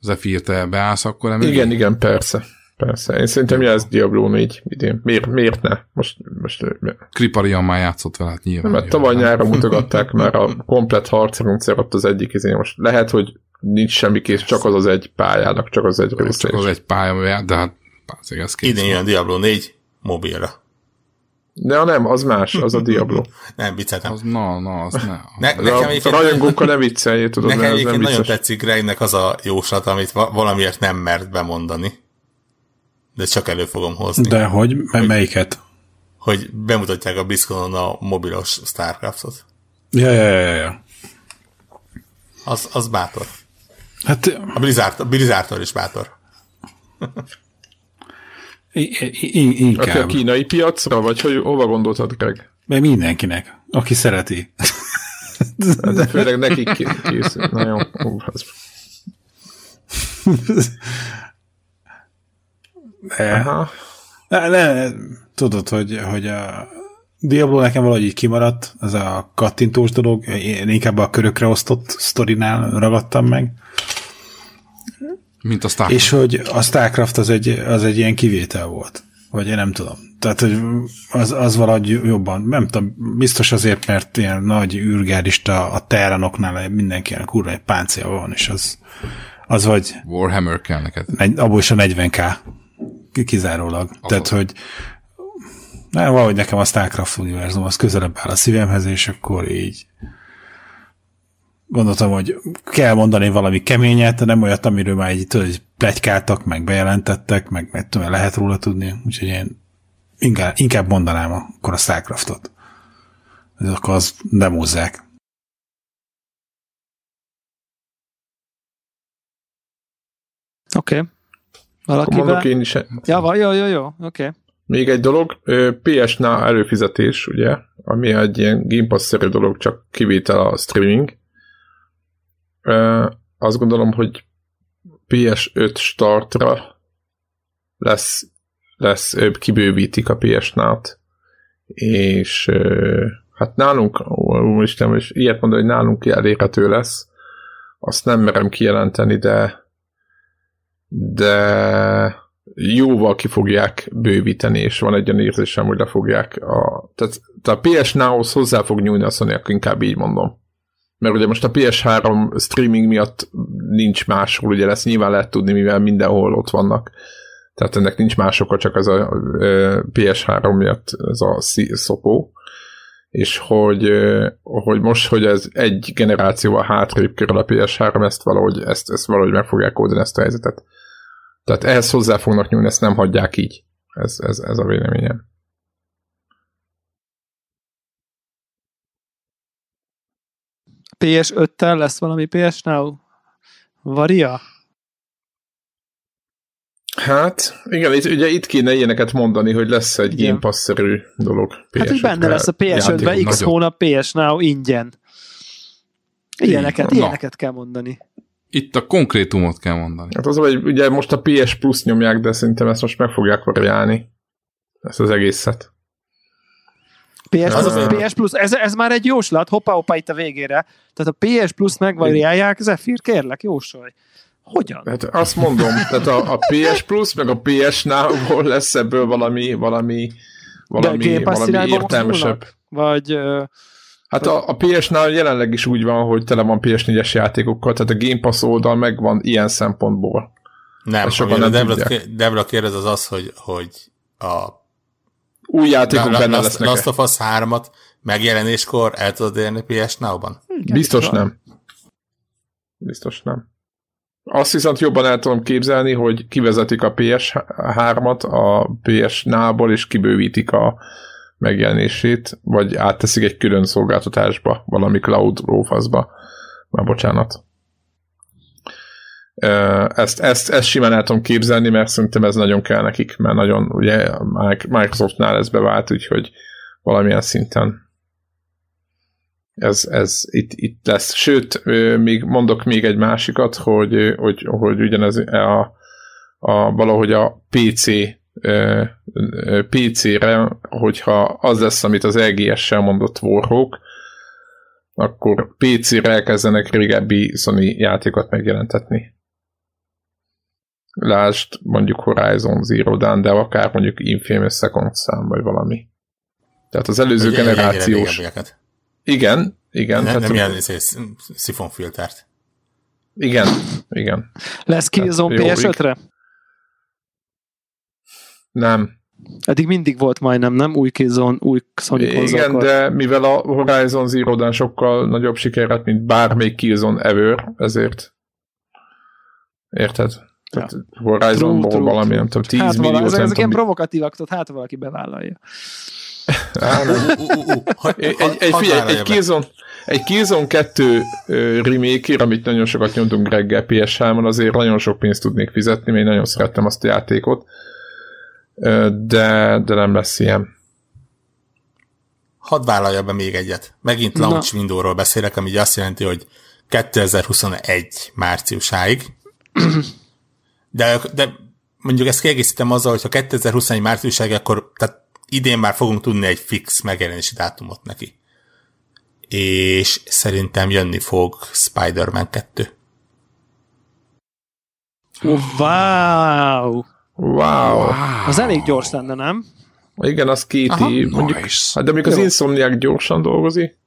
Zephyr, te beállsz akkor emellé? Igen, igen, persze. Persze. Én szerintem ez Diablo 4 idén. Miért, miért ne? Most, most Kriparian már játszott vele, hát nyilván. Mert tavaly nyáron mutogatták már a komplet harcrendszer ott az egyik izé. Most lehet, hogy nincs semmi kész, csak az az egy pályának, csak az egy része. Csak az egy pálya, de hát ez kész. Idén jön Diablo 4 mobilra. De nem, az más, az a Diablo. nem, vicceltem. Az, na, na, az ne. ne nekem a rajongókkal ne vicceljél, tudod. Nekem egyébként nagyon tetszik Gregnek az a jóslat, amit valamiért nem mert bemondani. De csak elő fogom hozni. De hogy? hogy melyiket? Hogy bemutatják a BlizzConon a mobilos Starcraftot. Ja, ja, ja, ja. Az, az bátor. Hát... A Blizzard, a Blizzardtól is bátor. Inkább. Aki a kínai piacra, vagy hogy hova gondoltad, Greg? Mert mindenkinek, aki szereti. De főleg nekik készül. Na jó, ó, az... De, Aha. Ne, ne, tudod, hogy, hogy a Diablo nekem valahogy így kimaradt, ez a kattintós dolog, én inkább a körökre osztott sztorinál ragadtam meg. Mint a Starcraft. És hogy a Starcraft az egy, az egy ilyen kivétel volt. Vagy én nem tudom. Tehát, hogy az, az valahogy jobban, nem tudom, biztos azért, mert ilyen nagy űrgárista a terranoknál mindenki ilyen kurva egy páncél van, és az, az vagy... Warhammer kell neked. Egy, abból is a 40k kizárólag. Azon. Tehát, hogy nem, valahogy nekem a Starcraft univerzum az közelebb áll a szívemhez, és akkor így gondoltam, hogy kell mondani valami keményet, nem olyat, amiről már így tudod, plegykáltak, meg bejelentettek, meg, meg tudom, lehet róla tudni, úgyhogy én inkább, inkább mondanám akkor a Starcraftot. Akkor az demózzák. Oké. Okay. Valakivel... Mondok én is. Ja, van, jó, jó, jó, oké. Okay. Még egy dolog, PS-nál előfizetés, ugye, ami egy ilyen Game Pass-szerű dolog, csak kivétel a streaming. Azt gondolom, hogy PS5 startra lesz, lesz kibővítik a PS-nát, és hát nálunk, Isten, és ilyet mondani, hogy nálunk elérhető lesz, azt nem merem kijelenteni, de de jóval ki fogják bővíteni, és van egy olyan érzésem, hogy le fogják a... Tehát, tehát a PS Now-hoz hozzá fog nyúlni a Sony, inkább így mondom. Mert ugye most a PS3 streaming miatt nincs másról, ugye lesz nyilván lehet tudni, mivel mindenhol ott vannak. Tehát ennek nincs más oka, csak ez a PS3 miatt ez a szopó. És hogy, hogy most, hogy ez egy generációval hátrébb kerül a PS3, ezt valahogy, ezt, ezt valahogy meg fogják oldani ezt a helyzetet. Tehát ehhez hozzá fognak nyúlni, ezt nem hagyják így. Ez, ez, ez a véleményem. PS5-tel lesz valami PS Now varia? Hát, igen, itt, ugye itt kéne ilyeneket mondani, hogy lesz egy igen. Game Pass-szerű dolog. PS5 hát így benne lesz a PS5-ben x hónap PS Now ingyen. Ilyeneket, Na. ilyeneket kell mondani. Itt a konkrétumot kell mondani. Hát az, hogy ugye most a PS Plus nyomják, de szerintem ezt most meg fogják variálni. Ezt az egészet. PS, az, az PS Plus, ez, ez már egy jóslat, hoppa, hoppa itt a végére. Tehát a PS Plus megvariálják, Zephyr, kérlek, jósolj. Hogyan? Hát azt mondom, tehát a, a PS Plus, meg a PS Now-ból lesz ebből valami, valami, valami, valami értelmesebb. Vagy uh, Hát a, a PS-nál jelenleg is úgy van, hogy tele van PS4-es játékokkal, tehát a Game Pass oldal megvan ilyen szempontból. Nem, sokan nem Debra, Debra kérdez az az, hogy, hogy a új játékok la, benne lesznek. Last of Us 3-at megjelenéskor el tudod érni PS Now-ban? Biztos nem. Biztos nem. Azt viszont jobban el tudom képzelni, hogy kivezetik a PS3-at a PS Now-ból, és kibővítik a megjelenését, vagy átteszik egy külön szolgáltatásba, valami cloud lófaszba. Már bocsánat. Ezt, ezt, ezt simán el tudom képzelni, mert szerintem ez nagyon kell nekik, mert nagyon, ugye Microsoftnál ez bevált, úgyhogy valamilyen szinten ez, ez itt, itt lesz. Sőt, még mondok még egy másikat, hogy, hogy, hogy ugyanez a, a, valahogy a PC PC-re, hogyha az lesz, amit az EGS-sel mondott Warhawk, akkor PC-re elkezdenek régebbi Sony játékot megjelentetni. Lásd mondjuk Horizon Zero Dawn, de akár mondjuk Infamous Second szám, vagy valami. Tehát az előző Egy generációs... Igen, igen. Nem, tehát nem ilyen izé, szifonfiltert. Igen, igen. Lesz Killzone PS5-re? Nem. Eddig mindig volt majdnem, nem? Új Killzone, új Sony Igen, de mivel a Horizon Zero Dawn sokkal nagyobb sikeret, mint bármelyik Killzone ever, ezért Érted? Tehát ja. Horizonból valami, nem tudom, 10 hát, millió. Ezek, ezek ilyen provokatívak, tudod, hát valaki bevállalja. egy, figyelj, egy Killzone, egy Killzone 2 remake amit nagyon sokat nyomtunk reggel PS3-on, azért nagyon sok pénzt tudnék fizetni, mert én nagyon szerettem azt a játékot, de, de nem lesz ilyen. Hadd vállalja be még egyet. Megint launch Na. window-ról beszélek, ami azt jelenti, hogy 2021 márciusáig. De, de mondjuk ezt kiegészítem azzal, hogy ha 2021 márciusáig, akkor tehát idén már fogunk tudni egy fix megjelenési dátumot neki. És szerintem jönni fog Spider-Man 2. Wow! Wow! Az elég gyors lenne, nem? Igen, az két év. Mondjuk, nice. hát de még az Insomniac gyorsan dolgozik.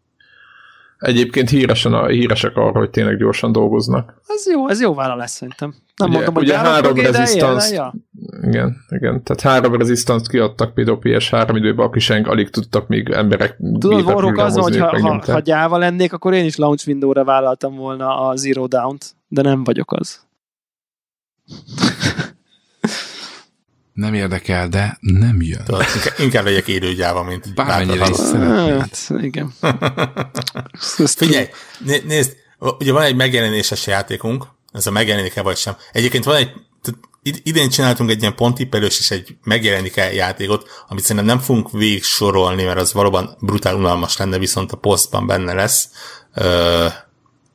Egyébként híresen a, híresek arra, hogy tényleg gyorsan dolgoznak. Ez jó, ez jó vállalás szerintem. Nem ugye, mondom, hogy ugye három resistance, ja. igen, igen, tehát három resistance kiadtak például PS3 időben, aki senk alig tudtak még emberek Tudod, Warhawk az, hogy ha, ha, ha gyáva lennék, akkor én is launch window-ra vállaltam volna a Zero Down-t, de nem vagyok az. Nem érdekel, de nem jön. Tudod, inkább legyek élőgyáva, mint bármennyire is szeretném. Hát, igen. Figyelj, né- nézd, ugye van egy megjelenéses játékunk, ez a megjelenik-e vagy sem. Egyébként van egy, idén csináltunk egy ilyen ponttippelős és egy megjelenik-e játékot, amit szerintem nem fogunk végig sorolni, mert az valóban brutál unalmas lenne, viszont a posztban benne lesz, ö,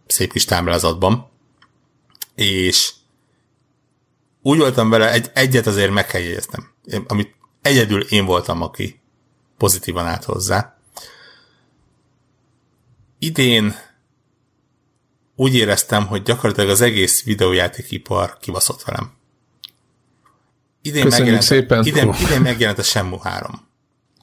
szép kis táblázatban. És úgy voltam vele, egy, egyet azért meg kell jegyeztem, amit egyedül én voltam, aki pozitívan állt hozzá. Idén úgy éreztem, hogy gyakorlatilag az egész videójátékipar kibaszott velem. Idén megjelent, szépen. Idén, idén megjelent a Shenmue 3.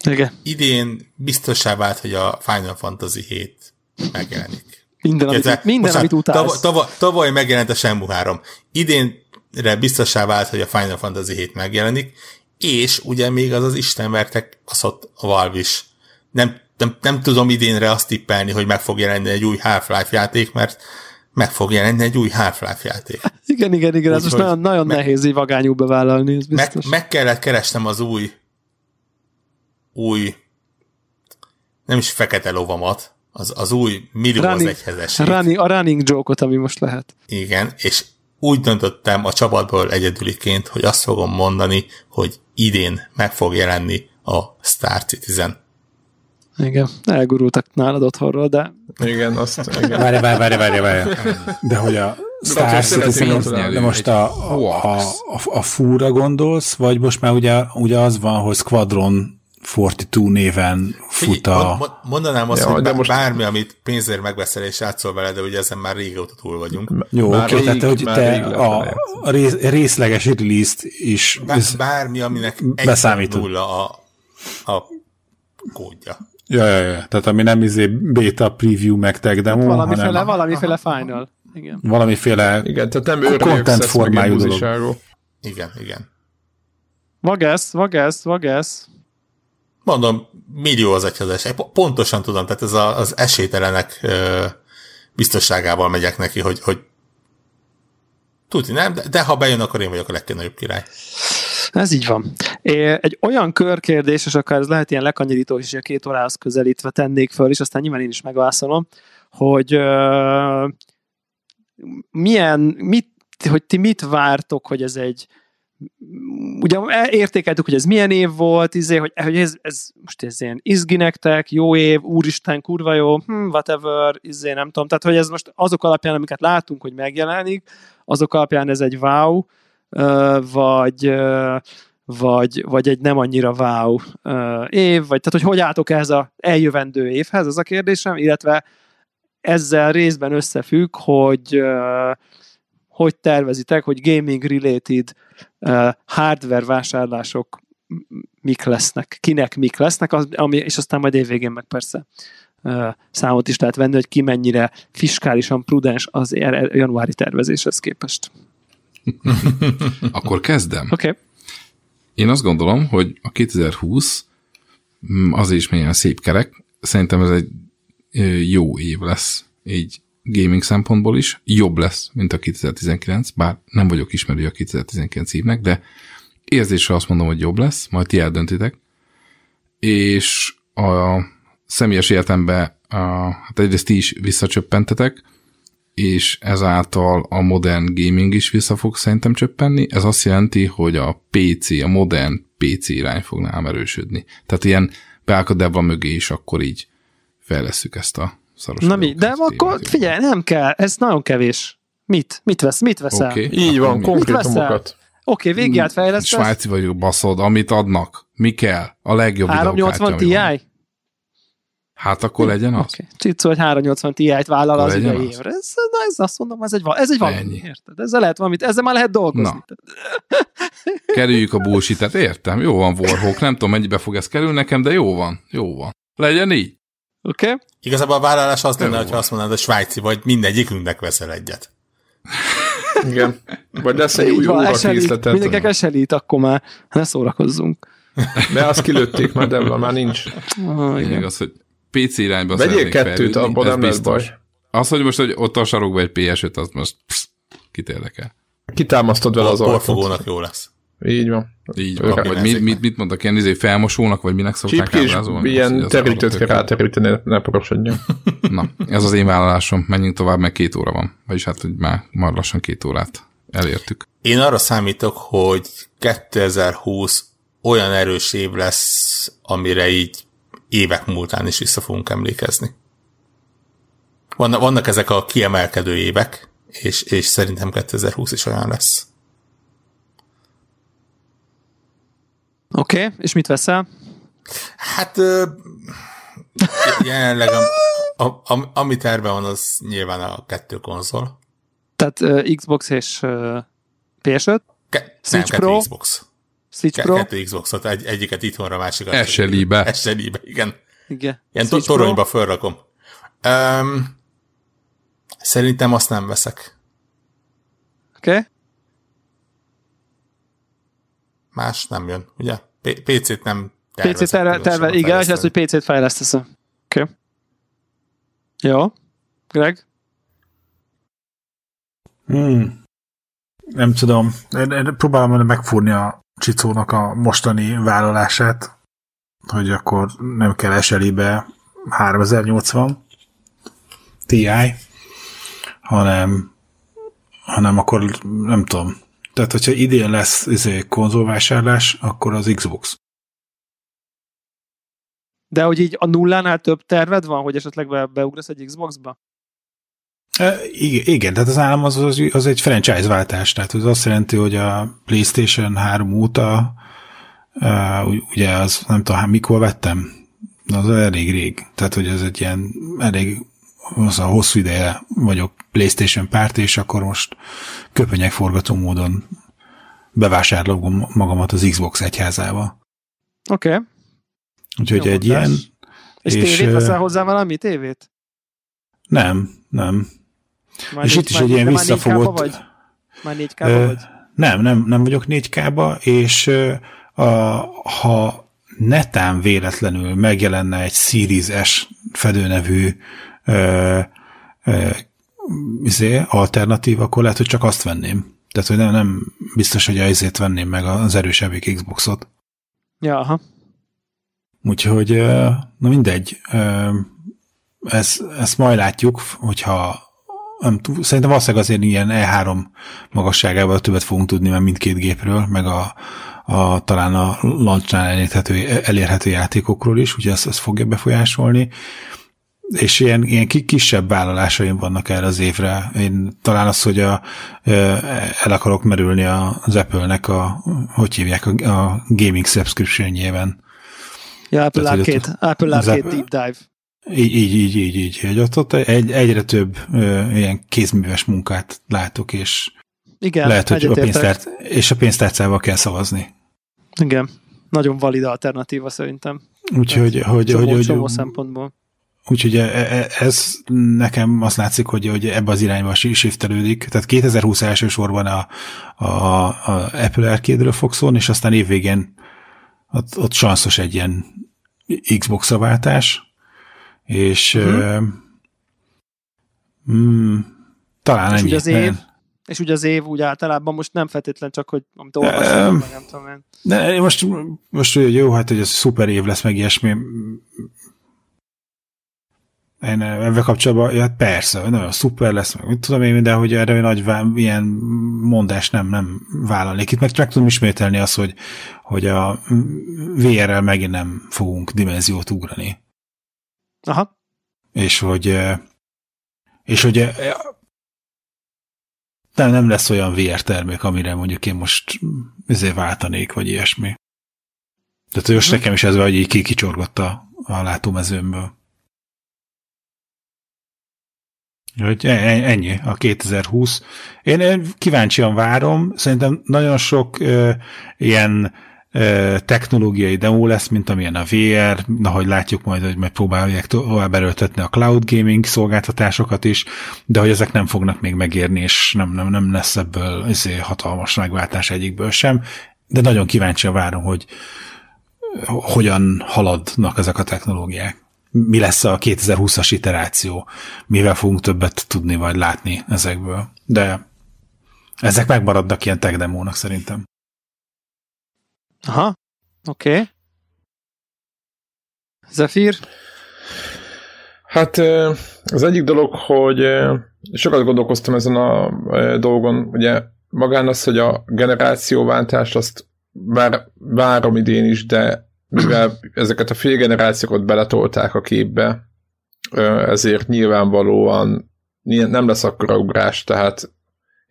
Igen. Idén biztosá vált, hogy a Final Fantasy 7 megjelenik. Minden, amit, Érte, minden, amit utálsz. Tavaly, tavaly, tavaly megjelent a Shenmue 3. Idénre biztosá vált, hogy a Final Fantasy 7 megjelenik, és ugye még az az istenvertek kaszott a Valve is. Nem, nem, nem tudom idénre azt tippelni, hogy meg fog jelenni egy új Half-Life játék, mert meg fog jelenni egy új Half-Life játék. Igen, igen, igen, ez most nagyon, nagyon meg, nehéz így vagányú bevállalni, ez biztos. Meg, meg kellett keresnem az új új nem is fekete lovamat, az, az új millió running, az egyhezes. Running, a running joke-ot, ami most lehet. Igen, és úgy döntöttem a csapatból egyedüliként, hogy azt fogom mondani, hogy idén meg fog jelenni a Star Citizen. Igen, elgurultak nálad otthonról, de... Igen, azt... Várj, várj, várj, várj, várj. De hogy a Star Citizen, de most a, a, a, a, a fúra gondolsz, vagy most már ugye, ugye az van, hogy Squadron 42 néven fut a... Mond, mondanám azt, ja, hogy de most... bármi, amit pénzért megveszel és játszol vele, de ugye ezen már régóta túl vagyunk. Jó, oké, okay, tehát hogy te a, a részleges release-t is... Bár, bármi, aminek egy nulla a, a kódja. Ja, ja, ja. Tehát ami nem izé beta preview meg tag demo, valamiféle, hanem... Valamiféle final. Igen. Valamiféle igen, tehát nem content formájú dolog. Igen, igen. Vagesz, vagesz, vagesz. Mondom, millió az egyhezes. Pontosan tudom, tehát ez a, az esélytelenek ö, biztosságával megyek neki, hogy, hogy tudni nem, de, de ha bejön, akkor én vagyok a legkennőbb király. Ez így van. Egy olyan körkérdés, és akár ez lehet ilyen lekanyarító is, a két órához közelítve tennék föl, és aztán nyilván én is megválaszolom, hogy milyen, mit, hogy ti mit vártok, hogy ez egy ugye értékeltük, hogy ez milyen év volt, izé, hogy, hogy ez, ez, most ez ilyen izgi nektek, jó év, úristen, kurva jó, hm, whatever, izé, nem tudom, tehát hogy ez most azok alapján, amiket látunk, hogy megjelenik, azok alapján ez egy wow, vagy, vagy, vagy egy nem annyira wow év, vagy tehát hogy hogy álltok ez a eljövendő évhez, az a kérdésem, illetve ezzel részben összefügg, hogy hogy tervezitek, hogy gaming related hardware vásárlások mik lesznek, kinek mik lesznek, az, ami, és aztán majd évvégén meg persze számot is lehet venni, hogy ki mennyire fiskálisan prudens az januári tervezéshez képest. Akkor kezdem. Oké. Okay. Én azt gondolom, hogy a 2020 mm, az is milyen szép kerek. Szerintem ez egy jó év lesz, így gaming szempontból is. Jobb lesz, mint a 2019, bár nem vagyok ismerő a 2019 évnek, de érzésre azt mondom, hogy jobb lesz, majd ti eldöntitek. És a személyes értemben hát egyrészt ti is visszacsöppentetek, és ezáltal a modern gaming is vissza fog szerintem csöppenni. Ez azt jelenti, hogy a PC, a modern PC irány fog nálam erősödni. Tehát ilyen beállkod mögé is akkor így fejleszük ezt a szaros. Na mi, de akkor figyelj, nem kell, ez nagyon kevés. Mit? Mit vesz? Mit veszel? Okay. Így van, konkrétumokat. Oké, okay, végigjárt fejlesztesz. Svájci vagyok, baszod, amit adnak. Mi kell? A legjobb 380 Ti? Hát akkor legyen az. Okay. Csicó, hogy 380 Ti-t vállal akkor az idei évre. Ez, na, ez azt mondom, ez egy, ez egy valami, Ennyi. érted? Ezzel lehet valamit, ezzel már lehet dolgozni. Na. Kerüljük a bullshit értem. Jó van, Warhawk, nem tudom, mennyibe fog ez kerülni nekem, de jó van, jó van. Legyen így. Oké? Okay? Igazából a vállalás az lenne, ha azt mondanád, hogy svájci vagy mindegyikünknek veszel egyet. Igen. Vagy lesz egy új órakészletet. Mindenkinek eselít, akkor már ne szórakozzunk. De azt kilőtték már, de már nincs. Ah, igen. az, hogy PC irányba Vegyél kettőt, abban nem lesz baj. Az, hogy most hogy ott a sarokban egy PS5, az most psz, kit érdekel. Kitámasztod vele az ajtót. jó lesz. Így van. Így van. Vagy mit, mit, mit mondtak, ilyen izé felmosónak, vagy minek szokták ábrázolni? ilyen terítőt kell ráteríteni, ne, porosodjon. Na, ez az én vállalásom. Menjünk tovább, meg két óra van. Vagyis hát, hogy már, már lassan két órát elértük. Én arra számítok, hogy 2020 olyan erős év lesz, amire így évek múltán is vissza fogunk emlékezni. Vannak, vannak ezek a kiemelkedő évek, és, és szerintem 2020 is olyan lesz. Oké, okay, és mit veszel? Hát jelenleg a, a, a, ami terve van, az nyilván a kettő konzol. Tehát uh, Xbox és uh, PS5? Ke- Switch nem, Pro? Xbox. Switch Ke- Pro? Kettő Xboxot, egy, egyiket itthonra, másikat. SLI-be. SLI-be, igen. Igen. Ilyen to- toronyba fölrakom. Um, szerintem azt nem veszek. Oké. Okay. Más nem jön, ugye? P- PC-t nem PC terve, terve igen, és az, hogy PC-t fejlesztesz. Oké. Okay. Jó. Greg? Hmm. Nem tudom. Én, én próbálom megfúrni a Csicónak a mostani vállalását, hogy akkor nem kell eselébe 3080 Ti, hanem, hanem akkor nem tudom, tehát, hogyha idén lesz izé, konzolvásárlás, akkor az Xbox. De hogy így a nullánál több terved van, hogy esetleg be, beugrasz egy Xbox-ba? E, igen, igen, tehát az állam az, az, az egy franchise váltás, tehát az azt jelenti, hogy a PlayStation 3 óta uh, ugye az nem tudom, mikor vettem, az elég rég, tehát hogy ez egy ilyen elég az a hosszú ideje vagyok PlayStation párt, és akkor most köpenyek forgató módon bevásárolom magamat az Xbox egyházába. Oké. Okay. Úgyhogy Jó, egy ilyen... És, és tévét veszel hozzá valami tévét? Nem, nem. Már és négy, itt is egy ilyen visszafogott... Vagy? Már 4 k vagy? Nem, nem, nem vagyok 4K-ba, és a, ha netán véletlenül megjelenne egy Series S fedőnevű izé, alternatív, akkor lehet, hogy csak azt venném. Tehát, hogy nem, nem biztos, hogy ezért venném meg az erősebb Xboxot. Ja, aha. Úgyhogy, na mindegy. Ez, ezt majd látjuk, hogyha nem, szerintem valószínűleg azért ilyen E3 magasságával többet fogunk tudni már mindkét gépről, meg a, a talán a launchnál elérhető, elérhető játékokról is, ugye ezt, ezt fogja befolyásolni és ilyen, ilyen kisebb vállalásaim vannak erre az évre. Én talán az, hogy a, el akarok merülni az Apple-nek a, hogy hívják, a, a gaming subscription-jében. Ja, Apple Tehát, Arcade, Apple Arcade Deep Dive. Így, így, így, így, így, hogy ott, ott egy, egyre több ö, ilyen kézműves munkát látok, és Igen, lehet, hogy a pénztárt, és a pénztárcával kell szavazni. Igen, nagyon valid alternatíva szerintem. Úgyhogy, hogy, csomó, hogy, csomó hogy, szempontból. Úgyhogy e, e, ez nekem azt látszik, hogy, hogy ebbe az irányba shiftelődik. Tehát 2020 elsősorban a, a, a Apple Arcade-ről fog szólni, és aztán évvégén ott, ott sanszos egy ilyen Xbox-a váltás, és uh-huh. mm, talán és ennyi. Ugye az év, és ugye az év úgy általában most nem feltétlen csak, hogy amit olvastam, um, nem tudom én. De most, most jó, hát hogy ez szuper év lesz, meg ilyesmi. Én ebben kapcsolatban, ja, persze, nagyon szuper lesz, meg mit tudom én, de hogy erre nagy ilyen mondás nem, nem vállalnék. Itt meg, meg tudom ismételni azt, hogy, hogy a VR-rel megint nem fogunk dimenziót ugrani. Aha. És hogy és hogy nem, nem lesz olyan VR termék, amire mondjuk én most ezért váltanék, vagy ilyesmi. Tehát most uh-huh. nekem is ez vagy így kicsorgott a, a látómezőmből. Hogy e, e, ennyi, a 2020. Én kíváncsian várom, szerintem nagyon sok ö, ilyen ö, technológiai demo lesz, mint amilyen a VR, ahogy látjuk majd, hogy megpróbálják tovább erőltetni a cloud gaming szolgáltatásokat is, de hogy ezek nem fognak még megérni, és nem, nem, nem lesz ebből ezért hatalmas megváltás egyikből sem, de nagyon kíváncsian várom, hogy hogyan haladnak ezek a technológiák mi lesz a 2020-as iteráció, mivel fogunk többet tudni vagy látni ezekből. De ezek megmaradnak ilyen tech demónak szerintem. Aha, oké. Okay. Zephyr? Hát az egyik dolog, hogy sokat gondolkoztam ezen a dolgon, ugye magán az, hogy a generációváltást azt bár várom idén is, de mivel ezeket a félgenerációkat beletolták a képbe, ezért nyilvánvalóan nem lesz akkora ugrás, tehát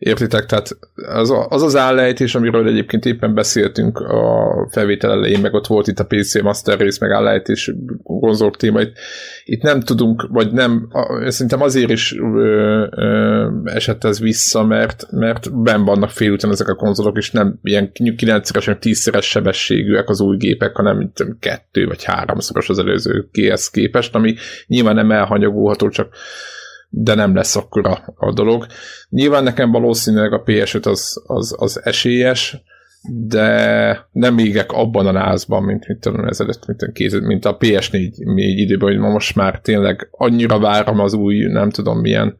Értitek? Tehát az, az az állejtés, amiről egyébként éppen beszéltünk a felvétel elején, meg ott volt itt a PC Master Race, meg állejtés konzol téma, itt, itt nem tudunk, vagy nem, szerintem azért is ö, ö, esett ez vissza, mert, mert ben vannak félúton ezek a konzolok, és nem ilyen 9-szeres, 10-szeres sebességűek az új gépek, hanem mint kettő vagy háromszoros az előző GS képest, ami nyilván nem elhanyagolható, csak de nem lesz akkora a dolog. Nyilván nekem valószínűleg a PS5 az, az, az esélyes, de nem égek abban a lázban, mint mit tudom ezelőtt, mint, mint a PS4 még időben, hogy ma most már tényleg annyira várom az új, nem tudom milyen,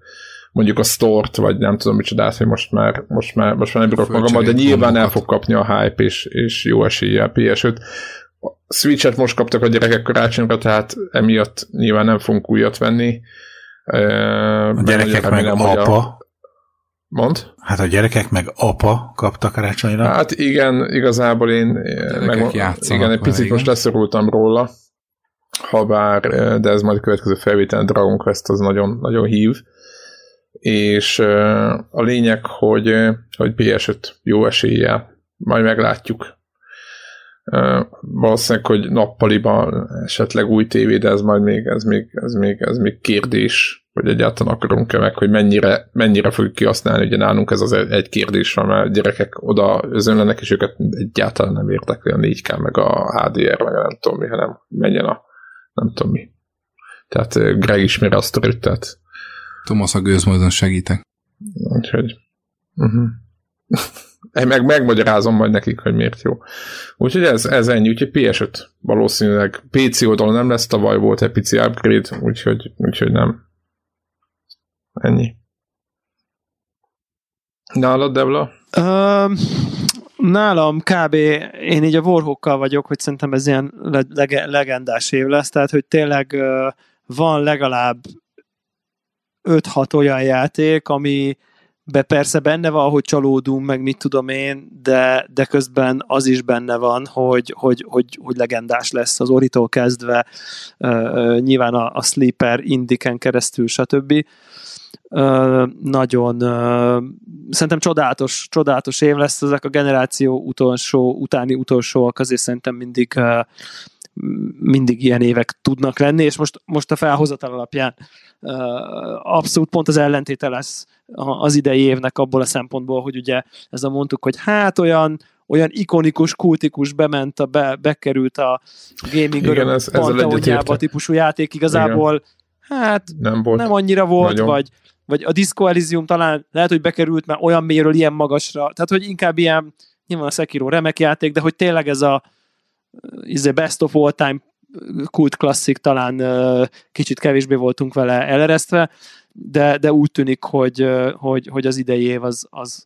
mondjuk a stort, vagy nem tudom micsodát, hogy most már, most már, most már nem bírok magammal, de nyilván el fog kapni a hype, és, és jó esélye a PS5. Switch-et most kaptak a gyerekek karácsonyra, tehát emiatt nyilván nem fogunk újat venni a gyerekek meg apa. A... Mond? Hát a gyerekek meg apa kaptak karácsonyra. Hát igen, igazából én meg, igen, egy picit igen. most leszorultam róla, ha bár, de ez majd a következő felvételen Dragon Quest az nagyon, nagyon hív. És a lényeg, hogy, hogy PS5 jó eséllyel, majd meglátjuk. Valószínűleg, hogy nappaliban esetleg új tévé, de ez majd még, ez még, ez még, ez még kérdés, hogy egyáltalán akarunk-e meg, hogy mennyire, mennyire fogjuk kihasználni, ugye nálunk ez az egy kérdés van, mert a gyerekek oda özönlenek, és őket egyáltalán nem értek a 4K, meg a HDR, meg a nem tudom mi, hanem menjen a nem tudom mi. Tehát Greg ismeri azt a tehát Thomas a gőzmódon segítek. Úgyhogy uh-huh. meg megmagyarázom majd nekik, hogy miért jó. Úgyhogy ez, ez ennyi, úgyhogy PS5 valószínűleg PC oldalon nem lesz, tavaly volt egy pici upgrade, úgyhogy, úgyhogy nem. Ennyi. Nálad, Devla? Uh, nálam kb. én így a Warhawkkal vagyok, hogy szerintem ez ilyen leg- legendás év lesz, tehát hogy tényleg uh, van legalább 5-6 olyan játék, ami be persze benne van, hogy csalódunk, meg mit tudom én, de, de közben az is benne van, hogy, hogy, hogy, hogy legendás lesz az Oritól kezdve, uh, nyilván a, a Sleeper, Indiken keresztül, stb. Nagyon szerintem csodálatos, csodálatos év lesz ezek a generáció utolsó, utáni utolsóak, azért szerintem mindig mindig ilyen évek tudnak lenni, és most, most a felhozatal alapján abszolút pont az ellentéte lesz az idei évnek abból a szempontból, hogy ugye ez a mondtuk, hogy hát olyan olyan ikonikus, kultikus bement, a be, bekerült a gaming Igen, ez, panteonjába típusú játék, igazából. Igen. hát nem, volt nem annyira volt, vagy, vagy a Disco Elysium talán lehet, hogy bekerült, mert olyan mélyről ilyen magasra, tehát hogy inkább ilyen, nyilván a Sekiro remek játék, de hogy tényleg ez a izé best of all time kult klasszik, talán kicsit kevésbé voltunk vele eleresztve, de, de úgy tűnik, hogy, hogy, hogy az idei év az, az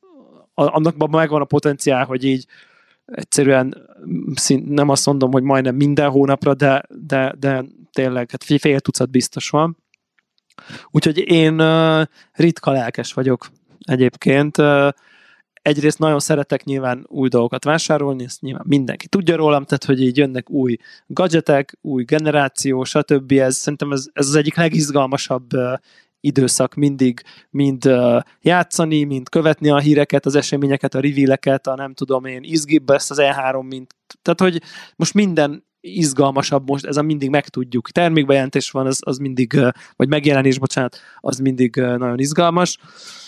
annak megvan a potenciál, hogy így egyszerűen szint, nem azt mondom, hogy majdnem minden hónapra, de, de, de tényleg hát fél tucat biztos van. Úgyhogy én ritka lelkes vagyok egyébként egyrészt nagyon szeretek nyilván új dolgokat vásárolni, ezt nyilván mindenki tudja rólam, tehát hogy így jönnek új gadgetek, új generáció, stb. Ez, szerintem ez, ez az egyik legizgalmasabb időszak mindig mind játszani, mind követni a híreket, az eseményeket, a revealeket, a nem tudom én, izgibb ezt az E3, mint, tehát hogy most minden izgalmasabb most, ez a mindig megtudjuk. Termékbejelentés van, az, az mindig, vagy megjelenés, bocsánat, az mindig nagyon izgalmas.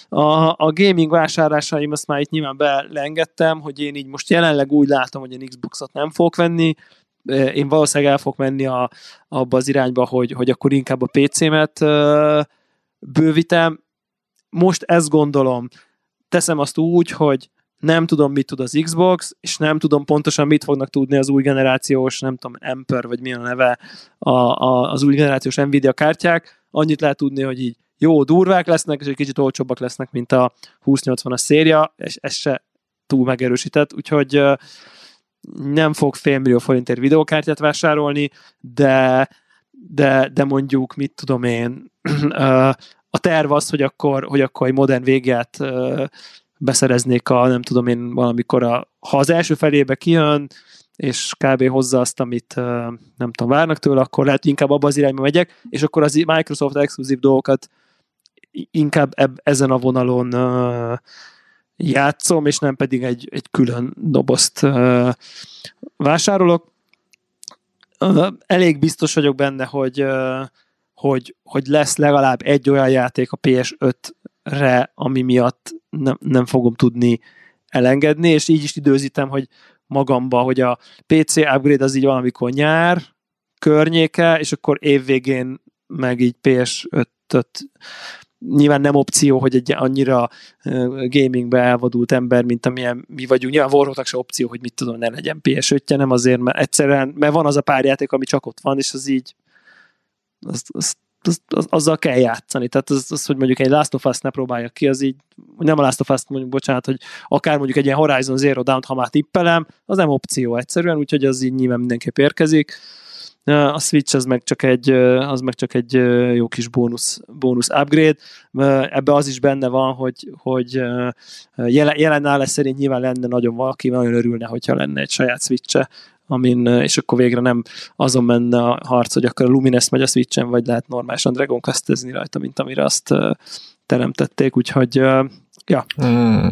A, a gaming vásárlásaim azt már itt nyilván belengedtem, hogy én így most jelenleg úgy látom, hogy én Xboxot nem fogok venni, én valószínűleg el fogok menni a, abba az irányba, hogy, hogy akkor inkább a PC-met bővítem. Most ezt gondolom, teszem azt úgy, hogy nem tudom, mit tud az Xbox, és nem tudom pontosan, mit fognak tudni az új generációs, nem tudom, Emper, vagy mi a neve, a, a, az új generációs Nvidia kártyák. Annyit lehet tudni, hogy így jó, durvák lesznek, és egy kicsit olcsóbbak lesznek, mint a 2080-as széria, és ez se túl megerősített, úgyhogy nem fog félmillió forintért videókártyát vásárolni, de, de, de mondjuk, mit tudom én, a terv az, hogy akkor, hogy akkor egy modern véget beszereznék a, nem tudom én, valamikor a, ha az első felébe kijön, és kb. hozza azt, amit nem tudom, várnak tőle, akkor lehet, inkább abba az irányba megyek, és akkor az Microsoft exkluzív dolgokat inkább eb, ezen a vonalon uh, játszom, és nem pedig egy, egy külön dobozt uh, vásárolok. Uh, elég biztos vagyok benne, hogy, hogy, hogy lesz legalább egy olyan játék a PS5-re, ami miatt nem, nem fogom tudni elengedni, és így is időzítem, hogy magamba, hogy a PC upgrade az így valamikor nyár környéke, és akkor évvégén meg így PS5-öt nyilván nem opció, hogy egy annyira gamingbe elvadult ember, mint amilyen mi vagyunk. Nyilván Warhawknak se opció, hogy mit tudom, ne legyen ps 5 nem azért, mert egyszerűen, mert van az a pár játék, ami csak ott van, és az így az, az, az, az, azzal kell játszani. Tehát az, az, hogy mondjuk egy Last of Us ne próbálja ki, az így, nem a Last of Us mondjuk, bocsánat, hogy akár mondjuk egy ilyen Horizon Zero Dawn-t, ha már tippelem, az nem opció egyszerűen, úgyhogy az így nyilván mindenképp érkezik a Switch az meg csak egy, az meg csak egy jó kis bónusz, bónusz upgrade. Ebbe az is benne van, hogy, hogy jelen, jelen áll szerint nyilván lenne nagyon valaki, nagyon örülne, hogyha lenne egy saját switch amin, és akkor végre nem azon menne a harc, hogy akkor a Lumines megy a Switchen, vagy lehet normálisan Dragon Quest rajta, mint amire azt teremtették, úgyhogy ja. Mm.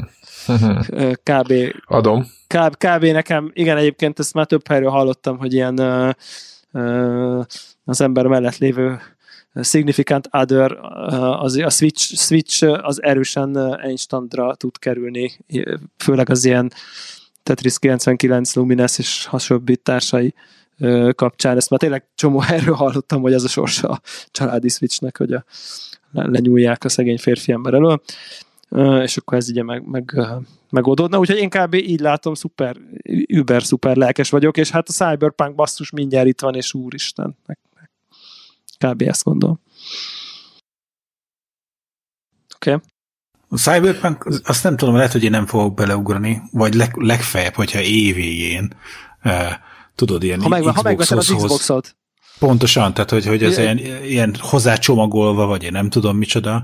kb. Adom. Kb, kb. nekem, igen, egyébként ezt már több helyről hallottam, hogy ilyen az ember mellett lévő significant other, az, a switch, switch az erősen instantra tud kerülni, főleg az ilyen Tetris 99, Lumines és hasonló társai kapcsán. Ezt már tényleg csomó erről hallottam, hogy az a sorsa a családi switchnek, hogy a, lenyúlják a szegény férfi ember elől, és akkor ez ugye meg, meg, megoldódna, úgyhogy én kb. így látom, szuper, über szuper lelkes vagyok, és hát a Cyberpunk basszus mindjárt itt van, és úristen, kb. ezt gondolom. Oké. Okay. A Cyberpunk, azt nem tudom, lehet, hogy én nem fogok beleugrani, vagy leg, legfeljebb, hogyha évvégén uh, tudod, ilyen ha, meg, ha megveszed az Xboxot. Pontosan, tehát hogy, hogy ez ilyen, ilyen hozzácsomagolva, vagy én nem tudom micsoda.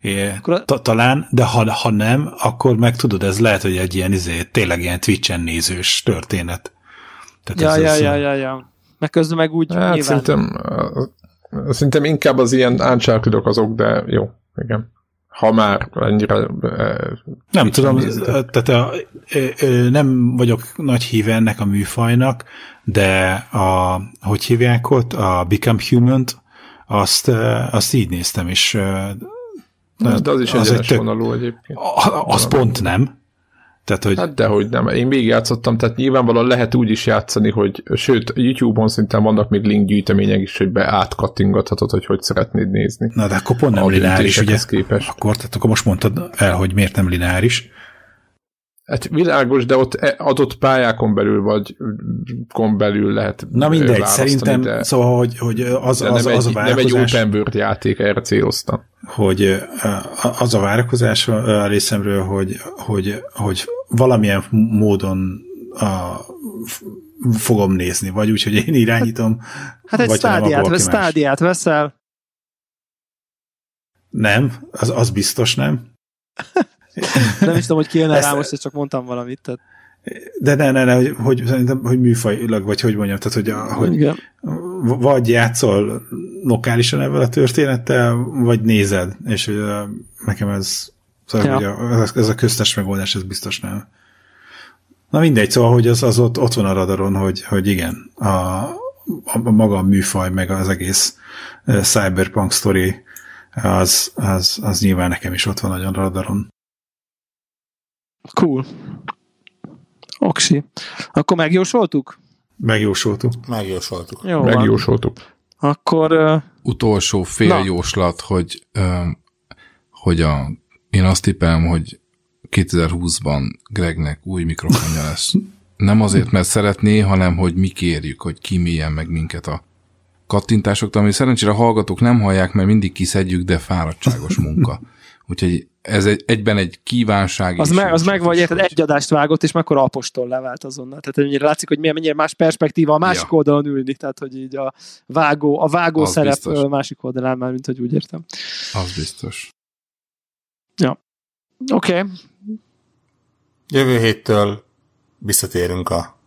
É, ta, talán, de ha, ha nem, akkor meg tudod, ez lehet, hogy egy ilyen izé, tényleg ilyen Twitch-en nézős történet. Tehát ja, ez ja, az, ja, ja, ja. Meg közben meg úgy hát, nyilván... Szerintem, szerintem inkább az ilyen uncharted azok, de jó, igen ha már ennyire... Nem tudom, tehát a, nem vagyok nagy híve ennek a műfajnak, de a, hogy hívják ott, a Become Human-t, azt, azt így néztem, és de az is az egy tök, egyébként. Az pont nem. Tehát, hogy... Hát dehogy nem. Én még játszottam, tehát nyilvánvalóan lehet úgy is játszani, hogy sőt, YouTube-on szinten vannak még link gyűjtemények is, hogy be átkattingathatod, hogy hogy szeretnéd nézni. Na, de akkor pont nem lineáris, ugye? Képest. Akkor, tehát akkor most mondtad el, hogy miért nem lineáris. Hát világos, de ott e- adott pályákon belül vagy kon belül lehet Na mindegy, szerintem, de, szóval, hogy, hogy az, az, nem az, egy, a Nem egy open world játék, erre céloztam. Hogy az a várakozás a részemről, hogy, hogy, hogy valamilyen módon a, fogom nézni, vagy úgy, hogy én irányítom. Hát egy stádiát, stádiát veszel. Nem, az, az biztos nem. nem is tudom, hogy ki jön rá most, csak mondtam valamit. Tehát. De ne, ne, ne, hogy, hogy, szerintem, hogy műfajilag, vagy hogy mondjam, tehát, hogy, a, hogy Igen. vagy játszol lokálisan ebben a történettel, vagy nézed, és hogy nekem ez, szóval, ja. hogy a, ez a köztes megoldás, ez biztos nem. Na mindegy, szóval, hogy az, az ott, ott van a radaron, hogy, hogy igen, a, a, a maga a műfaj, meg az egész cyberpunk story, az, az, az nyilván nekem is ott van nagyon a radaron. Cool. Oksi. Akkor megjósoltuk? Megjósoltuk. Megjósoltuk. Jó Megjósoltuk. Van. Akkor... Uh... Utolsó féljóslat, hogy, uh, hogy a, én azt tippelem, hogy 2020-ban Gregnek új mikrofonja lesz. Nem azért, mert szeretné, hanem hogy mi kérjük, hogy kiméljen meg minket a kattintásoktól, ami szerencsére a hallgatók nem hallják, mert mindig kiszedjük, de fáradtságos munka. Úgyhogy ez egy, egyben egy kívánság. Az, meg, az meg vagy, érted, egy adást vágott, és mekkora apostol levált azonnal. Tehát mennyire látszik, hogy milyen, mennyire más perspektíva a másik ja. oldalon ülni, tehát hogy így a vágó, a vágó az szerep biztos. másik oldalán már, mint hogy úgy értem. Az biztos. Ja. Oké. Okay. Jövő héttől visszatérünk a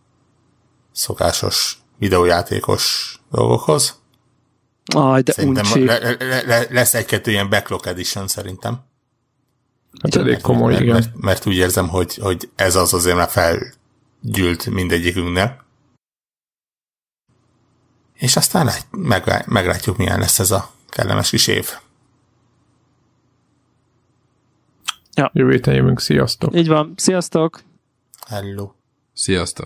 szokásos videójátékos dolgokhoz. Aj, de szerintem le, le, le, lesz egy-kettő ilyen backlog edition szerintem. Hát elég komoly, mert, igen. Mert, mert úgy érzem, hogy, hogy ez az azért már felgyűlt mindegyikünknél. És aztán meg, meglátjuk, milyen lesz ez a kellemes kis év. Ja. Jövő héten jövünk, sziasztok! Így van, sziasztok! Hello! Sziasztok!